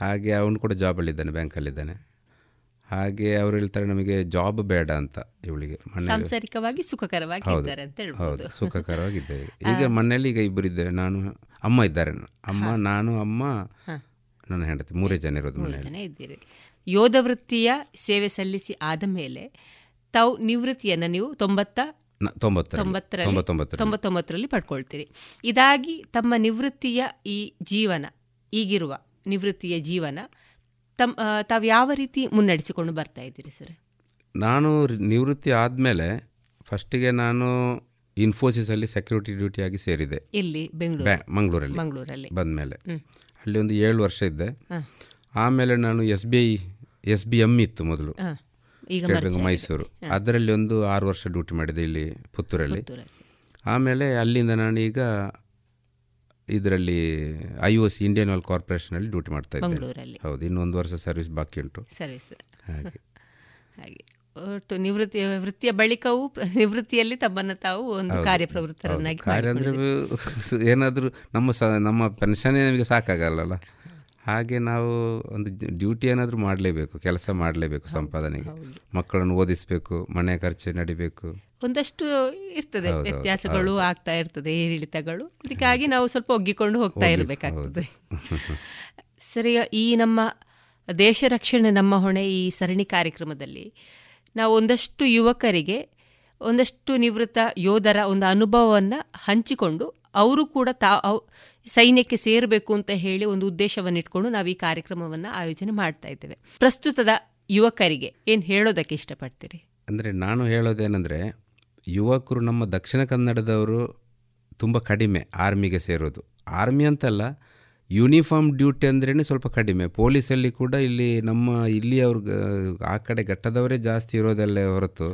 Speaker 10: ಹಾಗೆ ಅವನು ಕೂಡ ಜಾಬಲ್ಲಿದ್ದಾನೆ ಬ್ಯಾಂಕಲ್ಲಿದ್ದಾನೆ ಹಾಗೆ ಅವರು ಹೇಳ್ತಾರೆ ನಮಗೆ ಜಾಬ್ ಬೇಡ ಅಂತ ಇವಳಿಗೆ.
Speaker 11: ಸಾಂಸಾರಿಕವಾಗಿ ಸುಖಕರವಾಗಿ
Speaker 10: ಹೌದು. ಸುಖಕರವಾಗಿದ್ದೇವೆ [laughs] ಈಗ ಮನೆಯಲ್ಲಿ ಈಗ ಇಬ್ಬರು ಇದ್ದೇವೆ ನಾನು ಅಮ್ಮ ಇದ್ದಾರೆ. ಅಮ್ಮ ನಾನು ಅಮ್ಮ ನನ್ನ ಹೆಂಡತಿ ಮೂರೇ ಜನ ಇರೋದು ಮನೆಯಲ್ಲಿ.
Speaker 11: ಜನ ಇದ್ದೀರಿ. ಯೋಧ ವೃತ್ತಿಯ ಸೇವೆ ಸಲ್ಲಿಸಿ ಆದ ಮೇಲೆ ತಾವು ನಿವೃತ್ತಿಯನ್ನು ನೀವು ತೊಂಬತ್ತ
Speaker 10: ತೊಂಬತ್ತೊಂಬತ್ತರಲ್ಲಿ
Speaker 11: ಪಡ್ಕೊಳ್ತೀರಿ. ಇದಾಗಿ ತಮ್ಮ ನಿವೃತ್ತಿಯ ಈ ಜೀವನ ಈಗಿರುವ ನಿವೃತ್ತಿಯ ಜೀವನ ತಮ್ ಆ, ತಾವು ಯಾವ ರೀತಿ ಮುನ್ನಡೆಸಿಕೊಂಡು ಬರ್ತಾ ಇದ್ದೀರಿ ಸರ್?
Speaker 10: ನಾನು ನಿವೃತ್ತಿ ಆದಮೇಲೆ ಫಸ್ಟಿಗೆ ನಾನು ಇನ್ಫೋಸಿಸಲ್ಲಿ ಸೆಕ್ಯೂರಿಟಿ ಡ್ಯೂಟಿಯಾಗಿ ಸೇರಿದೆ.
Speaker 11: ಇಲ್ಲಿ ಬೆಂಗಳೂರು.
Speaker 10: ಬ್ಯಾ ಮಂಗಳೂರಲ್ಲಿ.
Speaker 11: ಮಂಗಳೂರಲ್ಲಿ.
Speaker 10: ಬಂದಮೇಲೆ. ಅಲ್ಲಿ ಒಂದು ಏಳು ವರ್ಷ ಇದ್ದೆ. ಆಮೇಲೆ ನಾನು S B I S B M ಇತ್ತು ಮೊದಲು. ಮೈಸೂರು ಅದರಲ್ಲಿ ಒಂದು ಆರು ವರ್ಷ ಡ್ಯೂಟಿ ಮಾಡಿದೆ ಇಲ್ಲಿ ಪುತ್ತೂರಲ್ಲಿ.
Speaker 11: ಪುತ್ತೂರಲ್ಲಿ.
Speaker 10: ಆಮೇಲೆ ಅಲ್ಲಿಂದ ನಾನು ಈಗ ಇದರಲ್ಲಿ I O C Indian oil ಕಾರ್ಪೊರೇಷನಲ್ಲಿ duty ಮಾಡ್ತಾ ಇದ್ದೀನಿ. ಹೌದು ಇನ್ನೊಂದು ವರ್ಷ ಸರ್ವಿಸ್ ಬಾಕಿ ಉಂಟು.
Speaker 11: ಸರ್ವಿಸ್
Speaker 10: ಹಾಗೆ. [laughs]
Speaker 11: ಹಾಗೆ. ಒಟ್ಟು ನಿವೃತ್ತಿ ವೃತ್ತಿಯ ಬಳಿಕವೂ ನಿವೃತ್ತಿಯಲ್ಲಿ ತಮ್ಮನ್ನು ತಾವು ಒಂದು ಕಾರ್ಯಪ್ರವೃತ್ತರನ್ನಾಗಿ
Speaker 10: ಕಾರ್ಯ ಅಂದರೆ ಏನಾದರೂ ನಮ್ಮ ಸ ನಮ್ಮ ಪೆನ್ಷನ್ ನಮಗೆ ಸಾಕಾಗಲ್ಲ ಹಾಗೆ ನಾವು ಒಂದು ಡ್ಯೂಟಿ ಏನಾದರೂ ಮಾಡಲೇಬೇಕು ಕೆಲಸ ಮಾಡಲೇಬೇಕು ಸಂಪಾದನೆಗೆ. ಮಕ್ಕಳನ್ನು ಓದಿಸಬೇಕು ಮನೆ ಖರ್ಚು ನಡಿಬೇಕು.
Speaker 11: ಒಂದಷ್ಟು ಇರ್ತದೆ ವ್ಯತ್ಯಾಸಗಳು ಆಗ್ತಾ ಇರ್ತದೆ ಏರಿಳಿತಗಳು ಇದಕ್ಕಾಗಿ ನಾವು ಸ್ವಲ್ಪ ಒಗ್ಗಿಕೊಂಡು ಹೋಗ್ತಾ ಇರಬೇಕಾಗ್ತದೆ. [laughs] ಸರಿ ಈ ನಮ್ಮ ದೇಶ ರಕ್ಷಣೆ ನಮ್ಮ ಹೊಣೆ ಈ ಸರಣಿ ಕಾರ್ಯಕ್ರಮದಲ್ಲಿ ನಾವು ಒಂದಷ್ಟು ಯುವಕರಿಗೆ ಒಂದಷ್ಟು ನಿವೃತ್ತ ಯೋಧರ ಒಂದು ಅನುಭವವನ್ನು ಹಂಚಿಕೊಂಡು ಅವರು ಕೂಡ ತಾ ಸೈನ್ಯಕ್ಕೆ ಸೇರಬೇಕು ಅಂತ ಹೇಳಿ ಒಂದು ಉದ್ದೇಶವನ್ನು ಇಟ್ಕೊಂಡು ನಾವು ಈ ಕಾರ್ಯಕ್ರಮವನ್ನು ಆಯೋಜನೆ ಮಾಡ್ತಾ ಇದ್ದೇವೆ. ಪ್ರಸ್ತುತದ ಯುವಕರಿಗೆ ಏನು ಹೇಳೋದಕ್ಕೆ ಇಷ್ಟಪಡ್ತೀರಿ?
Speaker 10: ಅಂದರೆ ನಾನು ಹೇಳೋದೇನೆಂದರೆ, ಯುವಕರು ನಮ್ಮ ದಕ್ಷಿಣ ಕನ್ನಡದವರು ತುಂಬ ಕಡಿಮೆ, ಆರ್ಮಿಗೆ ಸೇರೋದು. ಆರ್ಮಿ ಅಂತಲ್ಲ ಯೂನಿಫಾರ್ಮ್ ಡ್ಯೂಟಿ ಅಂದ್ರೇ ಸ್ವಲ್ಪ ಕಡಿಮೆ. ಪೊಲೀಸಲ್ಲಿ ಕೂಡ ಇಲ್ಲಿ ನಮ್ಮ ಇಲ್ಲಿ ಅವ್ರ ಆ ಕಡೆ ಘಟ್ಟದವರೇ ಜಾಸ್ತಿ ಇರೋದಲ್ಲೇ ಹೊರತು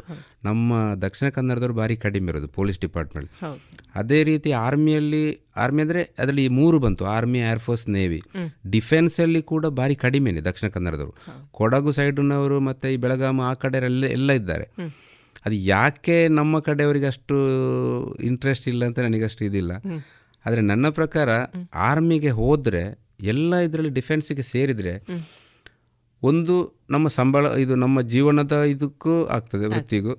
Speaker 10: ನಮ್ಮ ದಕ್ಷಿಣ ಕನ್ನಡದವ್ರು ಭಾರಿ ಕಡಿಮೆ ಇರೋದು ಪೊಲೀಸ್ ಡಿಪಾರ್ಟ್ಮೆಂಟ್. ಅದೇ ರೀತಿ ಆರ್ಮಿಯಲ್ಲಿ ಆರ್ಮಿ ಅಂದರೆ ಅದರಲ್ಲಿ ಮೂರು ಬಂತು ಆರ್ಮಿ ಏರ್ಫೋರ್ಸ್ ನೇವಿ. ಡಿಫೆನ್ಸಲ್ಲಿ ಕೂಡ ಭಾರಿ ಕಡಿಮೆನೆ ದಕ್ಷಿಣ ಕನ್ನಡದವರು. ಕೊಡಗು ಸೈಡ್ನವರು ಮತ್ತು ಈ ಬೆಳಗಾಮ ಆ ಕಡೆ ಎಲ್ಲ ಎಲ್ಲ ಇದ್ದಾರೆ ಅದು ಯಾಕೆ ನಮ್ಮ ಕಡೆಯವರಿಗೆ ಅಷ್ಟು ಇಂಟ್ರೆಸ್ಟ್ ಇಲ್ಲ ಅಂತ ನನಗಷ್ಟು ಇದಿಲ್ಲ. ಆದರೆ ನನ್ನ ಪ್ರಕಾರ ಆರ್ಮಿಗೆ ಹೋದರೆ ಎಲ್ಲ ಇದರಲ್ಲಿ ಡಿಫೆನ್ಸಿಗೆ ಸೇರಿದರೆ ಒಂದು ನಮ್ಮ ಸಂಬಳ ಇದು ನಮ್ಮ ಜೀವನದ ಇದಕ್ಕೂ ಆಗ್ತದೆ ವೃತ್ತಿಗೂ.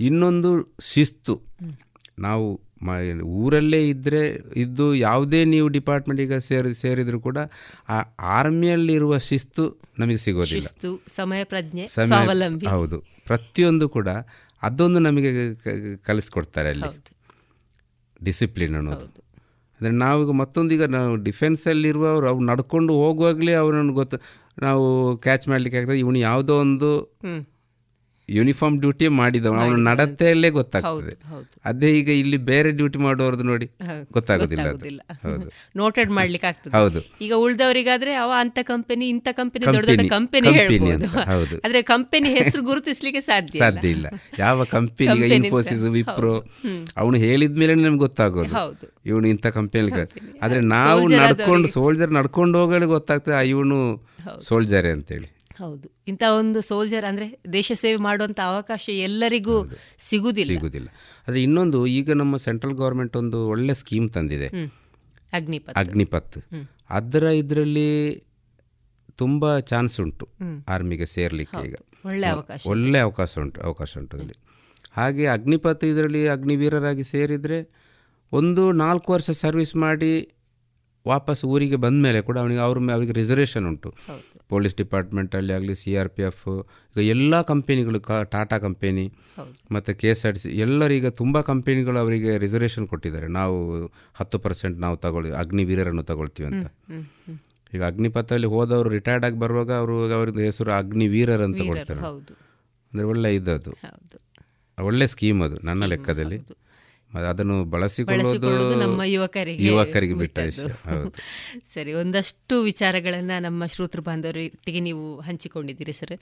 Speaker 10: ಇನ್ನೊಂದು ಶಿಸ್ತು. ನಾವು ಮ ಊರಲ್ಲೇ ಇದ್ದರೆ ಇದ್ದು ಯಾವುದೇ ನೀವು ಡಿಪಾರ್ಟ್ಮೆಂಟಿಗೆ ಸೇರಿ ಸೇರಿದರೂ ಕೂಡ ಆ ಆರ್ಮಿಯಲ್ಲಿರುವ ಶಿಸ್ತು ನಮಗೆ ಸಿಗೋದಿಲ್ಲ.
Speaker 2: ಸಮಯ ಪ್ರಜ್ಞೆ ಸ್ವಾವಲಂಬಿ.
Speaker 10: ಹೌದು. ಪ್ರತಿಯೊಂದು ಕೂಡ ಅದೊಂದು ನಮಗೆ ಕಲಿಸ್ಕೊಡ್ತಾರೆ ಅಲ್ಲಿ. ಡಿಸಿಪ್ಲಿನ್ ಅನ್ನೋದು. ಅಂದರೆ ನಾವೀಗ ಮತ್ತೊಂದೀಗ ನಾವು ಡಿಫೆನ್ಸಲ್ಲಿರುವವರು, ಅವ್ರು ನಡ್ಕೊಂಡು ಹೋಗುವಾಗಲೇ ಅವ್ರನ್ನ ಗೊತ್ತು, ನಾವು ಕ್ಯಾಚ್ ಮಾಡಲಿಕ್ಕೆ ಆಗ್ತದೆ ಇವನು ಯಾವುದೋ ಒಂದು ಯೂನಿಫಾರ್ಮ್ ಡ್ಯೂಟಿ ಮಾಡಿದವ ಅವನು ನಡತೆಯಲ್ಲೇ ಗೊತ್ತಾಗ್ತದೆ. ಅದೇ ಈಗ ಇಲ್ಲಿ ಬೇರೆ ಡ್ಯೂಟಿ ಮಾಡುವವರದ್ದು ನೋಡಿ. ಗೊತ್ತಾಗೋದಿಲ್ಲ
Speaker 2: ಹೌದು. [laughs] ನೋಟೆಡ್ ಮಾಡ್ಲಿಕ್ಕೆ ಆಗ್ತದೆ.
Speaker 10: ಹೌದು.
Speaker 2: ಈಗ ಉಳಿದವರಿಗಾದ್ರೆ ಅವ ಅಂತ ಕಂಪನಿ ಇಂತ ಕಂಪನಿ ದೊಡ್ಡ ದೊಡ್ಡ ಕಂಪನಿ ಹೇಳ್ಬೋದು. [laughs] ಆದ್ರೆ ಕಂಪನಿ ಹೆಸರು ಗುರುತಿಸ್ಲಿಕ್ಕೆ ಸಾಧ್ಯ
Speaker 10: ಸಾಧ್ಯ ಇಲ್ಲ. ಯಾವ ಕಂಪನಿ ಇನ್ಫೋಸಿಸ್ ವಿಪ್ರೋ ಅವನು ಹೇಳಿದ ಮೇಲೆ ನಮ್ಗೆ ಗೊತ್ತಾಗೋದು. ಇವನು ಇಂಥ ಕಂಪನಿ ಆದ್ರೆ ನಾವು ನಡ್ಕೊಂಡು ಸೋಲ್ಜರ್ ನಡ್ಕೊಂಡು ಹೋಗಲು ಗೊತ್ತಾಗ್ತದೆ ಇವನು ಸೋಲ್ಜರೇ ಅಂತೇಳಿ.
Speaker 2: ಹೌದು. ಇಂಥ ಒಂದು ಸೋಲ್ಜರ್ ಅಂದರೆ ದೇಶ ಸೇವೆ ಮಾಡುವಂಥ ಅವಕಾಶ ಎಲ್ಲರಿಗೂ ಸಿಗುದಿಲ್ಲ.
Speaker 10: ಸಿಗುದಿಲ್ಲ. ಆದರೆ ಇನ್ನೊಂದು ಈಗ ನಮ್ಮ ಸೆಂಟ್ರಲ್ ಗೌರ್ಮೆಂಟ್ ಒಂದು ಒಳ್ಳೆ ಸ್ಕೀಮ್ ತಂದಿದೆ.
Speaker 2: ಅಗ್ನಿಪತ್
Speaker 10: ಅಗ್ನಿಪತ್ ಅದರ ಇದರಲ್ಲಿ ತುಂಬ ಚಾನ್ಸ್ ಉಂಟು ಆರ್ಮಿಗೆ ಸೇರ್ಲಿಕ್ಕೆ ಈಗ.
Speaker 2: ಒಳ್ಳೆ ಅವಕಾಶ
Speaker 10: ಒಳ್ಳೆ ಅವಕಾಶ ಉಂಟು ಅವಕಾಶ ಉಂಟು ಅದರಲ್ಲಿ. ಹಾಗೆ ಅಗ್ನಿಪತ್ ಇದರಲ್ಲಿ ಅಗ್ನಿವೀರರಾಗಿ ಸೇರಿದರೆ ಒಂದು ನಾಲ್ಕು ವರ್ಷ ಸರ್ವಿಸ್ ಮಾಡಿ ವಾಪಸ್ ಊರಿಗೆ ಬಂದ ಮೇಲೆ ಕೂಡ ಅವನಿಗೆ ಅವ್ರ ಅವರಿಗೆ ರಿಸರ್ವೇಷನ್ ಉಂಟು. ಪೊಲೀಸ್ ಡಿಪಾರ್ಟ್ಮೆಂಟಲ್ಲಿ ಆಗಲಿ ಸಿ ಆರ್ ಪಿ ಎಫ್ ಈಗ ಎಲ್ಲ ಕಂಪೆನಿಗಳು ಕ ಟಾಟಾ ಕಂಪೆನಿ ಮತ್ತು K S R T C ಎಲ್ಲರೀಗ ತುಂಬ ಕಂಪೆನಿಗಳು ಅವರಿಗೆ ರಿಸರ್ವೇಷನ್ ಕೊಟ್ಟಿದ್ದಾರೆ. ನಾವು ಹತ್ತು ಪರ್ಸೆಂಟ್ ನಾವು ತಗೊಳ್ಳಿ ಅಗ್ನಿವೀರರನ್ನು ತಗೊಳ್ತೀವಿ ಅಂತ. ಈಗ ಅಗ್ನಿಪಥದಲ್ಲಿ ಹೋದವರು ರಿಟೈರ್ಡ್ ಆಗಿ ಬರುವಾಗ ಅವರು ಅವ್ರದ್ದು ಹೆಸರು ಅಗ್ನಿವೀರರ್ ಅಂತ ಕೊಡ್ತಾರೆ. ಅಂದರೆ ಒಳ್ಳೆ ಅದು ಒಳ್ಳೆ ಸ್ಕೀಮ್ ಅದು ನನ್ನ ಲೆಕ್ಕದಲ್ಲಿ. ಅದನ್ನು ಬಳಸಿಕೊಳ್ಳೋದು
Speaker 2: ನಮ್ಮ ಯುವಕರಿಗೆ
Speaker 10: ಯುವಕರಿಗೆ ಬಿಟ್ಟ [laughs]
Speaker 2: ಸರಿ ಒಂದಷ್ಟು ವಿಚಾರಗಳನ್ನು ನಮ್ಮ ಶ್ರೋತೃ ಬಾಂಧವರೊಟ್ಟಿಗೆ ನೀವು ಹಂಚಿಕೊಂಡಿದ್ದೀರಿ ಸರ್.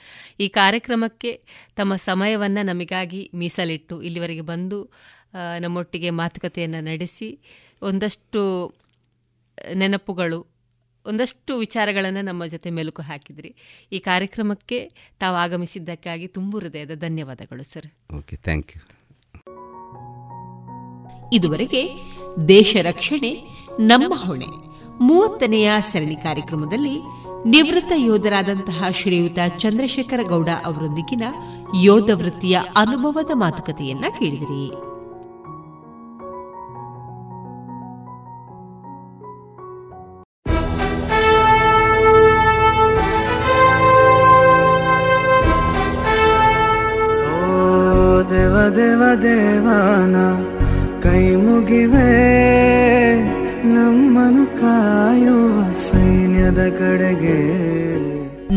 Speaker 2: ಈ ಕಾರ್ಯಕ್ರಮಕ್ಕೆ ತಮ್ಮ ಸಮಯವನ್ನು ನಮಗಾಗಿ ಮೀಸಲಿಟ್ಟು ಇಲ್ಲಿವರೆಗೆ ಬಂದು ನಮ್ಮೊಟ್ಟಿಗೆ ಮಾತುಕತೆಯನ್ನು ನಡೆಸಿ ಒಂದಷ್ಟು ನೆನಪುಗಳು ಒಂದಷ್ಟು ವಿಚಾರಗಳನ್ನು ನಮ್ಮ ಜೊತೆ ಮೆಲುಕು ಹಾಕಿದ್ರಿ. ಈ ಕಾರ್ಯಕ್ರಮಕ್ಕೆ ತಾವು ಆಗಮಿಸಿದ್ದಕ್ಕಾಗಿ ತುಂಬು ಹೃದಯದ ಧನ್ಯವಾದಗಳು ಸರ್.
Speaker 10: ಓಕೆ ಥ್ಯಾಂಕ್ ಯು
Speaker 2: ಇದುವರೆಗೆ ದೇಶ ರಕ್ಷಣೆ, ನಮ್ಮ ಹೊಣೆ. ಮೂವತ್ತನೆಯ ಸರಣಿ ಕಾರ್ಯಕ್ರಮದಲ್ಲಿ ನಿವೃತ್ತ ಯೋಧರಾದಂತಹ ಶ್ರೀಯುತ ಚಂದ್ರಶೇಖರ ಗೌಡ ಅವರೊಂದಿಗಿನ ಯೋಧ ವೃತ್ತಿಯ ಅನುಭವದ ಮಾತುಕತೆಯನ್ನ ಕೇಳಿದಿರಿ.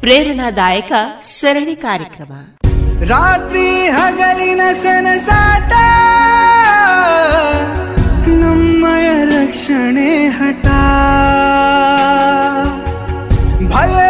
Speaker 2: ಪ್ರೇರಣಾದಾಯಕ ಸರಣಿ ಕಾರ್ಯಕ್ರಮ.
Speaker 12: ರಾತ್ರಿ ಹಗಲಿನ ಸನಸಾಟ ನಮ್ಮಯ ರಕ್ಷಣೆ ಹಠ. ಭಯವೇ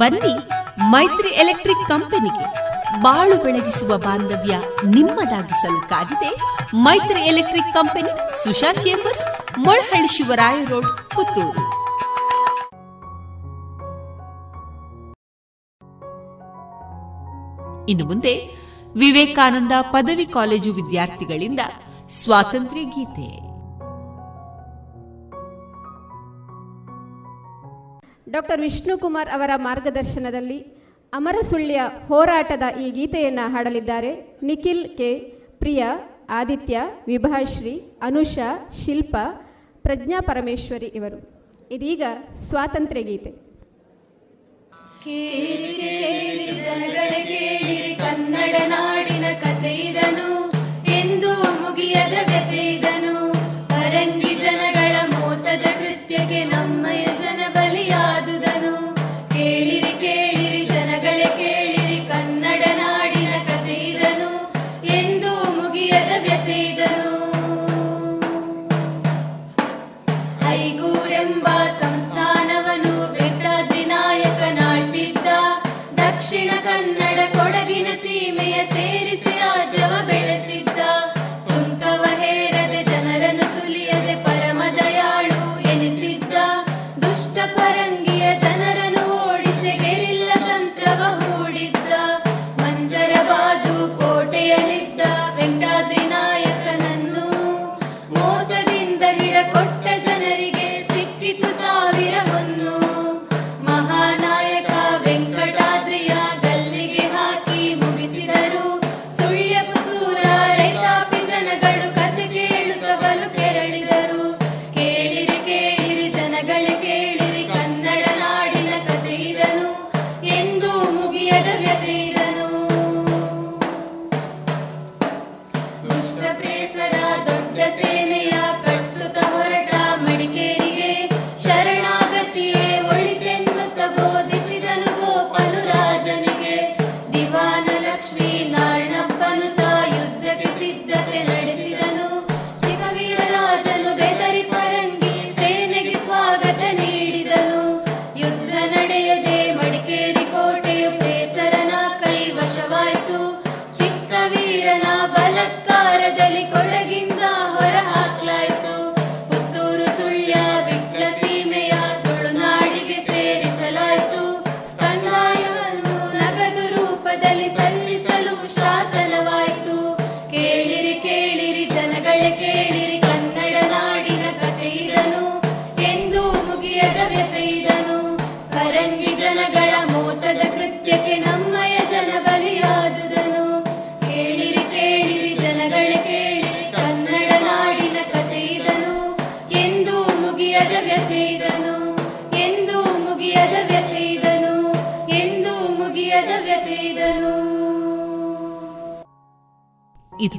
Speaker 2: ಬನ್ನಿ ಮೈತ್ರಿ ಎಲೆಕ್ಟ್ರಿಕ್ ಕಂಪನಿಗೆ ಬಾಳು ಬೆಳಗಿಸುವ ಬಾಂಧವ್ಯ ನಿಮ್ಮದಾಗಿಸಲು ಕಾದಿದೆ Maitri electric company Susha chambers, Molahalli Shivaraya road, Puttur. ಇನ್ನು ಮುಂದೆ ವಿವೇಕಾನಂದ ಪದವಿ ಕಾಲೇಜು ವಿದ್ಯಾರ್ಥಿಗಳಿಂದ ಸ್ವಾತಂತ್ರ್ಯ ಗೀತೆ.
Speaker 13: ಡಾಕ್ಟರ್ ವಿಷ್ಣುಕುಮಾರ್ ಅವರ ಮಾರ್ಗದರ್ಶನದಲ್ಲಿ ಅಮರಸುಳ್ಯ ಹೋರಾಟದ ಈ ಗೀತೆಯನ್ನು ಹಾಡಲಿದ್ದಾರೆ. ನಿಖಿಲ್ ಕೆ. ಪ್ರಿಯ, ಆದಿತ್ಯ, ವಿಭಾಶ್ರೀ, ಅನುಷಾ, ಶಿಲ್ಪ, ಪ್ರಜ್ಞಾ ಪರಮೇಶ್ವರಿ ಇವರು. ಇದೀಗ ಸ್ವಾತಂತ್ರ್ಯ ಗೀತೆ.
Speaker 8: ಕನ್ನಡ ನಾಡಿನ ಕಥೆ ಎಂದು ಮುಗಿಯದ ಕಥೆ ಇದನು.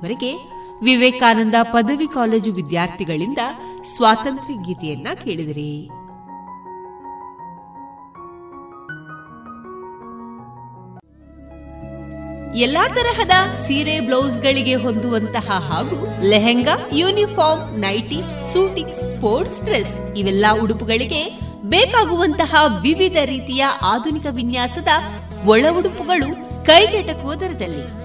Speaker 2: ಇದುವರೆಗೆ ವಿವೇಕಾನಂದ ಪದವಿ ಕಾಲೇಜು ವಿದ್ಯಾರ್ಥಿಗಳಿಂದ ಸ್ವಾತಂತ್ರ್ಯ ಗೀತೆಯನ್ನ ಕೇಳಿದಿರಿ. ಎಲ್ಲಾ ತರಹದ ಸೀರೆ ಬ್ಲೌಸ್ಗಳಿಗೆ ಹೊಂದುವಂತಹ ಹಾಗೂ lehenga, uniform, nightie, suiting, sports dress ಇವೆಲ್ಲ ಉಡುಪುಗಳಿಗೆ ಬೇಕಾಗುವಂತಹ ವಿವಿಧ ರೀತಿಯ ಆಧುನಿಕ ವಿನ್ಯಾಸದ ಒಳ ಉಡುಪುಗಳು ಕೈಗೆಟಕುವ ದರದಲ್ಲಿ.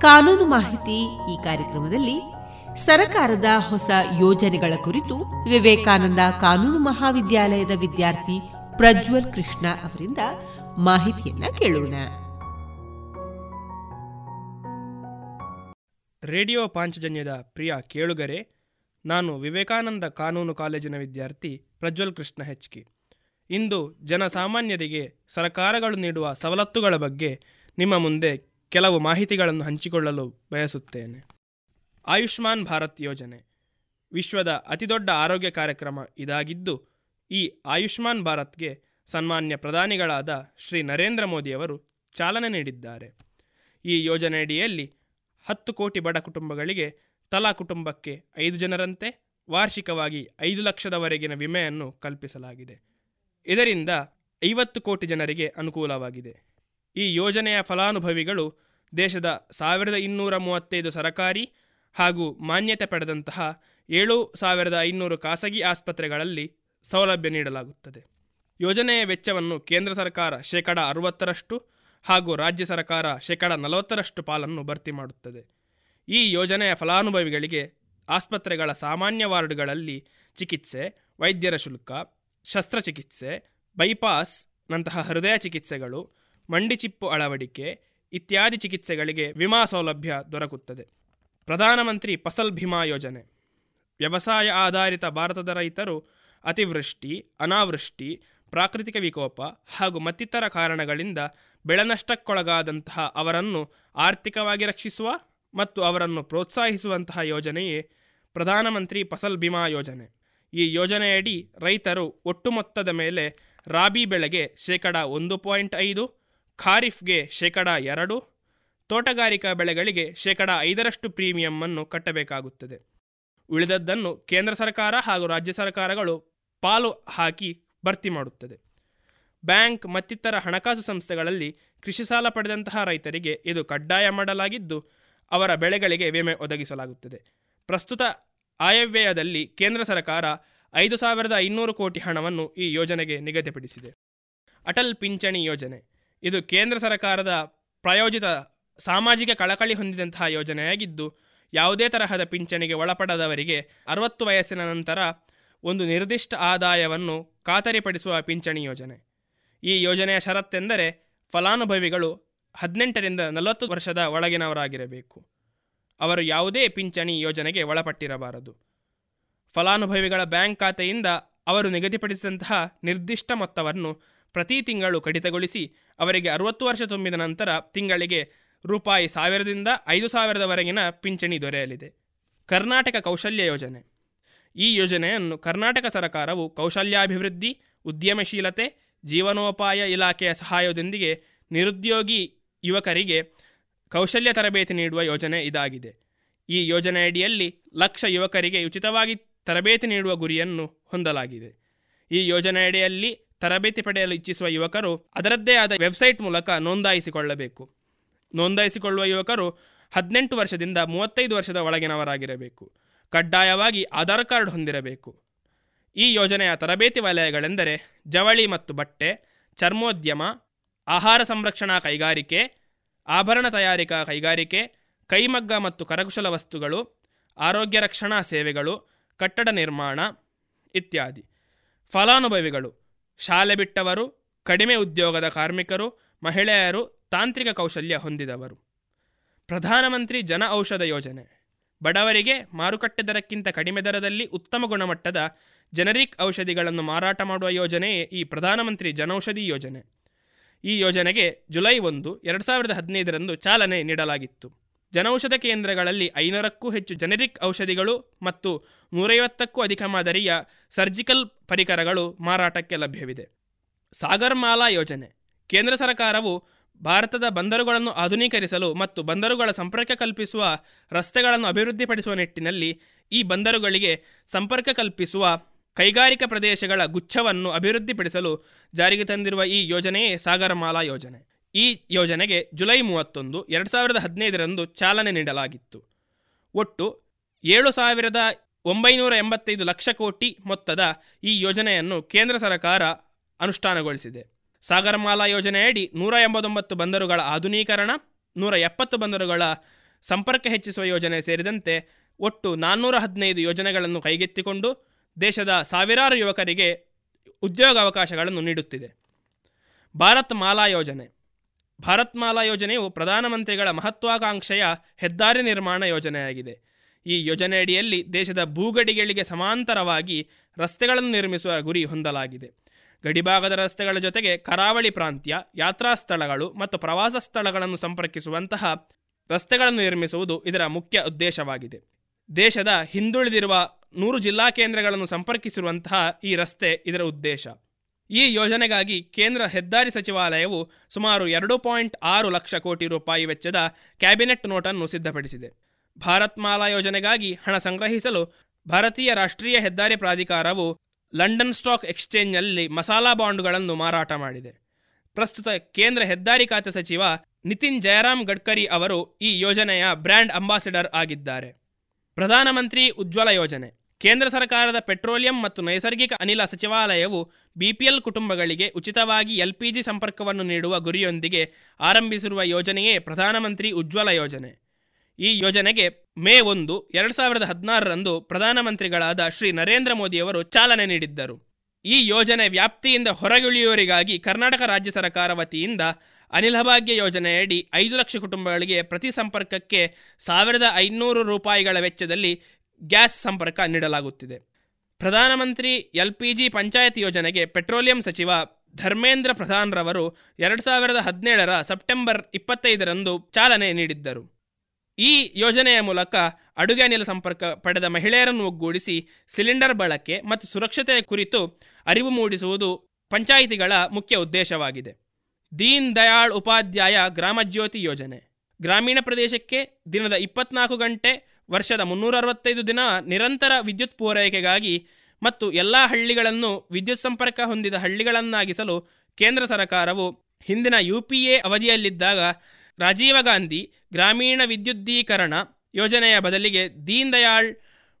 Speaker 2: ಕಾನೂನು ಮಾಹಿತಿ ಈ ಕಾರ್ಯಕ್ರಮದಲ್ಲಿ ಸರಕಾರದ ಹೊಸ ಯೋಜನೆಗಳ ಕುರಿತು ವಿವೇಕಾನಂದ ಕಾನೂನು ಮಹಾವಿದ್ಯಾಲಯದ ವಿದ್ಯಾರ್ಥಿ ಪ್ರಜ್ವಲ್ ಕೃಷ್ಣ ಅವರಿಂದ ಮಾಹಿತಿಯನ್ನ ಕೇಳೋಣ.
Speaker 14: ರೇಡಿಯೋ ಪಾಂಚಜನ್ಯದ ಪ್ರಿಯ ಕೇಳುಗರೆ, ನಾನು ವಿವೇಕಾನಂದ ಕಾನೂನು ಕಾಲೇಜಿನ ವಿದ್ಯಾರ್ಥಿ ಪ್ರಜ್ವಲ್ ಕೃಷ್ಣ ಹೆಚ್ಕಿ. ಇಂದು ಜನಸಾಮಾನ್ಯರಿಗೆ ಸರ್ಕಾರಗಳು ನೀಡುವ ಸವಲತ್ತುಗಳ ಬಗ್ಗೆ ನಿಮ್ಮ ಮುಂದೆ ಕೆಲವು ಮಾಹಿತಿಗಳನ್ನು ಹಂಚಿಕೊಳ್ಳಲು ಬಯಸುತ್ತೇನೆ. ಆಯುಷ್ಮಾನ್ ಭಾರತ್ ಯೋಜನೆ. ವಿಶ್ವದ ಅತಿದೊಡ್ಡ ಆರೋಗ್ಯ ಕಾರ್ಯಕ್ರಮ ಇದಾಗಿದ್ದು, ಈ ಆಯುಷ್ಮಾನ್ ಭಾರತ್ಗೆ ಸನ್ಮಾನ್ಯ ಪ್ರಧಾನಿಗಳಾದ ಶ್ರೀ ನರೇಂದ್ರ ಮೋದಿಯವರು ಚಾಲನೆ ನೀಡಿದ್ದಾರೆ. ಈ ಯೋಜನೆಯಡಿಯಲ್ಲಿ ಹತ್ತು ಕೋಟಿ ಬಡ ಕುಟುಂಬಗಳಿಗೆ ತಲಾ ಕುಟುಂಬಕ್ಕೆ ಐದು ಜನರಂತೆ ವಾರ್ಷಿಕವಾಗಿ ಐದು ಲಕ್ಷದವರೆಗಿನ ವಿಮೆಯನ್ನು ಕಲ್ಪಿಸಲಾಗಿದೆ. ಇದರಿಂದ ಐವತ್ತು ಕೋಟಿ ಜನರಿಗೆ ಅನುಕೂಲವಾಗಿದೆ. ಈ ಯೋಜನೆಯ ಫಲಾನುಭವಿಗಳು ದೇಶದ ಸಾವಿರದ ಇನ್ನೂರ ಮೂವತ್ತೈದು ಸರಕಾರಿ ಹಾಗೂ ಮಾನ್ಯತೆ ಪಡೆದಂತಹ ಏಳು ಸಾವಿರದ ಐನೂರು ಖಾಸಗಿ ಆಸ್ಪತ್ರೆಗಳಲ್ಲಿ ಸೌಲಭ್ಯ ನೀಡಲಾಗುತ್ತದೆ. ಯೋಜನೆಯ ವೆಚ್ಚವನ್ನು ಕೇಂದ್ರ ಸರ್ಕಾರ ಶೇಕಡ ಅರವತ್ತರಷ್ಟು ಹಾಗೂ ರಾಜ್ಯ ಸರ್ಕಾರ ಶೇಕಡ ನಲವತ್ತರಷ್ಟು ಪಾಲನ್ನು ಭರ್ತಿ ಮಾಡುತ್ತದೆ. ಈ ಯೋಜನೆಯ ಫಲಾನುಭವಿಗಳಿಗೆ ಆಸ್ಪತ್ರೆಗಳ ಸಾಮಾನ್ಯ ವಾರ್ಡ್ಗಳಲ್ಲಿ ಚಿಕಿತ್ಸೆ, ವೈದ್ಯರ ಶುಲ್ಕ, ಶಸ್ತ್ರಚಿಕಿತ್ಸೆ, ಬೈಪಾಸ್ ನಂತಹ ಹೃದಯ ಚಿಕಿತ್ಸೆಗಳು ಮಂಡಿಚಿಪ್ಪು ಅಳವಡಿಕೆ ಇತ್ಯಾದಿ ಚಿಕಿತ್ಸೆಗಳಿಗೆ ವಿಮಾ ಸೌಲಭ್ಯ ದೊರಕುತ್ತದೆ. ಪ್ರಧಾನಮಂತ್ರಿ ಫಸಲ್ ಭೀಮಾ ಯೋಜನೆ. ವ್ಯವಸಾಯ ಆಧಾರಿತ ಭಾರತದ ರೈತರು ಅತಿವೃಷ್ಟಿ, ಅನಾವೃಷ್ಟಿ, ಪ್ರಾಕೃತಿಕ ವಿಕೋಪ ಹಾಗೂ ಮತ್ತಿತರ ಕಾರಣಗಳಿಂದ ಬೆಳೆನಷ್ಟಕ್ಕೊಳಗಾದಂತಹ ಅವರನ್ನು ಆರ್ಥಿಕವಾಗಿ ರಕ್ಷಿಸುವ ಮತ್ತು ಅವರನ್ನು ಪ್ರೋತ್ಸಾಹಿಸುವಂತಹ ಯೋಜನೆಯೇ ಪ್ರಧಾನಮಂತ್ರಿ ಫಸಲ್ ಬಿಮಾ ಯೋಜನೆ. ಈ ಯೋಜನೆಯಡಿ ರೈತರು ಒಟ್ಟು ಮೊತ್ತದ ಮೇಲೆ ರಾಬಿ ಬೆಳೆಗೆ ಶೇಕಡ ಒಂದು ಪಾಯಿಂಟ್ ಐದು ಖಾರಿಫ್ಗೆ ಶೇಕಡ ಎರಡು, ತೋಟಗಾರಿಕಾ ಬೆಳೆಗಳಿಗೆ ಶೇಕಡ ಐದರಷ್ಟು ಪ್ರೀಮಿಯಂ ಅನ್ನು ಕಟ್ಟಬೇಕಾಗುತ್ತದೆ. ಉಳಿದದ್ದನ್ನು ಕೇಂದ್ರ ಸರ್ಕಾರ ಹಾಗೂ ರಾಜ್ಯ ಸರ್ಕಾರಗಳು ಪಾಲು ಹಾಕಿ ಭರ್ತಿ ಮಾಡುತ್ತದೆ. ಬ್ಯಾಂಕ್ ಮತ್ತಿತರ ಹಣಕಾಸು ಸಂಸ್ಥೆಗಳಲ್ಲಿ ಕೃಷಿ ಸಾಲ ಪಡೆದಂತಹ ರೈತರಿಗೆ ಇದು ಕಡ್ಡಾಯ ಮಾಡಲಾಗಿದ್ದು, ಅವರ ಬೆಳೆಗಳಿಗೆ ವಿಮೆ ಒದಗಿಸಲಾಗುತ್ತದೆ. ಪ್ರಸ್ತುತ ಆಯವ್ಯಯದಲ್ಲಿ ಕೇಂದ್ರ ಸರ್ಕಾರ ಐದು ಸಾವಿರದ ಐನೂರು ಕೋಟಿ ಹಣವನ್ನು ಈ ಯೋಜನೆಗೆ ನಿಗದಿಪಡಿಸಿದೆ. ಅಟಲ್ ಪಿಂಚಣಿ ಯೋಜನೆ ಇದು ಕೇಂದ್ರ ಸರ್ಕಾರದ ಪ್ರಾಯೋಜಿತ ಸಾಮಾಜಿಕ ಕಳಕಳಿ ಹೊಂದಿದಂತಹ ಯೋಜನೆಯಾಗಿದ್ದು, ಯಾವುದೇ ತರಹದ ಪಿಂಚಣಿಗೆ ಒಳಪಡದವರಿಗೆ ಅರವತ್ತು ವಯಸ್ಸಿನ ನಂತರ ಒಂದು ನಿರ್ದಿಷ್ಟ ಆದಾಯವನ್ನು ಖಾತರಿಪಡಿಸುವ ಪಿಂಚಣಿ ಯೋಜನೆ. ಈ ಯೋಜನೆಯ ಷರತ್ತೆಂದರೆ ಫಲಾನುಭವಿಗಳು ಹದಿನೆಂಟರಿಂದ ನಲವತ್ತು ವರ್ಷದ ಒಳಗಿನವರಾಗಿರಬೇಕು. ಅವರು ಯಾವುದೇ ಪಿಂಚಣಿ ಯೋಜನೆಗೆ ಒಳಪಟ್ಟಿರಬಾರದು. ಫಲಾನುಭವಿಗಳ ಬ್ಯಾಂಕ್ ಖಾತೆಯಿಂದ ಅವರು ನಿಗದಿಪಡಿಸಿದಂತಹ ನಿರ್ದಿಷ್ಟ ಮೊತ್ತವನ್ನು ಪ್ರತಿ ತಿಂಗಳು ಕಡಿತಗೊಳಿಸಿ ಅವರಿಗೆ ಅರುವತ್ತು ವರ್ಷ ತುಂಬಿದ ನಂತರ ತಿಂಗಳಿಗೆ ರೂಪಾಯಿ ಸಾವಿರದಿಂದ ಐದು ಸಾವಿರದವರೆಗಿನ ಪಿಂಚಣಿ ದೊರೆಯಲಿದೆ. ಕರ್ನಾಟಕ ಕೌಶಲ್ಯ ಯೋಜನೆ. ಈ ಯೋಜನೆಯನ್ನು ಕರ್ನಾಟಕ ಸರ್ಕಾರವು ಕೌಶಲ್ಯಾಭಿವೃದ್ಧಿ, ಉದ್ಯಮಶೀಲತೆ, ಜೀವನೋಪಾಯ ಇಲಾಖೆಯ ಸಹಾಯದೊಂದಿಗೆ ನಿರುದ್ಯೋಗಿ ಯುವಕರಿಗೆ ಕೌಶಲ್ಯ ತರಬೇತಿ ನೀಡುವ ಯೋಜನೆ ಇದಾಗಿದೆ. ಈ ಯೋಜನೆಯಡಿಯಲ್ಲಿ ಲಕ್ಷ ಯುವಕರಿಗೆ ಉಚಿತವಾಗಿ ತರಬೇತಿ ನೀಡುವ ಗುರಿಯನ್ನು ಹೊಂದಲಾಗಿದೆ. ಈ ಯೋಜನೆಯಡಿಯಲ್ಲಿ ತರಬೇತಿ ಪಡೆಯಲು ಇಚ್ಛಿಸುವ ಯುವಕರು ಅದರದ್ದೇ ಆದ ವೆಬ್ಸೈಟ್ ಮೂಲಕ ನೋಂದಾಯಿಸಿಕೊಳ್ಳಬೇಕು. ನೋಂದಾಯಿಸಿಕೊಳ್ಳುವ ಯುವಕರು ಹದಿನೆಂಟು ವರ್ಷದಿಂದ ಮೂವತ್ತೈದು ವರ್ಷದ ಒಳಗಿನವರಾಗಿರಬೇಕು. ಕಡ್ಡಾಯವಾಗಿ ಆಧಾರ್ ಕಾರ್ಡ್ ಹೊಂದಿರಬೇಕು. ಈ ಯೋಜನೆಯ ತರಬೇತಿ ವಲಯಗಳೆಂದರೆ ಜವಳಿ ಮತ್ತು ಬಟ್ಟೆ, ಚರ್ಮೋದ್ಯಮ, ಆಹಾರ ಸಂರಕ್ಷಣಾ ಕೈಗಾರಿಕೆ, ಆಭರಣ ತಯಾರಿಕಾ ಕೈಗಾರಿಕೆ, ಕೈಮಗ್ಗ ಮತ್ತು ಕರಕುಶಲ ವಸ್ತುಗಳು, ಆರೋಗ್ಯ ರಕ್ಷಣಾ ಸೇವೆಗಳು, ಕಟ್ಟಡ ನಿರ್ಮಾಣ ಇತ್ಯಾದಿ. ಫಲಾನುಭವಿಗಳು ಶಾಲೆ ಬಿಟ್ಟವರು, ಕಡಿಮೆ ಉದ್ಯೋಗದ ಕಾರ್ಮಿಕರು, ಮಹಿಳೆಯರು ತಾಂತ್ರಿಕ ಕೌಶಲ್ಯ ಹೊಂದಿದವರು. ಪ್ರಧಾನಮಂತ್ರಿ ಜನ ಔಷಧ ಯೋಜನೆ. ಬಡವರಿಗೆ ಮಾರುಕಟ್ಟೆ ದರಕ್ಕಿಂತ ಕಡಿಮೆ ದರದಲ್ಲಿ ಉತ್ತಮ ಗುಣಮಟ್ಟದ ಜನರಿಕ್ ಔಷಧಿಗಳನ್ನು ಮಾರಾಟ ಮಾಡುವ ಯೋಜನೆಯೇ ಈ ಪ್ರಧಾನಮಂತ್ರಿ ಜನೌಷಧಿ ಯೋಜನೆ. ಈ ಯೋಜನೆಗೆ ಜುಲೈ ಒಂದು, ಎರಡು ಸಾವಿರದ ಹದಿನೈದರಂದು ಚಾಲನೆ ನೀಡಲಾಗಿತ್ತು. ಜನೌಷಧ ಕೇಂದ್ರಗಳಲ್ಲಿ ಐನೂರಕ್ಕೂ ಹೆಚ್ಚು ಜನರಿಕ್ ಔಷಧಿಗಳು ಮತ್ತು ನೂರೈವತ್ತಕ್ಕೂ ಅಧಿಕ ಮಾದರಿಯ ಸರ್ಜಿಕಲ್ ಪರಿಕರಗಳು ಮಾರಾಟಕ್ಕೆ ಲಭ್ಯವಿದೆ. ಸಾಗರ್ಮಾಲಾ ಯೋಜನೆ. ಕೇಂದ್ರ ಸರ್ಕಾರವು ಭಾರತದ ಬಂದರುಗಳನ್ನು ಆಧುನೀಕರಿಸಲು ಮತ್ತು ಬಂದರುಗಳ ಸಂಪರ್ಕ ಕಲ್ಪಿಸುವ ರಸ್ತೆಗಳನ್ನು ಅಭಿವೃದ್ಧಿಪಡಿಸುವ ನಿಟ್ಟಿನಲ್ಲಿ ಈ ಬಂದರುಗಳಿಗೆ ಸಂಪರ್ಕ ಕಲ್ಪಿಸುವ ಕೈಗಾರಿಕಾ ಪ್ರದೇಶಗಳ ಗುಚ್ಛವನ್ನು ಅಭಿವೃದ್ಧಿಪಡಿಸಲು ಜಾರಿಗೆ ತಂದಿರುವ ಈ ಯೋಜನೆಯೇ ಸಾಗರಮಾಲಾ ಯೋಜನೆ. ಈ ಯೋಜನೆಗೆ ಜುಲೈ ಮೂವತ್ತೊಂದು, ಎರಡು ಸಾವಿರದ ಹದಿನೈದರಂದು ಚಾಲನೆ ನೀಡಲಾಗಿತ್ತು. ಒಟ್ಟು ಏಳು ಸಾವಿರದ ಒಂಬೈನೂರ ಎಂಬತ್ತೈದು ಲಕ್ಷ ಕೋಟಿ ಮೊತ್ತದ ಈ ಯೋಜನೆಯನ್ನು ಕೇಂದ್ರ ಸರ್ಕಾರ ಅನುಷ್ಠಾನಗೊಳಿಸಿದೆ. ಸಾಗರಮಾಲಾ ಯೋಜನೆಯಡಿ ನೂರ ಎಂಬತ್ತೊಂಬತ್ತು ಬಂದರುಗಳ ಆಧುನೀಕರಣ, ನೂರ ಎಪ್ಪತ್ತು ಬಂದರುಗಳ ಸಂಪರ್ಕ ಹೆಚ್ಚಿಸುವ ಯೋಜನೆ ಸೇರಿದಂತೆ ಒಟ್ಟು ನಾನ್ನೂರ ಹದಿನೈದು ಯೋಜನೆಗಳನ್ನು ಕೈಗೆತ್ತಿಕೊಂಡು ದೇಶದ ಸಾವಿರಾರು ಯುವಕರಿಗೆ ಉದ್ಯೋಗಾವಕಾಶಗಳನ್ನು ನೀಡುತ್ತಿದೆ. ಭಾರತ್ ಮಾಲಾ ಯೋಜನೆ. ಭಾರತ್ ಮಾಲಾ ಯೋಜನೆಯು ಪ್ರಧಾನಮಂತ್ರಿಗಳ ಮಹತ್ವಾಕಾಂಕ್ಷೆಯ ಹೆದ್ದಾರಿ ನಿರ್ಮಾಣ ಯೋಜನೆಯಾಗಿದೆ. ಈ ಯೋಜನೆಯಡಿಯಲ್ಲಿ ದೇಶದ ಭೂಗಡಿಗಳಿಗೆ ಸಮಾಂತರವಾಗಿ ರಸ್ತೆಗಳನ್ನು ನಿರ್ಮಿಸುವ ಗುರಿ ಹೊಂದಲಾಗಿದೆ. ಗಡಿಭಾಗದ ರಸ್ತೆಗಳ ಜೊತೆಗೆ ಕರಾವಳಿ ಪ್ರಾಂತ್ಯ, ಯಾತ್ರಾ ಸ್ಥಳಗಳು ಮತ್ತು ಪ್ರವಾಸ ಸ್ಥಳಗಳನ್ನು ಸಂಪರ್ಕಿಸುವಂತಹ ರಸ್ತೆಗಳನ್ನು ನಿರ್ಮಿಸುವುದು ಇದರ ಮುಖ್ಯ ಉದ್ದೇಶವಾಗಿದೆ. ದೇಶದ ಹಿಂದುಳಿದಿರುವ ನೂರು ಜಿಲ್ಲಾ ಕೇಂದ್ರಗಳನ್ನು ಸಂಪರ್ಕಿಸಿರುವಂತಹ ಈ ರಸ್ತೆ ಇದರ ಉದ್ದೇಶ. ಈ ಯೋಜನೆಗಾಗಿ ಕೇಂದ್ರ ಹೆದ್ದಾರಿ ಸಚಿವಾಲಯವು ಸುಮಾರು ಎರಡು ಪಾಯಿಂಟ್ ಆರು ಲಕ್ಷ ಕೋಟಿ ರೂಪಾಯಿ ವೆಚ್ಚದ ಕ್ಯಾಬಿನೆಟ್ ನೋಟನ್ನು ಸಿದ್ಧಪಡಿಸಿದೆ. ಭಾರತ್ ಮಾಲಾ ಯೋಜನೆಗಾಗಿ ಹಣ ಸಂಗ್ರಹಿಸಲು ಭಾರತೀಯ ರಾಷ್ಟ್ರೀಯ ಹೆದ್ದಾರಿ ಪ್ರಾಧಿಕಾರವು ಲಂಡನ್ ಸ್ಟಾಕ್ ಎಕ್ಸ್ಚೇಂಜ್ನಲ್ಲಿ ಮಸಾಲಾ ಬಾಂಡ್ಗಳನ್ನು ಮಾರಾಟ ಮಾಡಿದೆ. ಪ್ರಸ್ತುತ ಕೇಂದ್ರ ಹೆದ್ದಾರಿ ಖಾತೆ ಸಚಿವ ನಿತಿನ್ ಜಯರಾಮ್ ಗಡ್ಕರಿ ಅವರು ಈ ಯೋಜನೆಯ ಬ್ರ್ಯಾಂಡ್ ಅಂಬಾಸಿಡರ್ ಆಗಿದ್ದಾರೆ. ಪ್ರಧಾನಮಂತ್ರಿ ಉಜ್ವಲ ಯೋಜನೆ. ಕೇಂದ್ರ ಸರ್ಕಾರದ ಪೆಟ್ರೋಲಿಯಂ ಮತ್ತು ನೈಸರ್ಗಿಕ ಅನಿಲ ಸಚಿವಾಲಯವು ಬಿಪಿಎಲ್ ಕುಟುಂಬಗಳಿಗೆ ಉಚಿತವಾಗಿ ಎಲ್ಪಿಜಿ ಸಂಪರ್ಕವನ್ನು ನೀಡುವ ಗುರಿಯೊಂದಿಗೆ ಆರಂಭಿಸಿರುವ ಯೋಜನೆಯೇ ಪ್ರಧಾನಮಂತ್ರಿ ಉಜ್ವಲ ಯೋಜನೆ. ಈ ಯೋಜನೆಗೆ ಮೇ ಒಂದು, ಎರಡು ಸಾವಿರದ ಹದಿನಾರರಂದು ಪ್ರಧಾನಮಂತ್ರಿಗಳಾದ ಶ್ರೀ ನರೇಂದ್ರ ಮೋದಿಯವರು ಚಾಲನೆ ನೀಡಿದ್ದರು. ಈ ಯೋಜನೆ ವ್ಯಾಪ್ತಿಯಿಂದ ಹೊರಗುಳಿಯುವವರಿಗಾಗಿ ಕರ್ನಾಟಕ ರಾಜ್ಯ ಸರ್ಕಾರ ವತಿಯಿಂದ ಅನಿಲಭಾಗ್ಯ ಯೋಜನೆಯಡಿ ಐದು ಲಕ್ಷ ಕುಟುಂಬಗಳಿಗೆ ಪ್ರತಿ ಸಂಪರ್ಕಕ್ಕೆ ಸಾವಿರದ ಐನೂರು ರೂಪಾಯಿಗಳ ವೆಚ್ಚದಲ್ಲಿ ಗ್ಯಾಸ್ ಸಂಪರ್ಕ ನೀಡಲಾಗುತ್ತಿದೆ. ಪ್ರಧಾನಮಂತ್ರಿ ಎಲ್ಪಿಜಿ ಪಂಚಾಯತ್ ಯೋಜನೆಗೆ ಪೆಟ್ರೋಲಿಯಂ ಸಚಿವ ಧರ್ಮೇಂದ್ರ ಪ್ರಧಾನ್ರವರು ಎರಡು ಸಾವಿರದ ಹದಿನೇಳರ ಸೆಪ್ಟೆಂಬರ್ ಇಪ್ಪತ್ತೈದರಂದು ಚಾಲನೆ ನೀಡಿದ್ದರು. ಈ ಯೋಜನೆಯ ಮೂಲಕ ಅಡುಗೆ ಅನಿಲ ಸಂಪರ್ಕ ಪಡೆದ ಮಹಿಳೆಯರನ್ನು ಒಗ್ಗೂಡಿಸಿ ಸಿಲಿಂಡರ್ ಬಳಕೆ ಮತ್ತು ಸುರಕ್ಷತೆಯ ಕುರಿತು ಅರಿವು ಮೂಡಿಸುವುದು ಪಂಚಾಯಿತಿಗಳ ಮುಖ್ಯ ಉದ್ದೇಶವಾಗಿದೆ. ದೀನ್ ದಯಾಳ್ ಉಪಾಧ್ಯಾಯ ಗ್ರಾಮಜ್ಯೋತಿ ಯೋಜನೆ. ಗ್ರಾಮೀಣ ಪ್ರದೇಶಕ್ಕೆ ದಿನದ ಇಪ್ಪತ್ನಾಲ್ಕು ಗಂಟೆ ವರ್ಷದ ಮುನ್ನೂರ ಅರವತ್ತೈದು ದಿನ ನಿರಂತರ ವಿದ್ಯುತ್ ಪೂರೈಕೆಗಾಗಿ ಮತ್ತು ಎಲ್ಲ ಹಳ್ಳಿಗಳನ್ನು ವಿದ್ಯುತ್ ಸಂಪರ್ಕ ಹೊಂದಿದ ಹಳ್ಳಿಗಳನ್ನಾಗಿಸಲು ಕೇಂದ್ರ ಸರ್ಕಾರವು ಹಿಂದಿನ ಯು ಪಿ ಎ ಅವಧಿಯಲ್ಲಿದ್ದಾಗ ರಾಜೀವ ಗಾಂಧಿ ಗ್ರಾಮೀಣ ವಿದ್ಯುದ್ದೀಕರಣ ಯೋಜನೆಯ ಬದಲಿಗೆ ದೀನ್ ದಯಾಳ್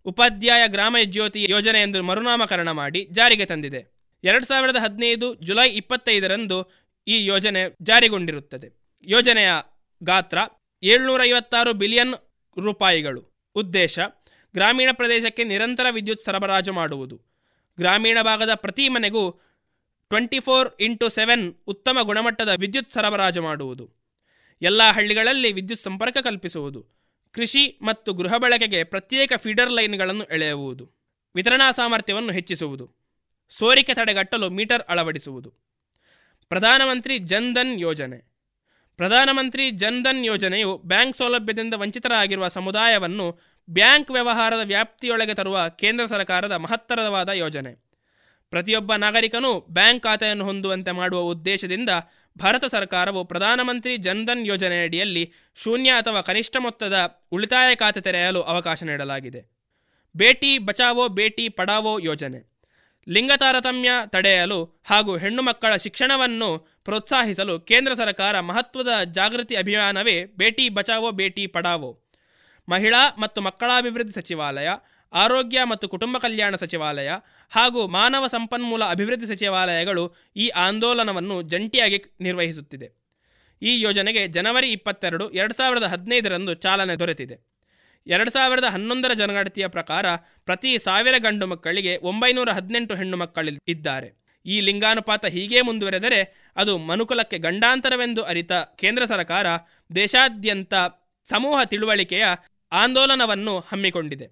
Speaker 14: ಉಪಾಧ್ಯಾಯ ಗ್ರಾಮ ಜ್ಯೋತಿ ಯೋಜನೆ ಎಂದು ಮರುನಾಮಕರಣ ಮಾಡಿ ಜಾರಿಗೆ ತಂದಿದೆ. ಎರಡು ಸಾವಿರದ ಹದಿನೈದು ಜುಲೈ ಇಪ್ಪತ್ತೈದರಂದು ಈ ಯೋಜನೆ ಜಾರಿಗೊಂಡಿರುತ್ತದೆ. ಯೋಜನೆಯ ಗಾತ್ರ ಏಳ್ನೂರ ಐವತ್ತಾರು ಬಿಲಿಯನ್ ರೂಪಾಯಿಗಳು. ಉದ್ದೇಶ, ಗ್ರಾಮೀಣ ಪ್ರದೇಶಕ್ಕೆ ನಿರಂತರ ವಿದ್ಯುತ್ ಸರಬರಾಜು ಮಾಡುವುದು. ಗ್ರಾಮೀಣ ಭಾಗದ ಪ್ರತಿ ಮನೆಗೂ ಟ್ವೆಂಟಿ ಫೋರ್ ಇಂಟು ಸೆವೆನ್ ಉತ್ತಮ ಗುಣಮಟ್ಟದ ವಿದ್ಯುತ್ ಸರಬರಾಜು ಮಾಡುವುದು. ಎಲ್ಲ ಹಳ್ಳಿಗಳಲ್ಲಿ ವಿದ್ಯುತ್ ಸಂಪರ್ಕ ಕಲ್ಪಿಸುವುದು. ಕೃಷಿ ಮತ್ತು ಗೃಹ ಬಳಕೆಗೆ ಪ್ರತ್ಯೇಕ ಫೀಡರ್ ಲೈನ್ಗಳನ್ನು ಎಳೆಯುವುದು. ವಿತರಣಾ ಸಾಮರ್ಥ್ಯವನ್ನು ಹೆಚ್ಚಿಸುವುದು. ಸೋರಿಕೆ ತಡೆಗಟ್ಟಲು ಮೀಟರ್ ಅಳವಡಿಸುವುದು. ಪ್ರಧಾನಮಂತ್ರಿ ಜನ್ಧನ್ ಯೋಜನೆ. ಪ್ರಧಾನಮಂತ್ರಿ ಜನ್ಧನ್ ಯೋಜನೆಯು ಬ್ಯಾಂಕ್ ಸೌಲಭ್ಯದಿಂದ ವಂಚಿತರಾಗಿರುವ ಸಮುದಾಯವನ್ನು ಬ್ಯಾಂಕ್ ವ್ಯವಹಾರದ ವ್ಯಾಪ್ತಿಯೊಳಗೆ ತರುವ ಕೇಂದ್ರ ಸರ್ಕಾರದ ಮಹತ್ತರವಾದ ಯೋಜನೆ. ಪ್ರತಿಯೊಬ್ಬ ನಾಗರಿಕನೂ ಬ್ಯಾಂಕ್ ಖಾತೆಯನ್ನು ಹೊಂದುವಂತೆ ಮಾಡುವ ಉದ್ದೇಶದಿಂದ ಭಾರತ ಸರ್ಕಾರವು ಪ್ರಧಾನಮಂತ್ರಿ ಜನ್ಧನ್ ಯೋಜನೆಯಡಿಯಲ್ಲಿ ಶೂನ್ಯ ಅಥವಾ ಕನಿಷ್ಠ ಮೊತ್ತದ ಉಳಿತಾಯ ಖಾತೆ ತೆರೆಯಲು ಅವಕಾಶ ನೀಡಲಾಗಿದೆ. ಬೇಟಿ ಬಚಾವೋ, ಬೇಟಿ ಪಡಾವೋ ಯೋಜನೆ. ಲಿಂಗ ತಾರತಮ್ಯ ತಡೆಯಲು ಹಾಗೂ ಹೆಣ್ಣು ಮಕ್ಕಳ ಶಿಕ್ಷಣವನ್ನು ಪ್ರೋತ್ಸಾಹಿಸಲು ಕೇಂದ್ರ ಸರ್ಕಾರ ಮಹತ್ವದ ಜಾಗೃತಿ ಅಭಿಯಾನವೇ ಬೇಟಿ ಬಚಾವೋ, ಬೇಟಿ ಪಡಾವೋ ಮಹಿಳಾ ಮತ್ತು ಮಕ್ಕಳಾಭಿವೃದ್ಧಿ ಸಚಿವಾಲಯ, ಆರೋಗ್ಯ ಮತ್ತು ಕುಟುಂಬ ಕಲ್ಯಾಣ ಸಚಿವಾಲಯ ಹಾಗೂ ಮಾನವ ಸಂಪನ್ಮೂಲ ಅಭಿವೃದ್ಧಿ ಸಚಿವಾಲಯಗಳು ಈ ಆಂದೋಲನವನ್ನು ಜಂಟಿಯಾಗಿ ನಿರ್ವಹಿಸುತ್ತಿದೆ. ಈ ಯೋಜನೆಗೆ ಜನವರಿ ಇಪ್ಪತ್ತೆರಡು, ಎರಡು ಸಾವಿರದ ಹದಿನೈದರಂದು ಚಾಲನೆ ದೊರೆತಿದೆ. ಎರಡು ಸಾವಿರದ ಹನ್ನೊಂದರ ಜನಗಣತಿಯ ಪ್ರಕಾರ ಪ್ರತಿ ಸಾವಿರ ಗಂಡು ಮಕ್ಕಳಿಗೆ ಒಂಬೈನೂರ ಹದಿನೆಂಟು ಹೆಣ್ಣು ಮಕ್ಕಳು ಇದ್ದಾರೆ ಈ ಲಿಂಗಾನುಪಾತ ಹೀಗೇ ಮುಂದುವರೆದರೆ ಅದು ಮನುಕುಲಕ್ಕೆ ಗಂಡಾಂತರವೆಂದು ಅರಿತ ಕೇಂದ್ರ ಸರ್ಕಾರ ದೇಶಾದ್ಯಂತ ಸಮೂಹ ತಿಳುವಳಿಕೆಯ ಆಂದೋಲನವನ್ನು ಹಮ್ಮಿಕೊಂಡಿದೆ.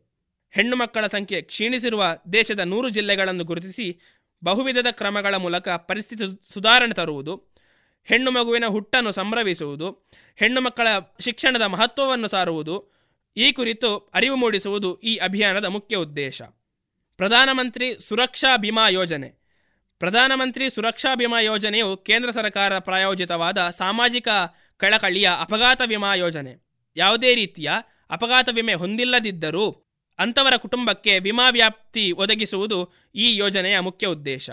Speaker 14: ಹೆಣ್ಣು ಮಕ್ಕಳ ಸಂಖ್ಯೆ ಕ್ಷೀಣಿಸಿರುವ ದೇಶದ ನೂರು ಜಿಲ್ಲೆಗಳನ್ನು ಗುರುತಿಸಿ ಬಹುವಿಧದ ಕ್ರಮಗಳ ಮೂಲಕ ಪರಿಸ್ಥಿತಿ ಸುಧಾರಣೆ ತರುವುದು, ಹೆಣ್ಣು ಮಗುವಿನ ಹುಟ್ಟನ್ನು ಸಂಭ್ರಮಿಸುವುದು, ಹೆಣ್ಣು ಮಕ್ಕಳ ಶಿಕ್ಷಣದ ಮಹತ್ವವನ್ನು ಸಾರುವುದು, ಈ ಕುರಿತು ಅರಿವು ಮೂಡಿಸುವುದು ಈ ಅಭಿಯಾನದ ಮುಖ್ಯ ಉದ್ದೇಶ. ಪ್ರಧಾನಮಂತ್ರಿ ಸುರಕ್ಷಾ ಬಿಮಾ ಯೋಜನೆ. ಪ್ರಧಾನಮಂತ್ರಿ ಸುರಕ್ಷಾ ಬಿಮಾ ಯೋಜನೆಯು ಕೇಂದ್ರ ಸರ್ಕಾರ ಪ್ರಾಯೋಜಿತವಾದ ಸಾಮಾಜಿಕ ಕಳಕಳಿಯ ಅಪಘಾತ ವಿಮಾ ಯೋಜನೆ. ಯಾವುದೇ ರೀತಿಯ ಅಪಘಾತ ವಿಮೆ ಹೊಂದಿಲ್ಲದಿದ್ದರೂ ಅಂಥವರ ಕುಟುಂಬಕ್ಕೆ ವಿಮಾ ವ್ಯಾಪ್ತಿ ಒದಗಿಸುವುದು ಈ ಯೋಜನೆಯ ಮುಖ್ಯ ಉದ್ದೇಶ.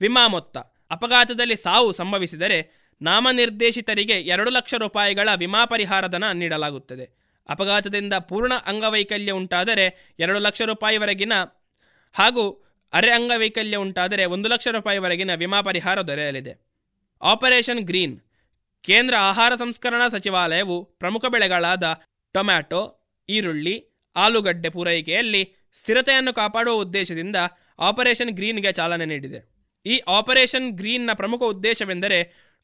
Speaker 14: ವಿಮಾ ಮೊತ್ತ, ಅಪಘಾತದಲ್ಲಿ ಸಾವು ಸಂಭವಿಸಿದರೆ ನಾಮನಿರ್ದೇಶಿತರಿಗೆ ಎರಡು ಲಕ್ಷ ರೂಪಾಯಿಗಳ ವಿಮಾ ಪರಿಹಾರಧನ ನೀಡಲಾಗುತ್ತದೆ. ಅಪಘಾತದಿಂದ ಪೂರ್ಣ ಅಂಗವೈಕಲ್ಯ ಉಂಟಾದರೆ ಎರಡು ಲಕ್ಷ ರೂಪಾಯಿವರೆಗಿನ ಹಾಗೂ ಅರೆ ಅಂಗವೈಕಲ್ಯ ಉಂಟಾದರೆ ಒಂದು ಲಕ್ಷ ರೂಪಾಯಿವರೆಗಿನ ವಿಮಾ ಪರಿಹಾರ ದೊರೆಯಲಿದೆ. ಆಪರೇಷನ್ ಗ್ರೀನ್, ಕೇಂದ್ರ ಆಹಾರ ಸಂಸ್ಕರಣಾ ಸಚಿವಾಲಯವು ಪ್ರಮುಖ ಬೆಳೆಗಳಾದ ಟೊಮ್ಯಾಟೊ, ಈರುಳ್ಳಿ, ಆಲೂಗಡ್ಡೆ ಪೂರೈಕೆಯಲ್ಲಿ ಸ್ಥಿರತೆಯನ್ನು ಕಾಪಾಡುವ ಉದ್ದೇಶದಿಂದ ಆಪರೇಷನ್ ಗ್ರೀನ್ಗೆ ಚಾಲನೆ ನೀಡಿದೆ. ಈ ಆಪರೇಷನ್ ಗ್ರೀನ್ನ ಪ್ರಮುಖ ಉದ್ದೇಶವೆಂದರೆ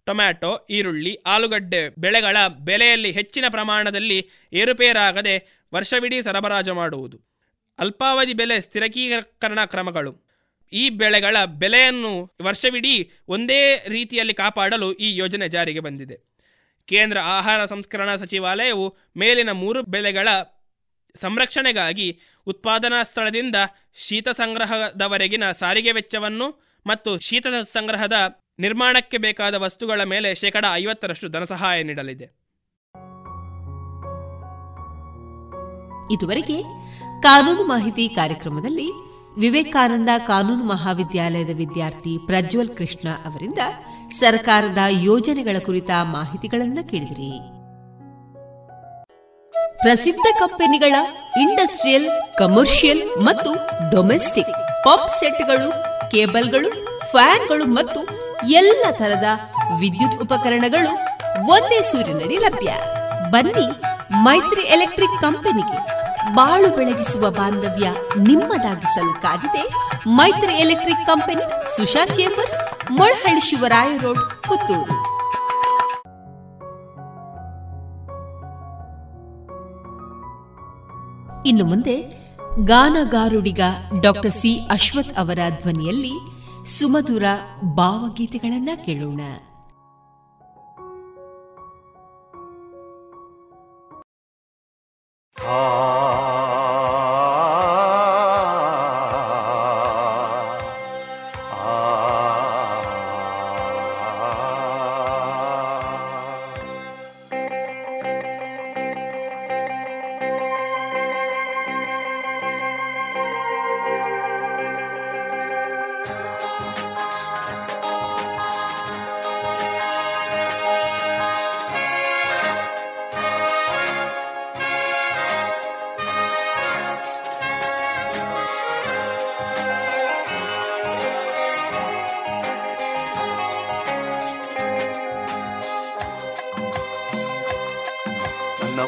Speaker 14: ಟೊಮ್ಯಾಟೊ, ಈರುಳ್ಳಿ, ಆಲೂಗಡ್ಡೆ ಬೆಳೆಗಳ ಬೆಲೆಯಲ್ಲಿ ಹೆಚ್ಚಿನ ಪ್ರಮಾಣದಲ್ಲಿ ಏರುಪೇರಾಗದೆ ವರ್ಷವಿಡೀ ಸರಬರಾಜು ಮಾಡುವುದು. ಅಲ್ಪಾವಧಿ ಬೆಲೆ ಸ್ಥಿರಕೀಕರಣ ಕ್ರಮಗಳು. ಈ ಬೆಳೆಗಳ ಬೆಲೆಯನ್ನು ವರ್ಷವಿಡೀ ಒಂದೇ ರೀತಿಯಲ್ಲಿ ಕಾಪಾಡಲು ಈ ಯೋಜನೆ ಜಾರಿಗೆ ಬಂದಿದೆ. ಕೇಂದ್ರ ಆಹಾರ ಸಂಸ್ಕರಣಾ ಸಚಿವಾಲಯವು ಮೇಲಿನ ಮೂರು ಬೆಳೆಗಳ ಸಂರಕ್ಷಣೆಗಾಗಿ ಉತ್ಪಾದನಾ ಸ್ಥಳದಿಂದ ಶೀತ ಸಂಗ್ರಹದವರೆಗಿನ ಸಾರಿಗೆ ವೆಚ್ಚವನ್ನು ಮತ್ತು ಶೀತ ಸಂಗ್ರಹದ ನಿರ್ಮಾಣಕ್ಕೆ ಬೇಕಾದ ವಸ್ತುಗಳ ಮೇಲೆ ಶೇಕಡ ಐವತ್ತರಷ್ಟು ಧನಸಹಾಯ ನೀಡಲಿದೆ.
Speaker 2: ಇದುವರೆಗೆ ಕಾನೂನು ಮಾಹಿತಿ ಕಾರ್ಯಕ್ರಮದಲ್ಲಿ ವಿವೇಕಾನಂದ ಕಾನೂನು ಮಹಾವಿದ್ಯಾಲಯದ ವಿದ್ಯಾರ್ಥಿ ಪ್ರಜ್ವಲ್ ಕೃಷ್ಣ ಅವರಿಂದ ಸರ್ಕಾರದ ಯೋಜನೆಗಳ ಕುರಿತ ಮಾಹಿತಿಗಳನ್ನು ಕೇಳಿದಿರಿ. ಪ್ರಸಿದ್ಧ ಕಂಪನಿಗಳ ಇಂಡಸ್ಟ್ರಿಯಲ್, ಕಮರ್ಷಿಯಲ್ ಮತ್ತು ಡೊಮೆಸ್ಟಿಕ್ ಪಾಪ್ ಸೆಟ್ಗಳು, ಕೇಬಲ್ಗಳು, ಫ್ಯಾನ್ಗಳು ಮತ್ತು ಎಲ್ಲ ತರದ ವಿದ್ಯುತ್ ಉಪಕರಣಗಳು ಒಂದೇ ಸೂರಿನಡಿ ಲಭ್ಯ. ಬನ್ನಿ ಮೈತ್ರಿ ಎಲೆಕ್ಟ್ರಿಕ್ ಕಂಪನಿಗೆ ಬಾಳು ಬೆಳಗಿಸುವ ಬಾಂಧವ್ಯ ನಿಮ್ಮದಾಗಿಸಲು ಕಾದಿದೆ. Maitri electric company, Susha chambers, Molahalli Shivaraya road, Puttur. ಇನ್ನು ಮುಂದೆ ಗಾನಗಾರುಡಿಗ ಡಾಕ್ಟರ್ ಸಿ ಅಶ್ವಥ್ ಅವರ ಧ್ವನಿಯಲ್ಲಿ ಸುಮಧುರ ಭಾವಗೀತೆಗಳನ್ನ ಕೇಳೋಣ.
Speaker 15: 啊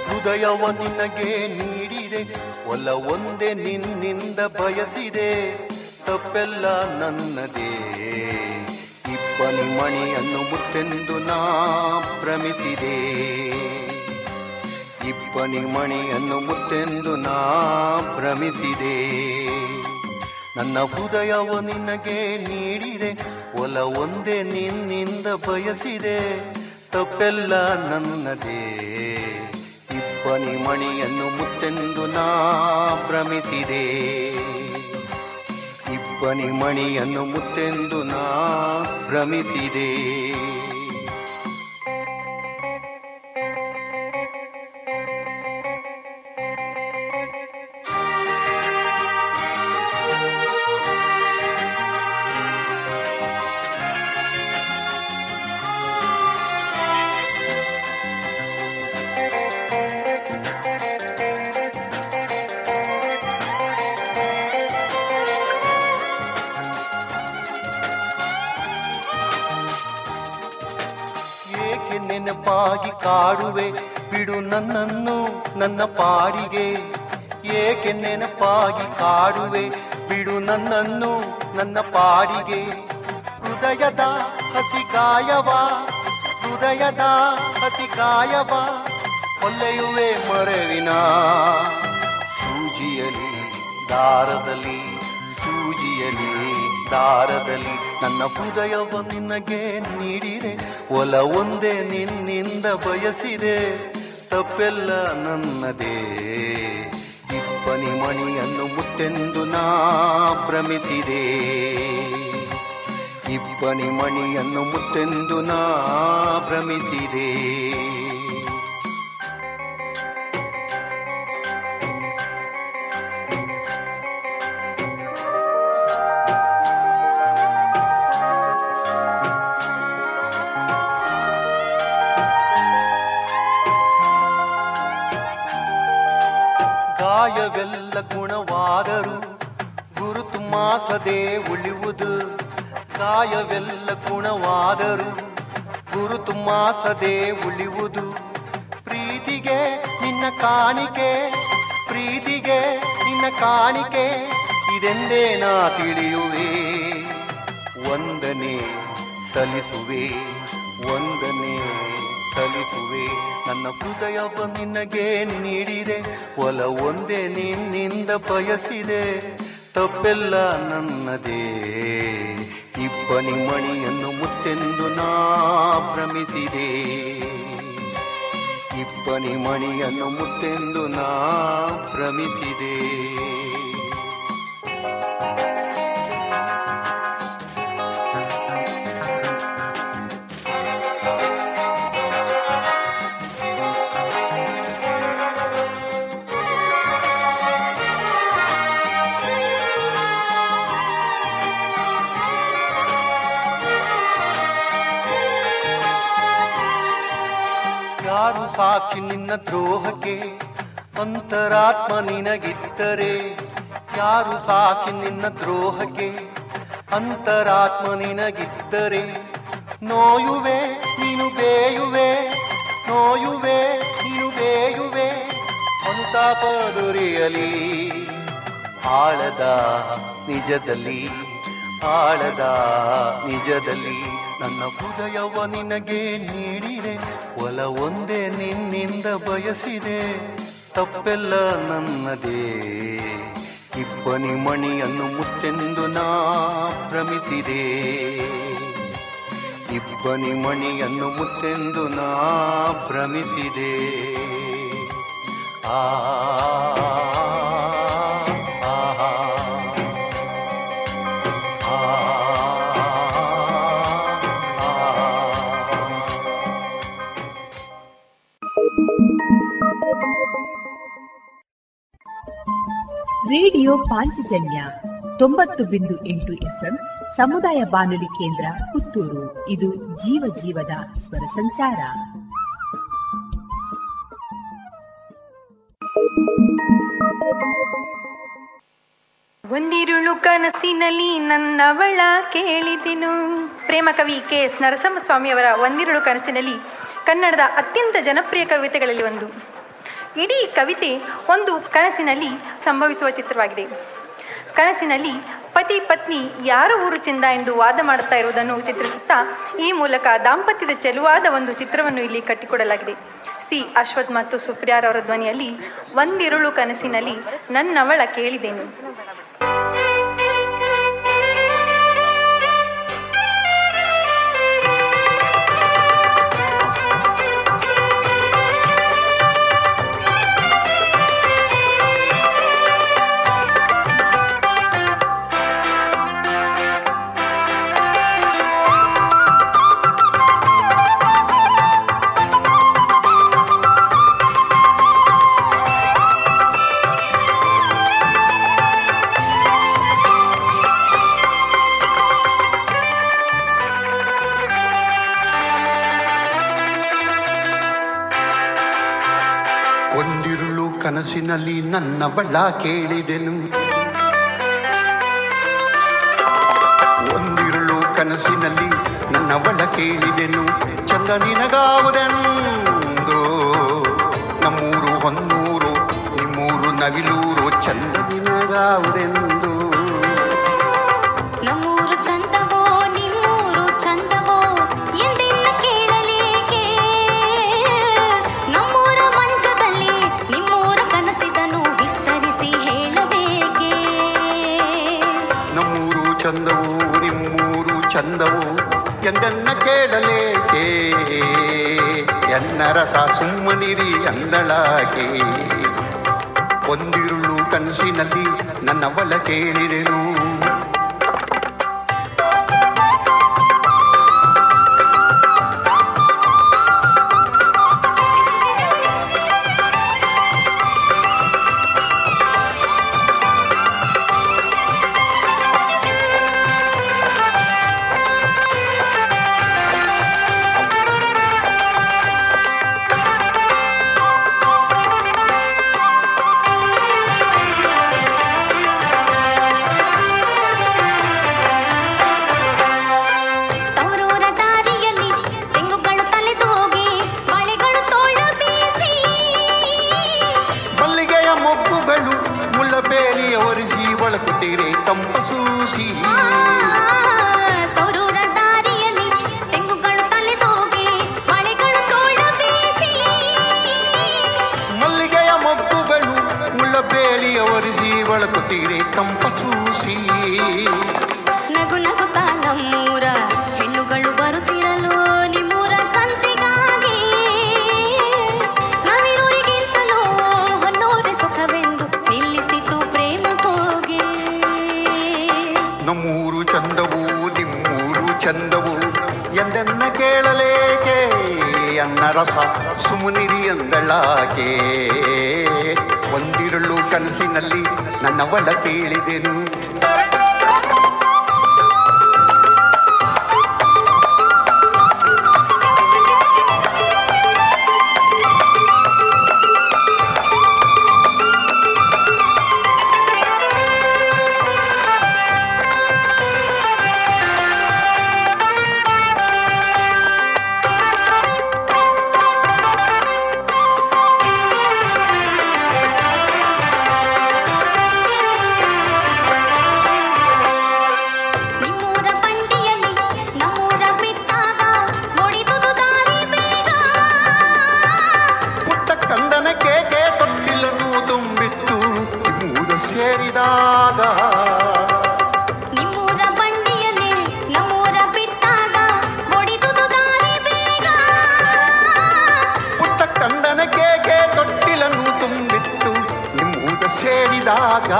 Speaker 15: ಹೃದಯವ ನಿನಗೆ ನೀಡಿದೆ ಒಲ ಒಂದೇ ನಿನ್ನಿಂದ ಬಯಸಿದೆ. ತಪ್ಪೆಲ್ಲ ನನ್ನದೇ, ಇಬ್ಬನಿ ಮಣಿಯನ್ನು ಮುತ್ತೆಂದು ನಾ ಭ್ರಮಿಸಿದೆ. ಇಬ್ಬನಿ ಮಣಿಯನ್ನು ಮುತ್ತೆಂದು ನಾ ಭ್ರಮಿಸಿದೆ. ನನ್ನ ಹೃದಯವ ನಿನಗೆ ನೀಡಿದೆ ಒಲ ಒಂದೇ ನಿನ್ನಿಂದ ಬಯಸಿದೆ. ತಪ್ಪೆಲ್ಲ ನನ್ನದೇ. ಇಬ್ಬನಿ ಮಣಿಯನ್ನು ಮುತ್ತೆಂದು ನಾ ಭ್ರಮಿಸಿದೆ. ಇಬ್ಬನಿ ಮಣಿಯನ್ನು ಮುತ್ತೆಂದು ನಾ ಭ್ರಮಿಸಿದೆ. ಪಾಡಿಗೆ ಏಕೆ ನೆನಪಾಗಿ ಕಾಡುವೆ? ಬಿಡು ನನ್ನನ್ನು ನನ್ನ ಪಾಡಿಗೆ. ಹೃದಯದ ಹಸಿ ಗಾಯವ ಹೃದಯದ ಹಸಿ ಗಾಯವ ಕೊಲ್ಲೆಯುವೆ ಮರವಿನ ಸೂಜಿಯಲಿ ದಾರದಲ್ಲಿ ಸೂಜಿಯಲಿ ದಾರದಲ್ಲಿ. ನನ್ನ ಹೃದಯವ ನಿನಗೆ ನೀಡಿದೆ, ಒಲ ಒಂದೇ ನಿನ್ನಿಂದ ಬಯಸಿದೆ. ತಪ್ಪೆಲ್ಲ ನನ್ನದೇ. ಇಬ್ಬನಿ ಮಣಿಯನ್ನು ಮುತ್ತೆಂದು ನಾ ಭ್ರಮಿಸಿದೆ. ಇಬ್ಬನಿ ಮಣಿಯನ್ನು ಮುತ್ತೆಂದು ನಾ ಭ್ರಮಿಸಿದೆ. ಮಾಸದೆ ಉಳಿಯುವುದು ಕಾಯವೆಲ್ಲ ಗುಣವಾದರು ಗುರುತು ಮಾಸದೆ ಉಳಿಯುವುದು ಪ್ರೀತಿಗೆ ನಿನ್ನ ಕಾಣಿಕೆ, ಪ್ರೀತಿಗೆ ನಿನ್ನ ಕಾಣಿಕೆ, ಇದೆಂದೇ ನಾ ತಿಳಿಯುವೆ. ಒಂದನೇ ಸಲ್ಲಿಸುವೆ ಒಂದನೇ ಸಲ್ಲಿಸುವೆ. ನನ್ನ ಹೃದಯವ ನಿನಗೆ ನೀಡಿದೆ, ಒಲ ಒಂದೇ ನಿನ್ನಿಂದ ಬಯಸಿದೆ. ತಪ್ಪೆಲ್ಲ ನನ್ನದೇ. ಇಬ್ಬನಿ ಮಣಿಯನ್ನು ಮುತ್ತೆಂದು ನಾ ಭ್ರಮಿಸಿದೆ. ಇಬ್ಬನಿ ಮಣಿಯನ್ನು ಮುತ್ತೆಂದು ನಾ ಭ್ರಮಿಸಿದೆ. ದ್ರೋಹಕ್ಕೆ ಅಂತರಾತ್ಮ ನಿನಗಿದ್ದರೆ ಯಾರು ಸಾಕಿ ನಿನ್ನ ದ್ರೋಹಕ್ಕೆ ಅಂತರಾತ್ಮ ನಿನಗಿದ್ದರೆ ನೋಯುವೆ ನೀನು ಬೇಯುವೆ, ನೋಯುವೆ ನೀನು ಬೇಯುವೆ, ಅಂತ ದೊರೆಯಲಿ ಆಳದ ನಿಜದಲ್ಲಿ ಆಳದ ನಿಜದಲ್ಲಿ ನನ್ನ ಹೃದಯವ ನಿನಗೆ ನೀಡಿದೆ, ಒಲ ಒಂದೇ ಬಯಸಿದೆ ತಪ್ಪೆಲ್ಲ ನನ್ನದೇ. ಇಬ್ಬನಿ ಮಣಿಯನ್ನು ಮುತ್ತೆಂದು ನಾ ಭ್ರಮಿಸಿದೆ. ಇಬ್ಬನಿ ಮಣಿಯನ್ನು ಮುತ್ತೆಂದು ನಾ ಭ್ರಮಿಸಿದೆ. ಆ
Speaker 3: ರೇಡಿಯೋ ಪಾಂಚಜನ್ಯ ತೊಂಬತ್ತು ಬಿಂದು ಎಂಟು ಎಫ್ಎಂ ಸಮುದಾಯ ಬಾನುಲಿ ಕೇಂದ್ರ ಪುತ್ತೂರು. ಇದು ಜೀವ ಜೀವದ ಸ್ವರ ಸಂಚಾರ.
Speaker 16: ಒಂದಿರುಳು ಕನಸಿನಲ್ಲಿ ನನ್ನವಳ ಕೇಳಿದೆನು. ಪ್ರೇಮ ಕವಿ ಕೆ ಎಸ್ ನರಸಿಂಹಸ್ವಾಮಿಯವರ ಒಂದಿರುಳು ಕನಸಿನಲ್ಲಿ ಕನ್ನಡದ ಅತ್ಯಂತ ಜನಪ್ರಿಯ ಕವಿತೆಗಳಲ್ಲಿ ಒಂದು. ಇಡೀ ಕವಿತೆ ಒಂದು ಕನಸಿನಲ್ಲಿ ಸಂಭವಿಸುವ ಚಿತ್ರವಾಗಿದೆ. ಕನಸಿನಲ್ಲಿ ಪತಿ ಪತ್ನಿ ಯಾರ ಊರು ಚಿಂದ ಎಂದು ವಾದ ಮಾಡುತ್ತಾ ಇರುವುದನ್ನು ಚಿತ್ರಿಸುತ್ತಾ ಈ ಮೂಲಕ ದಾಂಪತ್ಯದ ಚೆಲುವಾದ ಒಂದು ಚಿತ್ರವನ್ನು ಇಲ್ಲಿ ಕಟ್ಟಿಕೊಡಲಾಗಿದೆ. ಸಿ. ಅಶ್ವಥ್ ಮತ್ತು ಸುಪ್ರಿಯಾರವರ ಧ್ವನಿಯಲ್ಲಿ ಒಂದಿರುಳು ಕನಸಿನಲ್ಲಿ ನನ್ನವಳ ಕೇಳಿದೆನು.
Speaker 15: ಕನಸಿನಲ್ಲಿ ನನ್ನ ಬಳ್ಳ ಕೇಳಿದೆನು. ಒಂದಿರುಳು ಕನಸಿನಲ್ಲಿ ನನ್ನ ಬಳ ಕೇಳಿದೆನು. ಚಂದ ನಿನಗಾವುದೆಂದು? ನಮ್ಮೂರು ಹೊನ್ನೂರು, ನಿಮ್ಮೂರು ನವಿಲೂರು, ಚಂದ ನಿನಗಾವುದೆಂದು?
Speaker 8: ಚಂದವು ಎಂದನ್ನ ಕೇಳಲೇಕೆ?
Speaker 15: ಎನ್ನ ರಸ ಸುಮ್ಮನಿರಿ ಅಂದಳಾಗೆ ಒಂದಿರುಳು ಕನಸಿನಲ್ಲಿ ನನ್ನ ಕೇಳಿದೆನು.
Speaker 17: ರಾಗ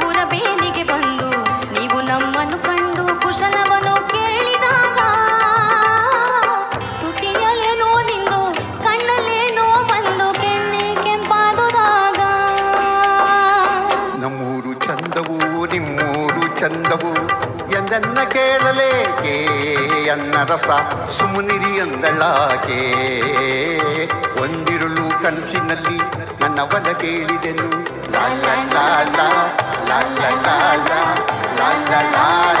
Speaker 17: ಬುರಬೇಲಿಗೆ ಬಂದು ನೀವು ನಮ್ಮನ್ನು ಕಂಡು ಕುಶಲವನ್ನು ಕೇಳಿದಾಗ ತುಟಿಯಲೇನೋ ನಿಂದು ಕಣ್ಣಲ್ಲೇನೋ ಬಂದು ಕೆನ್ನೆ ಕೆಂಪಾದುದಾಗ
Speaker 18: ನಮ್ಮೂರು ಚಂದವು ನಿಮ್ಮೂರು ಚಂದವು ಎಂದನ್ನ ಕೇಳಲೇಕೆ? ಅನ್ನರಸ ಸುಮ್ಮನಿರಿ ಎಂದಳಾಕೆ ಒಂದಿರುಳು ಕನಸಿನಲ್ಲಿ ನವಲ ಕೇಳಿದೆನು ಲಾಲ ಲಾಲ ಲಾಲ ಲಾಲ ಲಾಲ
Speaker 15: ಲಾಲ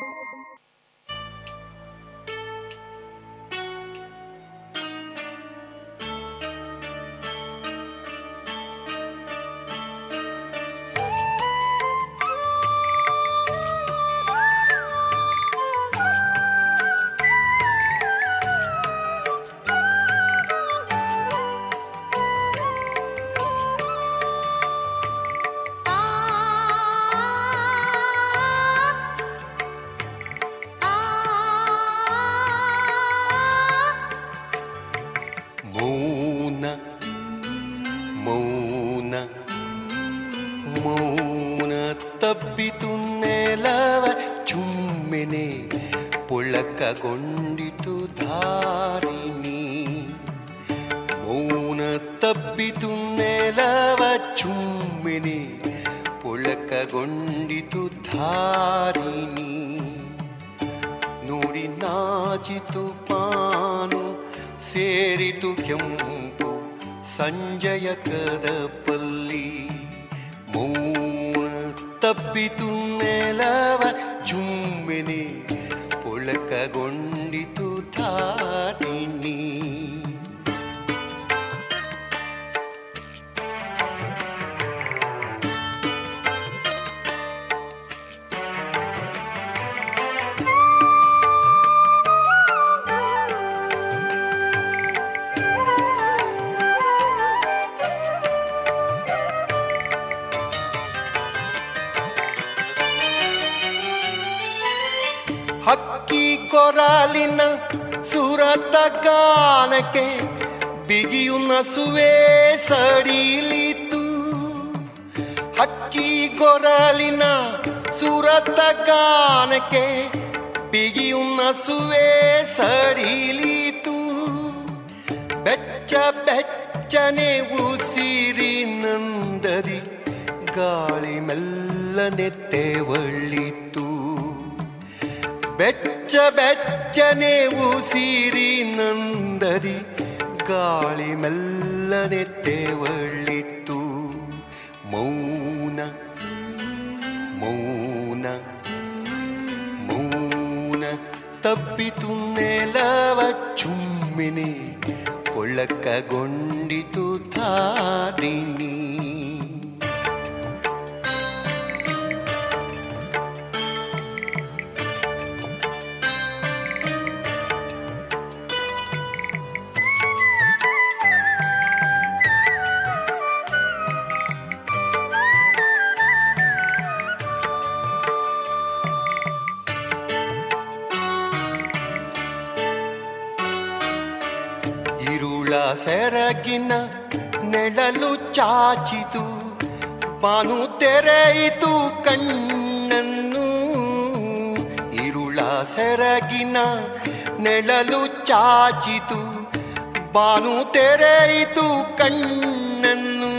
Speaker 15: ತೆರೆಯಿತು ಕಣ್ಣನ್ನು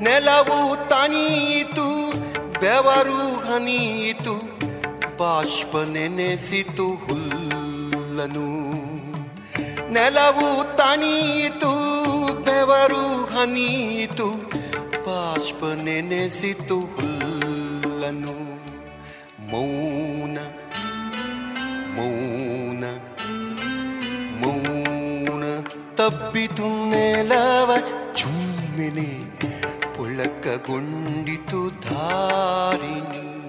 Speaker 15: ನೆಲವು ತಣಿಯಿತು, ಬೆವರು ಹನಿಯಿತು, ಬಾಷ್ಪ ನೆನೆಸಿತು ಹುಲ್ಲನು. ನೆಲವು ತಣಿಯಿತು, ಬೆವರು ಹನಿಯಿತು, ಬಾಷ್ಪ ನೆನೆಸಿತು ಹುಲ್ಲನು. ಮೌನ ಮೌನ. ತಬ್ಬಿತು ನೆಲವ ಚುಮ್ಮೆನೆ ಪೊಳಕಗೊಂಡಿತು ಧಾರಿಣಿ.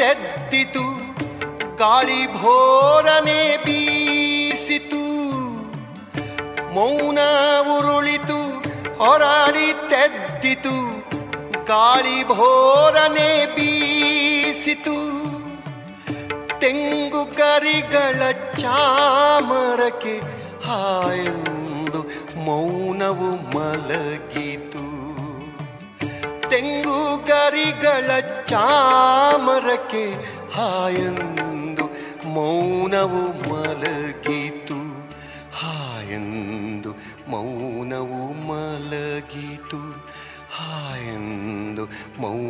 Speaker 15: ತೆದ್ದಿತು ಗಾಳಿ ಭೋರನೆ ಬೀಸಿತು. ಮೌನ ಉರುಳಿತು ಹೊರಾಡಿ ತೆದ್ದಿತು ಗಾಳಿ ಭೋರನೆ ಬೀಸಿತು. ತೆಂಗು ಕರಿಗಳ ಚಾಮರಕ್ಕೆ ಹಾಯೆಂದು ಮೌನವು ಮಲಗಿತು ತೆಂಗು ಕರಿಗಳ ಚಾಮರಕ್ಕೆ ಹಾಯಂದು ಮೌನವು ಮಲಗಿತು. ಹಾಯಂದು ಮೌನವು ಮಲಗಿತು. ಹಾಯಂದು ಮೌನವು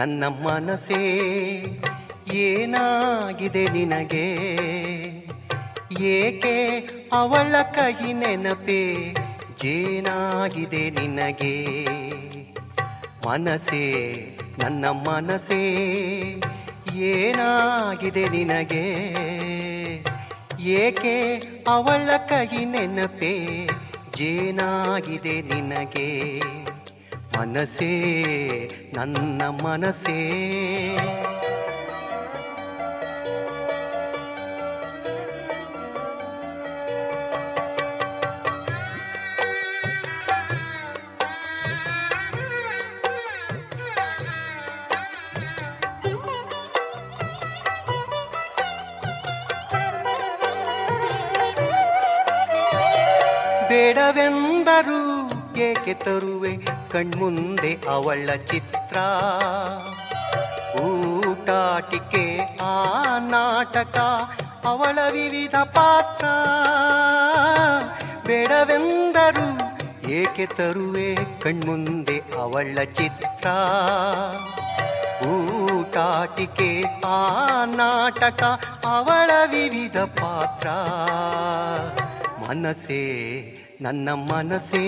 Speaker 3: ನನ್ನ ಮನಸೇ ಏನಾಗಿದೆ ನಿನಗೆ? ಏಕೆ ಅವಳ ಕೈ ನೆನಪೇ ಜೇನಾಗಿದೆ ನಿನಗೆ? ಮನಸೇ ನನ್ನ ಮನಸೇ ಏನಾಗಿದೆ ನಿನಗೆ? ಏಕೆ ಅವಳ ಕೈ ನೆನಪೇ ಜೇನಾಗಿದೆ ನಿನಗೆ? ಮನಸೇ ನನ್ನ ಮನಸೇ ಬೇಡವೆಂದರು
Speaker 15: ಏಕೆ ತರುವೆ ಕಣ್ಮುಂದೆ ಅವಳ ಚಿತ್ರ. ಊಟಾಟಿಕೆ ಆ ನಾಟಕ ಅವಳ ವಿವಿಧ ಪಾತ್ರ. ಬೇಡವೆಂದರು ಏಕೆ ತರುವೆ ಕಣ್ಮುಂದೆ ಅವಳ ಚಿತ್ರ. ಊಟಾಟಿಕೆ ಆ ನಾಟಕ ಅವಳ ವಿವಿಧ ಪಾತ್ರ. ಮನಸೇ ನನ್ನ ಮನಸೇ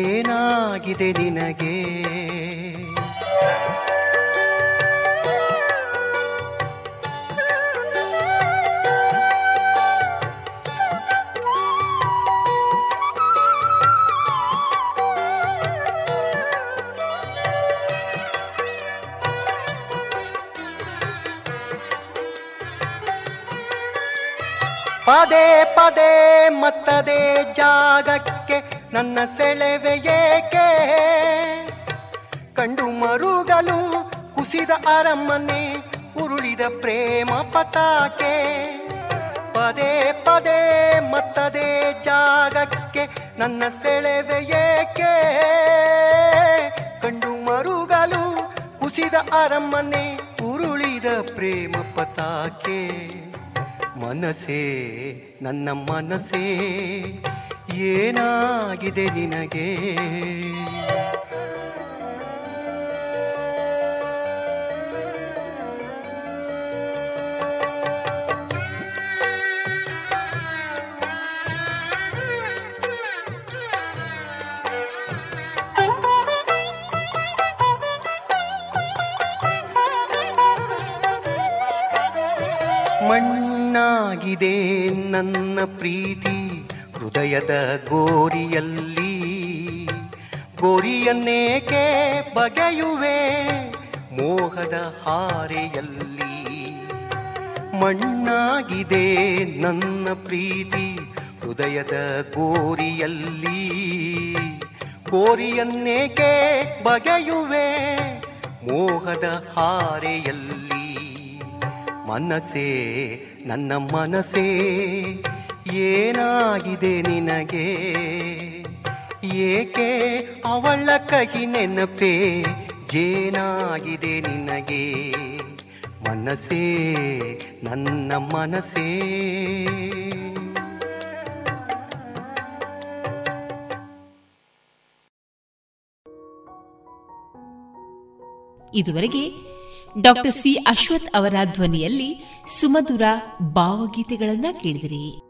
Speaker 15: ಏನಾಗಿದೆ ನಿನಗೆ? ಪದೇ ಪದೇ ಮತ್ತದೆ ಜಾಗಕ್ಕೆ ನನ್ನ ಸೆಳೆವೆ ಏಕೆ? ಕಂಡು ಮರುಗಲು ಕುಸಿದ ಅರಮನೆ, ಉರುಳಿದ ಪ್ರೇಮ ಪತಾಕೆ. ಪದೇ ಪದೇ ಮತ್ತದೆ ಜಾಗಕ್ಕೆ ನನ್ನ ಸೆಳೆವೆ ಏಕೆ? ಕಂಡು ಮರುಗಲು ಕುಸಿದ ಅರಮನೆ, ಉರುಳಿದ ಪ್ರೇಮ ಪತಾಕೆ. ಮನಸೇ ನನ್ನ ಮನಸೇ ಏನಾಗಿದೆ ನಿನಗೆ? ಮಣ್ಣಾಗಿದೆ ನನ್ನ ಪ್ರೀತಿ ಹೃದಯದ ಗೋರಿಯಲ್ಲಿ. ಗೋರಿಯನ್ನೇಕೆ ಬಗೆಯುವೆ ಮೋಹದ ಹಾರೆಯಲ್ಲಿ. ಮಣ್ಣಾಗಿದೆ ನನ್ನ ಪ್ರೀತಿ ಹೃದಯದ ಗೋರಿಯಲ್ಲಿ. ಗೋರಿಯನ್ನೇಕೆ ಬಗೆಯುವೆ ಮೋಹದ ಹಾರೆಯಲ್ಲಿ. ಮನಸೇ ನನ್ನ ಮನಸೇ ಏನಾಗಿದೆ ನಿನಗೆ? ಏಕೆ ಅವಳ ಕಹಿ ನೆನಪೇ, ಏನಾಗಿದೆ ನಿನಗೆ? ಮನಸೇ ನನ್ನ ಮನಸೇ
Speaker 2: ಇದುವರೆಗೆ ಡಾಕ್ಟರ್ ಸಿ ಅಶ್ವಥ್ ಅವರ ಧ್ವನಿಯಲ್ಲಿ ಸುಮಧುರ ಭಾವಗೀತೆಗಳನ್ನ ಕೇಳಿದಿರಿ.